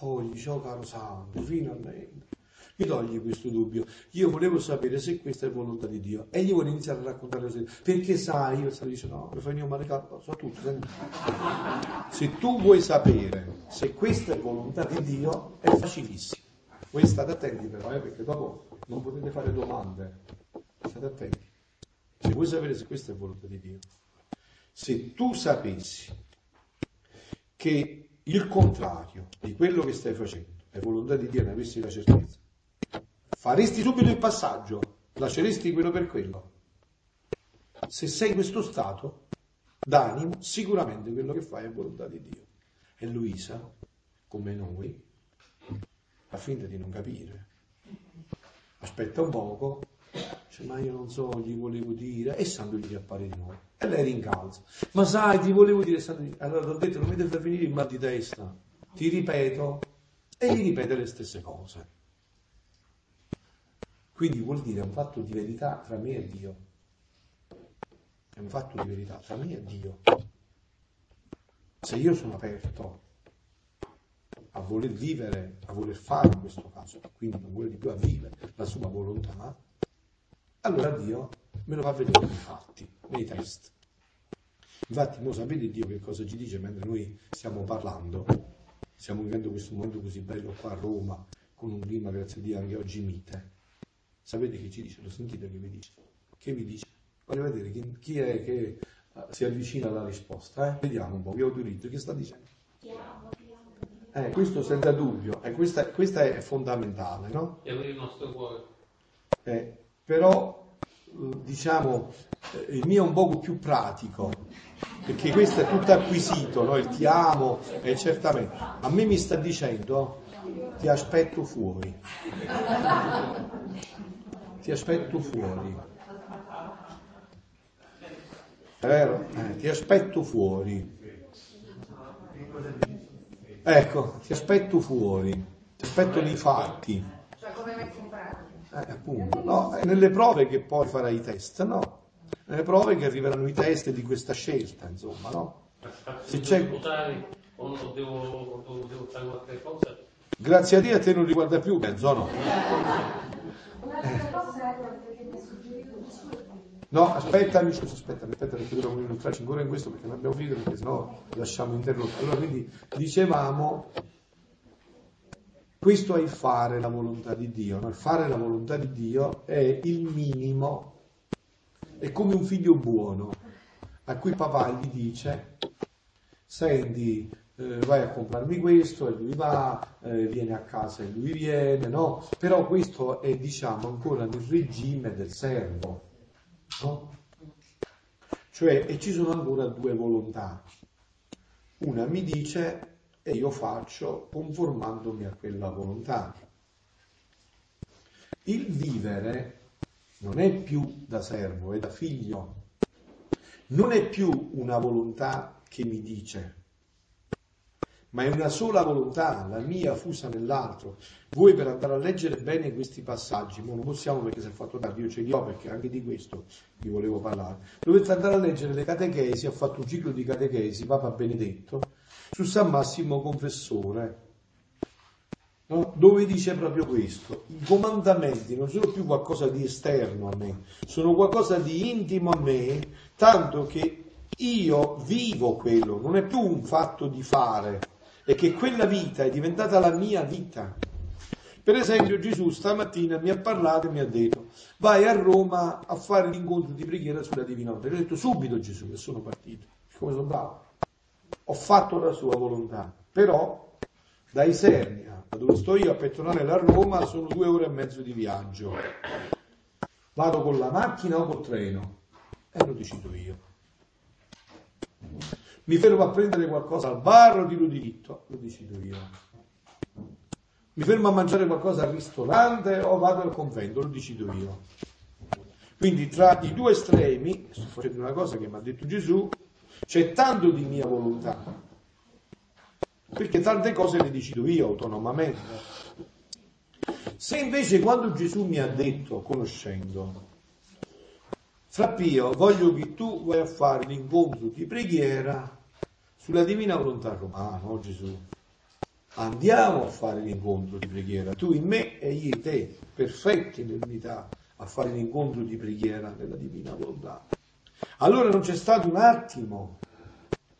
Oh, gli dicevo caro santo, finalmente. Mi togli questo dubbio. Io volevo sapere se questa è volontà di Dio. E io volevo iniziare a raccontare cose. Perché sai, io stavo dicendo, no, mi fai un male capo, so tutto. Se tu vuoi sapere se questa è volontà di Dio, è facilissimo. Voi state attenti però, eh, perché dopo non potete fare domande. State attenti. Se vuoi sapere se questa è volontà di Dio, se tu sapessi che il contrario di quello che stai facendo è volontà di Dio ne avessi la certezza, faresti subito il passaggio, lasceresti quello per quello. Se sei in questo stato d'animo, sicuramente quello che fai è volontà di Dio. E Luisa, come noi, fa finta di non capire. Aspetta un poco, dice, ma io non so, gli volevo dire, e Santo gli appare di nuovo. E lei rincalza. Ma sai, ti volevo dire, Santo allora ho detto, non mi deve finire il mal di testa. Ti ripeto, e gli ripete le stesse cose. Quindi vuol dire un fatto di verità tra me e Dio. È un fatto di verità tra me e Dio. Se io sono aperto a voler vivere, a voler fare in questo caso, quindi non vuole di più a vivere la sua volontà, allora Dio me lo fa vedere nei fatti, nei test. Infatti, non sapete Dio che cosa ci dice mentre noi stiamo parlando? Stiamo vivendo questo mondo così bello qua a Roma, con un clima, grazie a Dio, anche oggi mite. Sapete che ci dice? Lo sentite che vi dice? Che vi dice? Voglio vedere chi, chi è che uh, si avvicina alla risposta. Eh? Vediamo un po', vi autorizzo. Che sta dicendo? Eh, questo senza dubbio, e questa, questa, è fondamentale, no? E avere il nostro cuore. Eh, però, diciamo, eh, il mio è un poco più pratico, perché questo è tutto acquisito, no? Il ti amo, eh, certamente. A me mi sta dicendo, ti aspetto fuori ti aspetto fuori. È vero? Eh, ti aspetto fuori. Ecco, ti aspetto fuori, ti aspetto nei fatti. Eh, appunto, no? È nelle prove che poi farai i test, no? Nelle prove che arriveranno i test di questa scelta, insomma, no? Se c'è... Grazie a Dio a te non riguarda più, Benzo, no? Un'altra cosa che mi ha suggerito Gesù No, aspetta, amici, aspetta, aspetta perché dobbiamo entrarci ancora in questo perché non abbiamo finito perché sennò lasciamo interrotto. Allora, quindi dicevamo, questo è il fare la volontà di Dio, il fare la volontà di Dio è il minimo, è come un figlio buono a cui papà gli dice, senti, eh, vai a comprarmi questo e lui va, eh, viene a casa e lui viene, no? Però questo è diciamo ancora nel regime del servo, no? Cioè, e ci sono ancora due volontà. Una mi dice e io faccio conformandomi a quella volontà. Il vivere non è più da servo, è da figlio. Non è più una volontà che mi dice, ma è una sola volontà, la mia fusa nell'altro. Voi per andare a leggere bene questi passaggi, ma non possiamo perché si è fatto tardi, io ce li ho perché anche di questo vi volevo parlare, dovete andare a leggere le catechesi, ha fatto un ciclo di catechesi, Papa Benedetto, su San Massimo Confessore, no? dove dice proprio questo, i comandamenti non sono più qualcosa di esterno a me, sono qualcosa di intimo a me, tanto che io vivo quello, non è più un fatto di fare, è che quella vita è diventata la mia vita. Per esempio Gesù stamattina mi ha parlato e mi ha detto vai a Roma a fare l'incontro di preghiera sulla Divina Volontà. Io ho detto subito Gesù e sono partito, come sono bravo. Ho fatto la sua volontà, però da Isernia, da dove sto io a Petronale a Roma, sono due ore e mezzo di viaggio. Vado con la macchina o col treno? E lo decido io mi fermo a prendere qualcosa al bar o tiro diritto, lo decido io. Mi fermo a mangiare qualcosa al ristorante o vado al convento, lo decido io. Quindi tra i due estremi, sto facendo una cosa che mi ha detto Gesù, c'è tanto di mia volontà, perché tante cose le decido io autonomamente. Se invece quando Gesù mi ha detto, conoscendo, Fra Pio, voglio che tu vai a fare l'incontro di preghiera sulla divina volontà romana, no Gesù? Andiamo a fare l'incontro di preghiera, tu in me e io in te, perfetti nell'unità, a fare l'incontro di preghiera nella divina volontà. Allora non c'è stato un attimo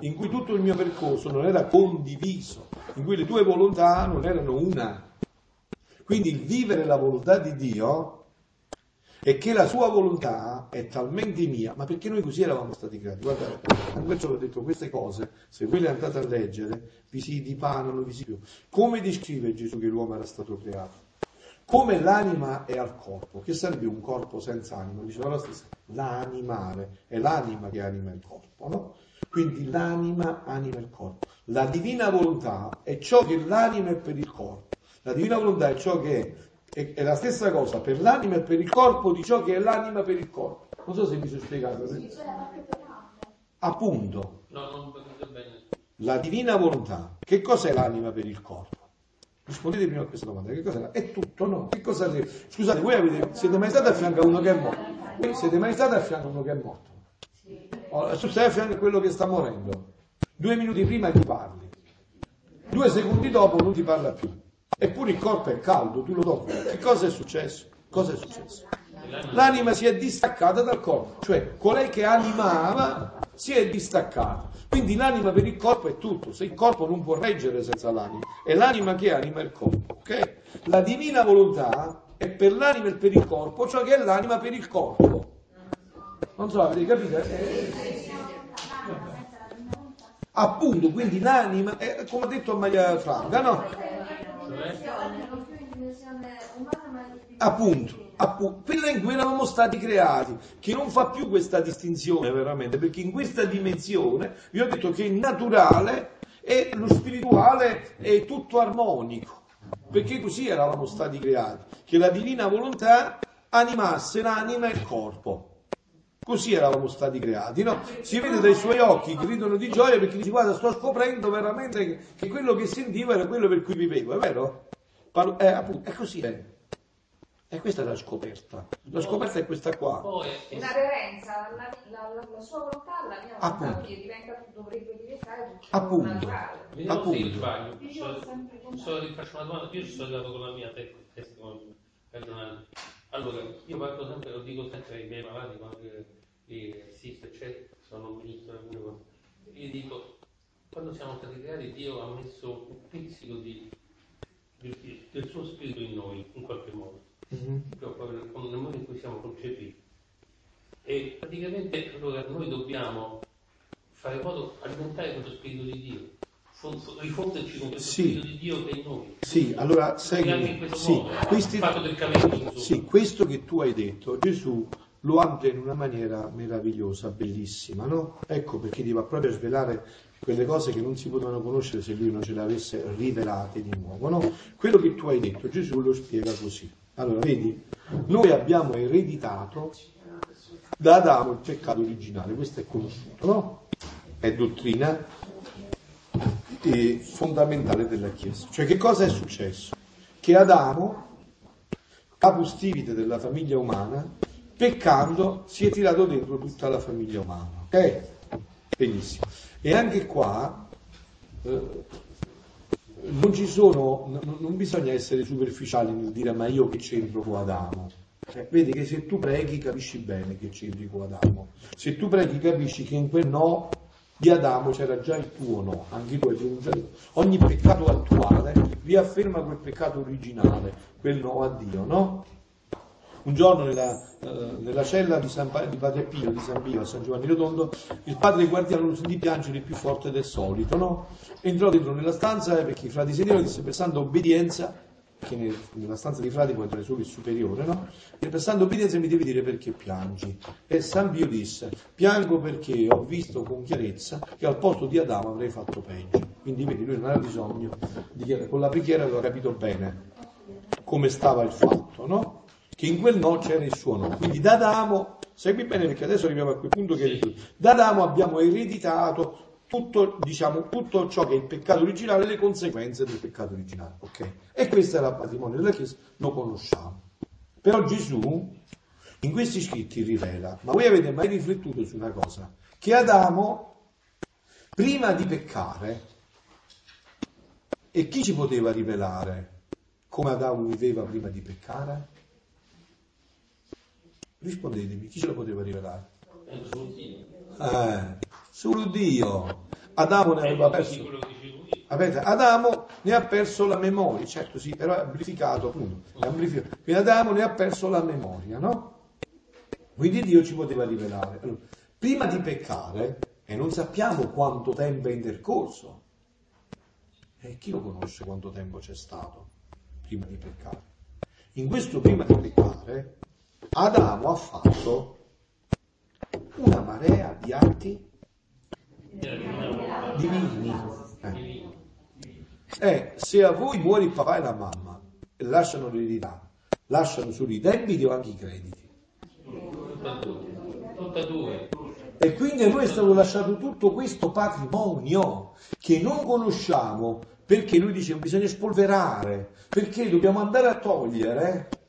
in cui tutto il mio percorso non era condiviso, in cui le tue volontà non erano una. Quindi il vivere la volontà di Dio è che la sua volontà è talmente mia, ma perché noi così eravamo stati creati. Guardate, perciò ho detto queste cose, se voi le andate a leggere, vi si dipanano, vi si più. Come descrive Gesù che l'uomo era stato creato? Come l'anima è al corpo, che sarebbe un corpo senza anima? Diceva la stessa, l'animale, è l'anima che anima il corpo, no? Quindi l'anima anima il corpo. La divina volontà è ciò che l'anima è per il corpo. La divina volontà è ciò che è, è la stessa cosa per l'anima e per il corpo di ciò che è l'anima per il corpo. Non so se mi sono spiegato. Sì, Appunto. No, non bene. La divina volontà. Che cos'è l'anima per il corpo? Rispondete prima a questa domanda. Che cos'è? È tutto, no? Che cosa Scusate, voi avete, siete mai stati a fianco a uno che è morto? Voi siete mai stati a fianco a uno che è morto? tu stai a fianco a quello che sta morendo. Due minuti prima ti parli. Due secondi dopo non ti parla più. Eppure il corpo è caldo, tu lo tocchi. Che cosa è successo? Cosa è successo? L'anima si è distaccata dal corpo, cioè colei che animava si è distaccata. Quindi l'anima per il corpo è tutto, se il corpo non può reggere senza l'anima, è l'anima che anima il corpo. Okay? La divina volontà è per l'anima e per il corpo, ciò che è l'anima per il corpo. Non so, avete capito? Eh, appunto, quindi l'anima, è, come ha detto Maria Franca, no? Appunto, appunto, quella in cui eravamo stati creati, che non fa più questa distinzione veramente, perché in questa dimensione vi ho detto che il naturale e lo spirituale è tutto armonico, perché così eravamo stati creati, che la divina volontà animasse l'anima e il corpo. Così eravamo stati creati, no? Si vede dai suoi occhi che ridono di gioia perché dice guarda sto scoprendo veramente che, quello che sentivo era quello per cui vivevo, è vero? Parlo, eh, appunto, è così è. E questa è la scoperta. La scoperta è questa qua. Una reverenza, la, la, la, la, sua volontà, la mia volontà, appunto. diventa, dovrebbe diventare appunto. naturale. Vediamo appunto. se sbaglio. Io so, faccio una domanda, io sono arrivato con la mia testa ragionando. Allora, io parlo sempre, lo dico sempre ai miei malati quando assisto, eccetera, sono ministro alcune Io dico, quando siamo stati creati Dio ha messo un pizzico di, di, del suo spirito in noi, in qualche modo, mm-hmm. nel modo in cui siamo concepiti. E praticamente allora noi dobbiamo fare in modo alimentare questo spirito di Dio rifonderci con questo sì. spirito di Dio che è in noi. Sì, allora sai sì, modo, questi, cammino, sì, questo che tu hai detto, Gesù lo amplia in una maniera meravigliosa, bellissima, no? Ecco perché ti va proprio a svelare quelle cose che non si potevano conoscere se lui non ce le avesse rivelate di nuovo, no? Quello che tu hai detto, Gesù lo spiega così. Allora, vedi, noi abbiamo ereditato da Adamo il peccato originale, questo è conosciuto, no? È dottrina e fondamentale della Chiesa. Cioè che cosa è successo? Che Adamo, capostipite della famiglia umana, peccando si è tirato dentro tutta la famiglia umana. Ok? Benissimo. E anche qua eh, non ci sono, non bisogna essere superficiali nel dire ma io che c'entro con Adamo. Eh, vedi che se tu preghi capisci bene che c'entri con Adamo. Se tu preghi capisci che in quel no di Adamo c'era già il tuo no, anche tu hai già Ogni peccato attuale riafferma quel peccato originale, quel no a Dio, no? Un giorno nella, eh, nella cella di, San, di Padre Pio, di San Pio, a San Giovanni Rotondo, il padre guardiano lo sentì piangere più forte del solito, no? Entrò dentro nella stanza perché i frati e disse per santa obbedienza che nella stanza dei frati può entrare solo il superiore, no? E prestando obbedienza mi devi dire perché piangi. E San Pio disse, piango perché ho visto con chiarezza che al posto di Adamo avrei fatto peggio. Quindi vedi, lui non aveva bisogno di chiedere, con la preghiera aveva capito bene come stava il fatto, no? Che in quel no c'era il suo no. Quindi da Adamo, segui bene perché adesso arriviamo a quel punto che da Adamo abbiamo ereditato tutto, diciamo, tutto ciò che è il peccato originale e le conseguenze del peccato originale. Okay? E questo era il patrimonio della Chiesa, lo conosciamo. Però Gesù in questi scritti rivela, ma voi avete mai riflettuto su una cosa? Che Adamo Prima di peccare, e chi ci poteva rivelare come Adamo viveva prima di peccare? Rispondetemi, chi ce lo poteva rivelare? Eh, solo Dio. Adamo ne aveva perso. Avete, Adamo ne ha perso la memoria, certo sì, però è amplificato appunto. È amplificato. Quindi Adamo ne ha perso la memoria, no? Quindi Dio ci poteva rivelare. Allora, prima di peccare, e non sappiamo quanto tempo è intercorso, e chi lo conosce quanto tempo c'è stato prima di peccare? In questo prima di peccare, Adamo ha fatto una marea di atti divini. Eh. eh, se a voi muore il papà e la mamma lasciano l'eredità, lasciano solo i debiti o anche i crediti? E quindi a noi è stato lasciato tutto questo patrimonio che non conosciamo perché lui dice bisogna spolverare, perché dobbiamo andare a togliere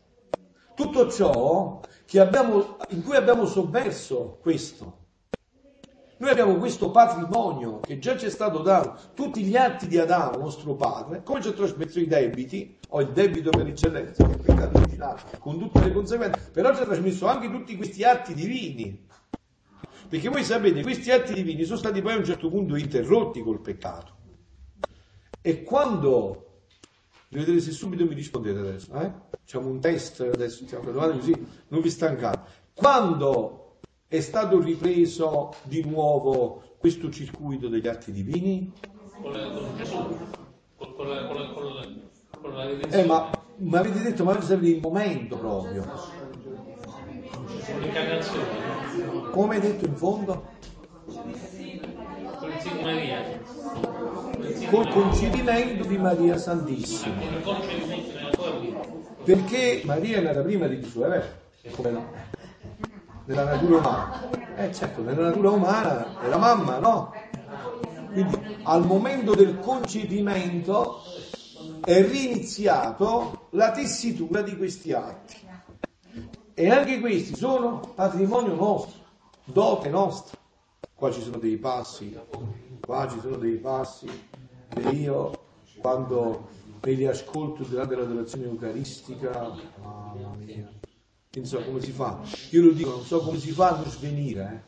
tutto ciò abbiamo, in cui abbiamo sommerso questo. Noi abbiamo questo patrimonio che già ci è stato dato, tutti gli atti di Adamo, nostro padre, come ci ha trasmesso i debiti, o il debito per eccellenza, il peccato originale, con tutte le conseguenze, però ci ha trasmesso anche tutti questi atti divini. Perché voi sapete, questi atti divini sono stati poi a un certo punto interrotti col peccato. E quando Vedete se subito mi rispondete adesso, eh? Facciamo un test adesso, facciamo le domande così non vi stancate. Quando è stato ripreso di nuovo questo circuito degli atti divini? Con la, con Gesù, con la, con la, con la, con la eh, ma, ma avete detto, ma sapete il momento proprio. Come hai detto in fondo? Con il col concepimento di Maria Santissima. Perché Maria è nata prima di Gesù, vero? Come no? Nella natura umana. Eh certo, nella natura umana è la mamma, no? Quindi al momento del concepimento è riniziato la tessitura di questi atti. E anche questi sono patrimonio nostro, dote nostra. Qua ci sono dei passi, qua ci sono dei passi e io quando me li ascolto durante l'adorazione eucaristica, mamma mia, non so come si fa, io lo dico, non so come si fa a non svenire,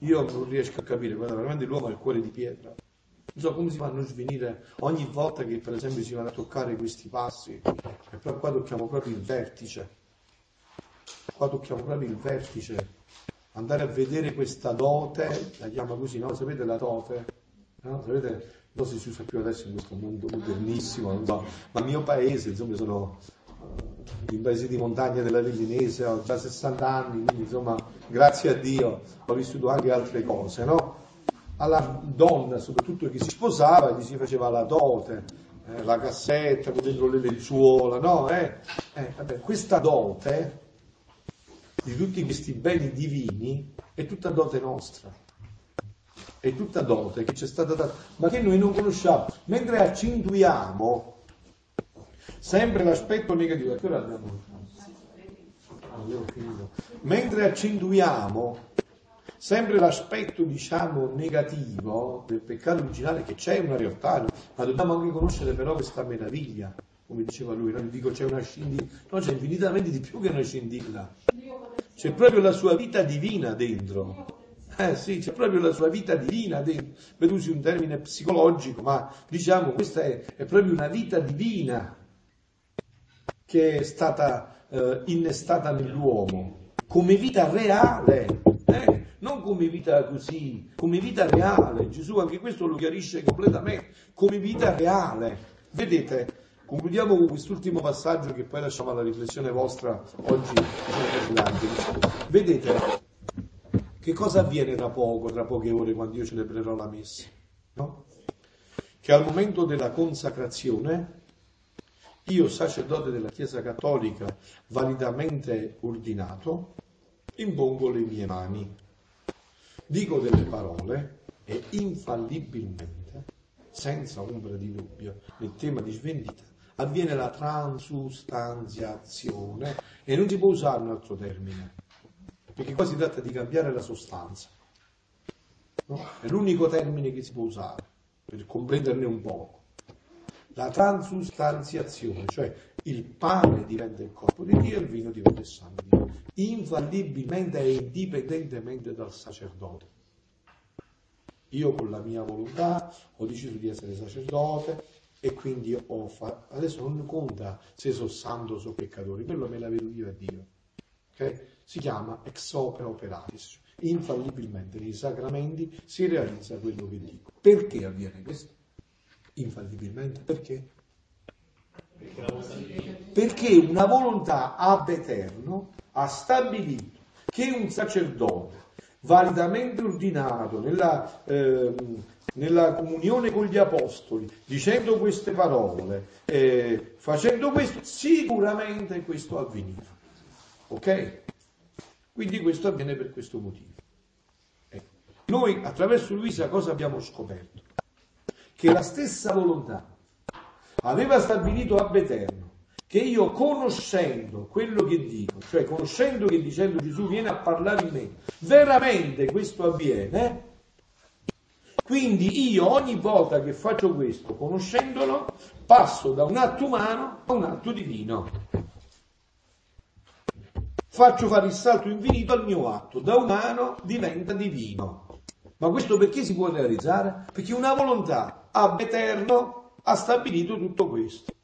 eh. io non riesco a capire, guarda, veramente l'uomo ha il cuore di pietra, non so come si fa a non svenire ogni volta che per esempio si vanno a toccare questi passi, e però qua tocchiamo proprio il vertice, qua tocchiamo proprio il vertice, andare a vedere questa dote, la chiama così, no? Sapete la dote? No? Sapete non so se si usa più adesso in questo mondo modernissimo, non so, ma il mio paese, insomma, sono uh, in paese di montagna della Vellinese, ho già 60 anni, quindi insomma, grazie a Dio ho vissuto anche altre cose, no? Alla donna, soprattutto che si sposava, gli si faceva la dote, eh, la cassetta con dentro le lenzuola, no? Eh? Eh, vabbè, questa dote di tutti questi beni divini è tutta dote nostra è tutta dote che ci è stata data, ma che noi non conosciamo. Mentre accentuiamo sempre l'aspetto negativo, che ora abbiamo? Mentre accentuiamo sempre l'aspetto, diciamo, negativo del peccato originale, che c'è una realtà, ma dobbiamo anche conoscere però questa meraviglia, come diceva lui, non dico c'è una scintilla, no, c'è infinitamente di più che una scintilla, c'è proprio la sua vita divina dentro eh sì, c'è proprio la sua vita divina dentro. Per usi un termine psicologico, ma diciamo questa è, è proprio una vita divina che è stata eh, innestata nell'uomo, come vita reale, eh? non come vita così, come vita reale. Gesù anche questo lo chiarisce completamente, come vita reale. Vedete, concludiamo con quest'ultimo passaggio che poi lasciamo alla riflessione vostra oggi. Vedete, che cosa avviene tra poco, tra poche ore, quando io celebrerò la messa? No? Che al momento della consacrazione, io, sacerdote della Chiesa Cattolica, validamente ordinato, impongo le mie mani, dico delle parole e infallibilmente, senza ombra di dubbio, nel tema di svendita, avviene la transustanziazione e non si può usare un altro termine perché qua si tratta di cambiare la sostanza. no? È l'unico termine che si può usare per comprenderne un poco. La transustanziazione, cioè il pane diventa il corpo di Dio e il vino diventa il sangue di Dio, infallibilmente e indipendentemente dal sacerdote. Io con la mia volontà ho deciso di essere sacerdote e quindi ho fatto, adesso non conta se sono santo o sono peccatore, quello me la vedo io a Dio. Okay? Si chiama ex opera operatis. Infallibilmente nei sacramenti si realizza quello che dico. Perché avviene questo? Infallibilmente perché? Perché una volontà ab eterno ha stabilito che un sacerdote validamente ordinato nella, eh, nella comunione con gli apostoli, dicendo queste parole, eh, facendo questo, sicuramente questo avveniva. Ok? Quindi questo avviene per questo motivo. Eh. Noi attraverso Luisa cosa abbiamo scoperto? Che la stessa volontà aveva stabilito ab eterno che io conoscendo quello che dico, cioè conoscendo che dicendo Gesù viene a parlare in me, veramente questo avviene, quindi io ogni volta che faccio questo, conoscendolo, passo da un atto umano a un atto divino. Faccio fare il salto infinito al mio atto, da umano diventa divino. Ma questo perché si può realizzare? Perché una volontà ab eterno ha stabilito tutto questo.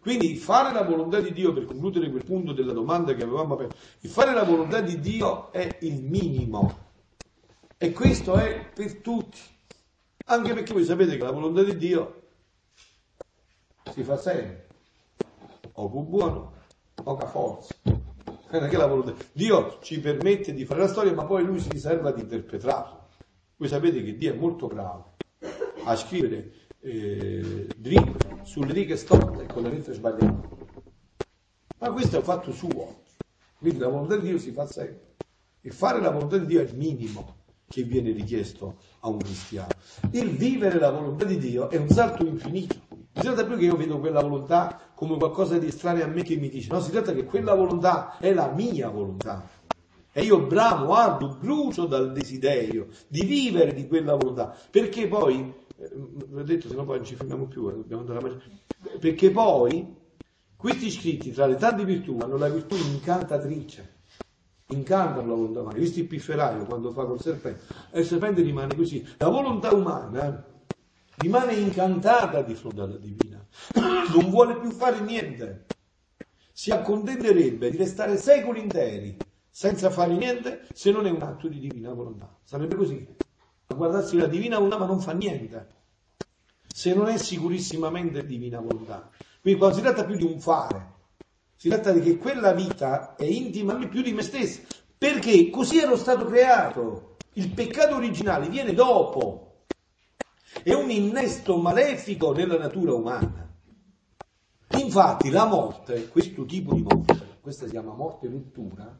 Quindi fare la volontà di Dio, per concludere quel punto della domanda che avevamo aperto, fare la volontà di Dio è il minimo. E questo è per tutti. Anche perché voi sapete che la volontà di Dio si fa sempre. O più buono, o che forza. Dio ci permette di fare la storia, ma poi lui si riserva di interpretarla. Voi sapete che Dio è molto bravo a scrivere eh, drip sulle righe storte con le lettere sbagliate. Ma questo è un fatto suo. Quindi la volontà di Dio si fa sempre. E fare la volontà di Dio è il minimo che viene richiesto a un cristiano. Il vivere la volontà di Dio è un salto infinito. Non si tratta più che io vedo quella volontà come qualcosa di estraneo a me che mi dice, no, si tratta che quella volontà è la mia volontà. E io bramo, ardo, brucio dal desiderio di vivere di quella volontà, perché poi vi ho detto se no poi non ci fermiamo più, eh, dobbiamo andare a mangiare. Perché poi questi scritti tra le tante virtù hanno la virtù incantatrice, incantano la volontà umana. Visto il pifferaio quando fa col serpente, e il serpente rimane così. La volontà umana rimane incantata di fronte alla divina, non vuole più fare niente. Si accontenterebbe di restare secoli interi senza fare niente se non è un atto di divina volontà. Sarebbe così a guardarsi la divina volontà ma non fa niente se non è sicurissimamente divina volontà. Quindi quando si tratta più di un fare, si tratta di che quella vita è intima più di me stesso, perché così ero stato creato. Il peccato originale viene dopo, è un innesto malefico nella natura umana. Infatti la morte, questo tipo di morte, questa si chiama morte ruttura,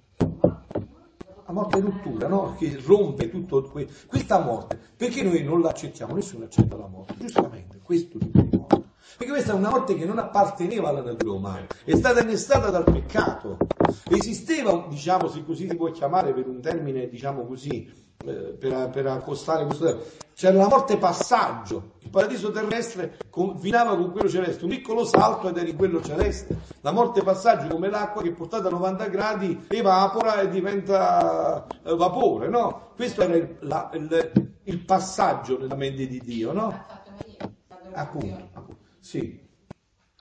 la morte è rottura, no? Che rompe tutto que- questa morte. Perché noi non l'accettiamo? Nessuno accetta la morte, giustamente, questo tipo di morte. Perché questa è una morte che non apparteneva alla natura umana, è stata innestata dal peccato. Esisteva, diciamo, se così si può chiamare per un termine, diciamo così, eh, per, per, accostare questo termine. C'era la morte passaggio, il paradiso terrestre confinava con quello celeste, un piccolo salto ed era in quello celeste. La morte passaggio come l'acqua che portata a 90 gradi evapora e diventa eh, vapore, no? Questo era il, la, il, il, passaggio nella mente di Dio, no? Appunto, appunto, sì.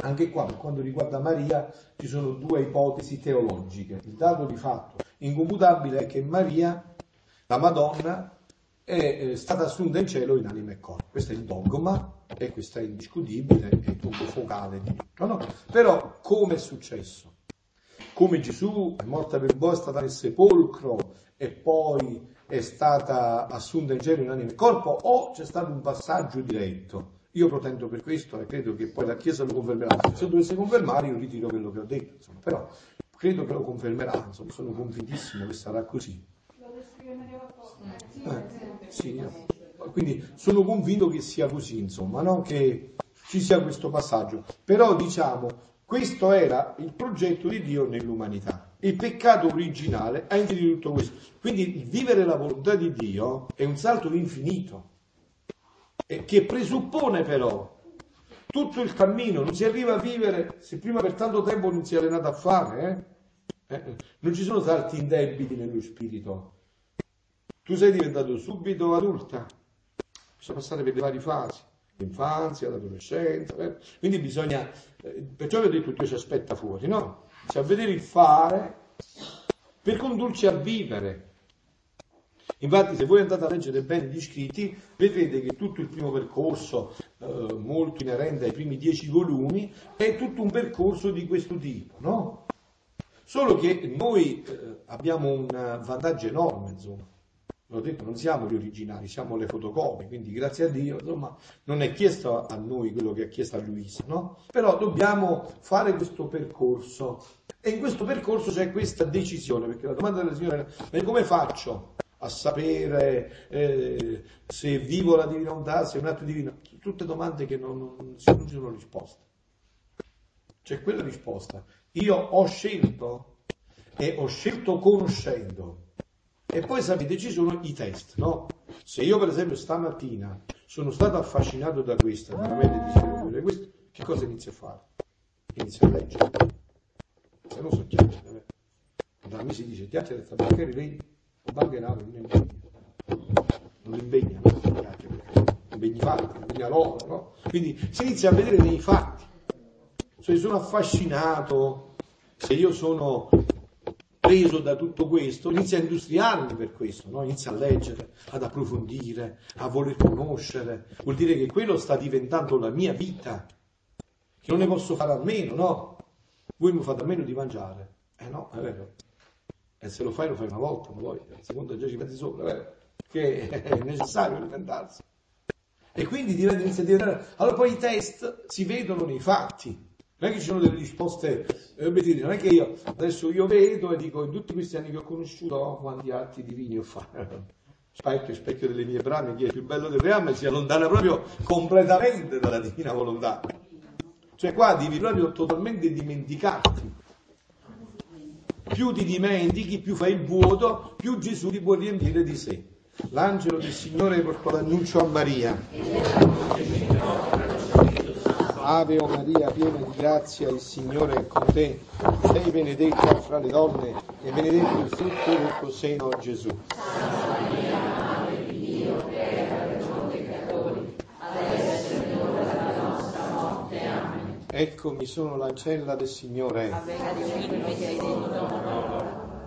Anche qua, per quanto riguarda Maria, ci sono due ipotesi teologiche. Il dato di fatto incommutabile è che Maria la Madonna è eh, stata assunta in cielo in anima e corpo. Questo è il dogma e questo è indiscutibile, è il punto focale di tutto. No? Però come è successo? Come Gesù è morta per voi, è stata nel sepolcro e poi è stata assunta in cielo in anima e corpo o c'è stato un passaggio diretto? Io protendo per questo e credo che poi la Chiesa lo confermerà. Se dovesse confermare io ritiro quello che ho detto, insomma. però credo che lo confermerà, insomma, sono convintissimo che sarà così. Eh, sì, quindi sono convinto che sia così, insomma, no? che ci sia questo passaggio. Però diciamo, questo era il progetto di Dio nell'umanità. il peccato originale ha inserito tutto questo. Quindi vivere la volontà di Dio è un salto all'infinito, che presuppone però tutto il cammino, non si arriva a vivere se prima per tanto tempo non si è allenato a fare. Eh? Eh, non ci sono salti indebiti nello spirito. Tu sei diventato subito adulta, bisogna passare per le varie fasi, l'infanzia, l'adolescenza, eh? quindi bisogna, eh, perciò vi ho detto Dio ci aspetta fuori, no? Cioè a vedere il fare per condurci a vivere. Infatti, se voi andate a leggere bene gli scritti, vedrete che tutto il primo percorso, eh, molto inerente ai primi dieci volumi, è tutto un percorso di questo tipo, no? Solo che noi eh, abbiamo un vantaggio enorme, insomma. L'ho detto, non siamo gli originali, siamo le fotocopie, quindi grazie a Dio, insomma, non è chiesto a noi quello che ha chiesto a Luisa, no? Però dobbiamo fare questo percorso e in questo percorso c'è questa decisione, perché la domanda della signora è come faccio a sapere eh, se vivo la divina volontà, se è un atto divino? Tutte domande che non, non, ci sono risposte. C'è quella risposta. Io ho scelto e ho scelto conoscendo. E poi sapete, ci sono i test, no? Se io per esempio stamattina sono stato affascinato da questo, veramente questo, che cosa inizio a fare? Inizio a leggere. Se non so chiacchiere. Da me si dice chiacchiere, sta banchiere, vedi? O bancherale, non impegna. Non impegna, non impegni fatti, impegna loro, no? Quindi si inizia a vedere nei fatti. Se sono affascinato, se io sono preso da tutto questo, inizia a industriarmi per questo, no? inizia a leggere, ad approfondire, a voler conoscere. Vuol dire che quello sta diventando la mia vita, che non ne posso fare a meno, no? Voi mi fate a meno di mangiare. Eh no, è vero. E se lo fai lo fai una volta, ma poi la seconda già ci pensi sopra, è vero? Che è necessario alimentarsi. E quindi diventa, inizia a diventare... Allora poi i test si vedono nei fatti. Non è che ci sono delle risposte, eh, non è che io adesso io vedo e dico in tutti questi anni che ho conosciuto oh, quanti atti divini ho fatto. Specchio, specchio delle mie brame, chi è più bello del reame si allontana proprio completamente dalla divina volontà. Cioè qua devi proprio totalmente dimenticarti. Più ti dimentichi, più fai il vuoto, più Gesù ti può riempire di sé. L'angelo del Signore portò l'annuncio a Maria. Ave o Maria, piena di grazia, il Signore è con te. Sei benedetta fra le donne e benedetto il frutto del tuo seno, Gesù. Amen. Eccomi, sono l'ancella del Signore.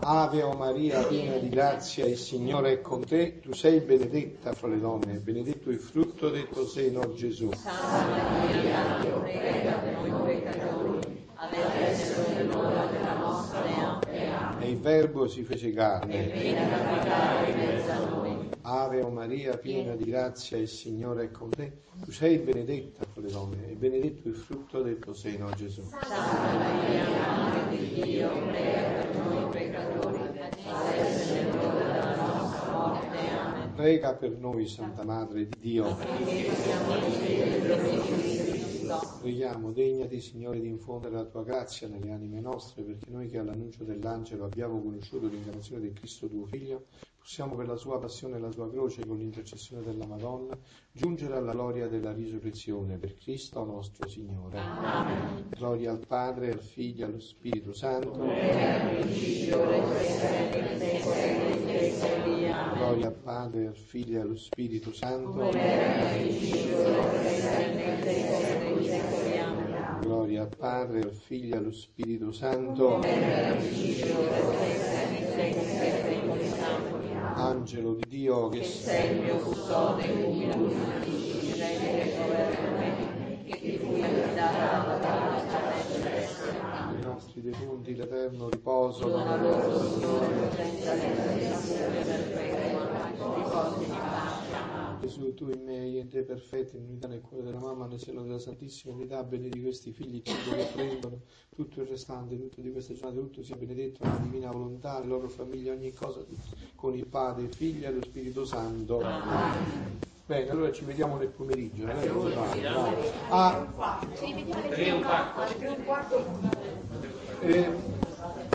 Ave o Maria, piena di grazia, il Signore è con te, tu sei benedetta fra le donne, benedetto il frutto del tuo seno, Gesù. Santa Maria, Dio prega per noi peccatori, adesso è l'ora della nostra morte. E il Verbo si fece carne. E viene a abitare in mezzo a noi. Ave o Maria, piena di grazia, il Signore è con te. Tu sei benedetta fra le donne e benedetto il frutto del tuo seno, Gesù. Santa Maria, Madre di Dio, prega per noi peccatori, adesso è l'ora della nostra morte. Amen. Prega per noi, Santa Madre di Dio. Affinché siamo Preghiamo, degnati, Signore, di infondere la tua grazia nelle anime nostre, perché noi che all'annuncio dell'angelo abbiamo conosciuto l'incarnazione del Cristo tuo Figlio, possiamo per la sua passione e la sua croce, con l'intercessione della Madonna, giungere alla gloria della risurrezione per Cristo nostro Signore. Amen. Gloria al Padre, al Figlio e allo Spirito Santo. Gloria al Padre, al Figlio e allo Spirito Santo. Gloria al Padre, al Figlio e allo Spirito Santo. Angelo di Dio che sei il mio custode, illuminaci, sceglie per me, che ti fui affidata la tua celeste. I nostri defunti l'eterno riposo. Dona loro, Signore, senza la perpetua, riposi di pace. Gesù, tu in me, te perfetta, in unità nel cuore della mamma, nel seno della Santissima Unità, benedi questi figli il cibo che prendono, tutto il restante, tutto di queste giornate, tutto sia benedetto nella divina volontà, le loro famiglie, ogni cosa, con il Padre, il Figlio e lo Spirito Santo. Amen. Bene, allora ci vediamo nel pomeriggio. Eh? Ah, eh,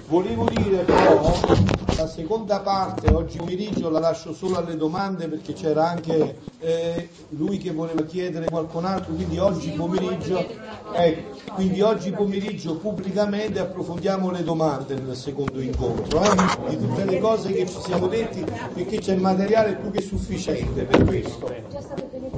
Volevo dire però, la seconda parte oggi pomeriggio la lascio solo alle domande perché c'era anche eh, lui che voleva chiedere qualcun altro, quindi oggi pomeriggio, ecco, quindi oggi pomeriggio pubblicamente approfondiamo le domande nel secondo incontro, eh, di tutte le cose che ci siamo detti perché c'è materiale più che sufficiente per questo.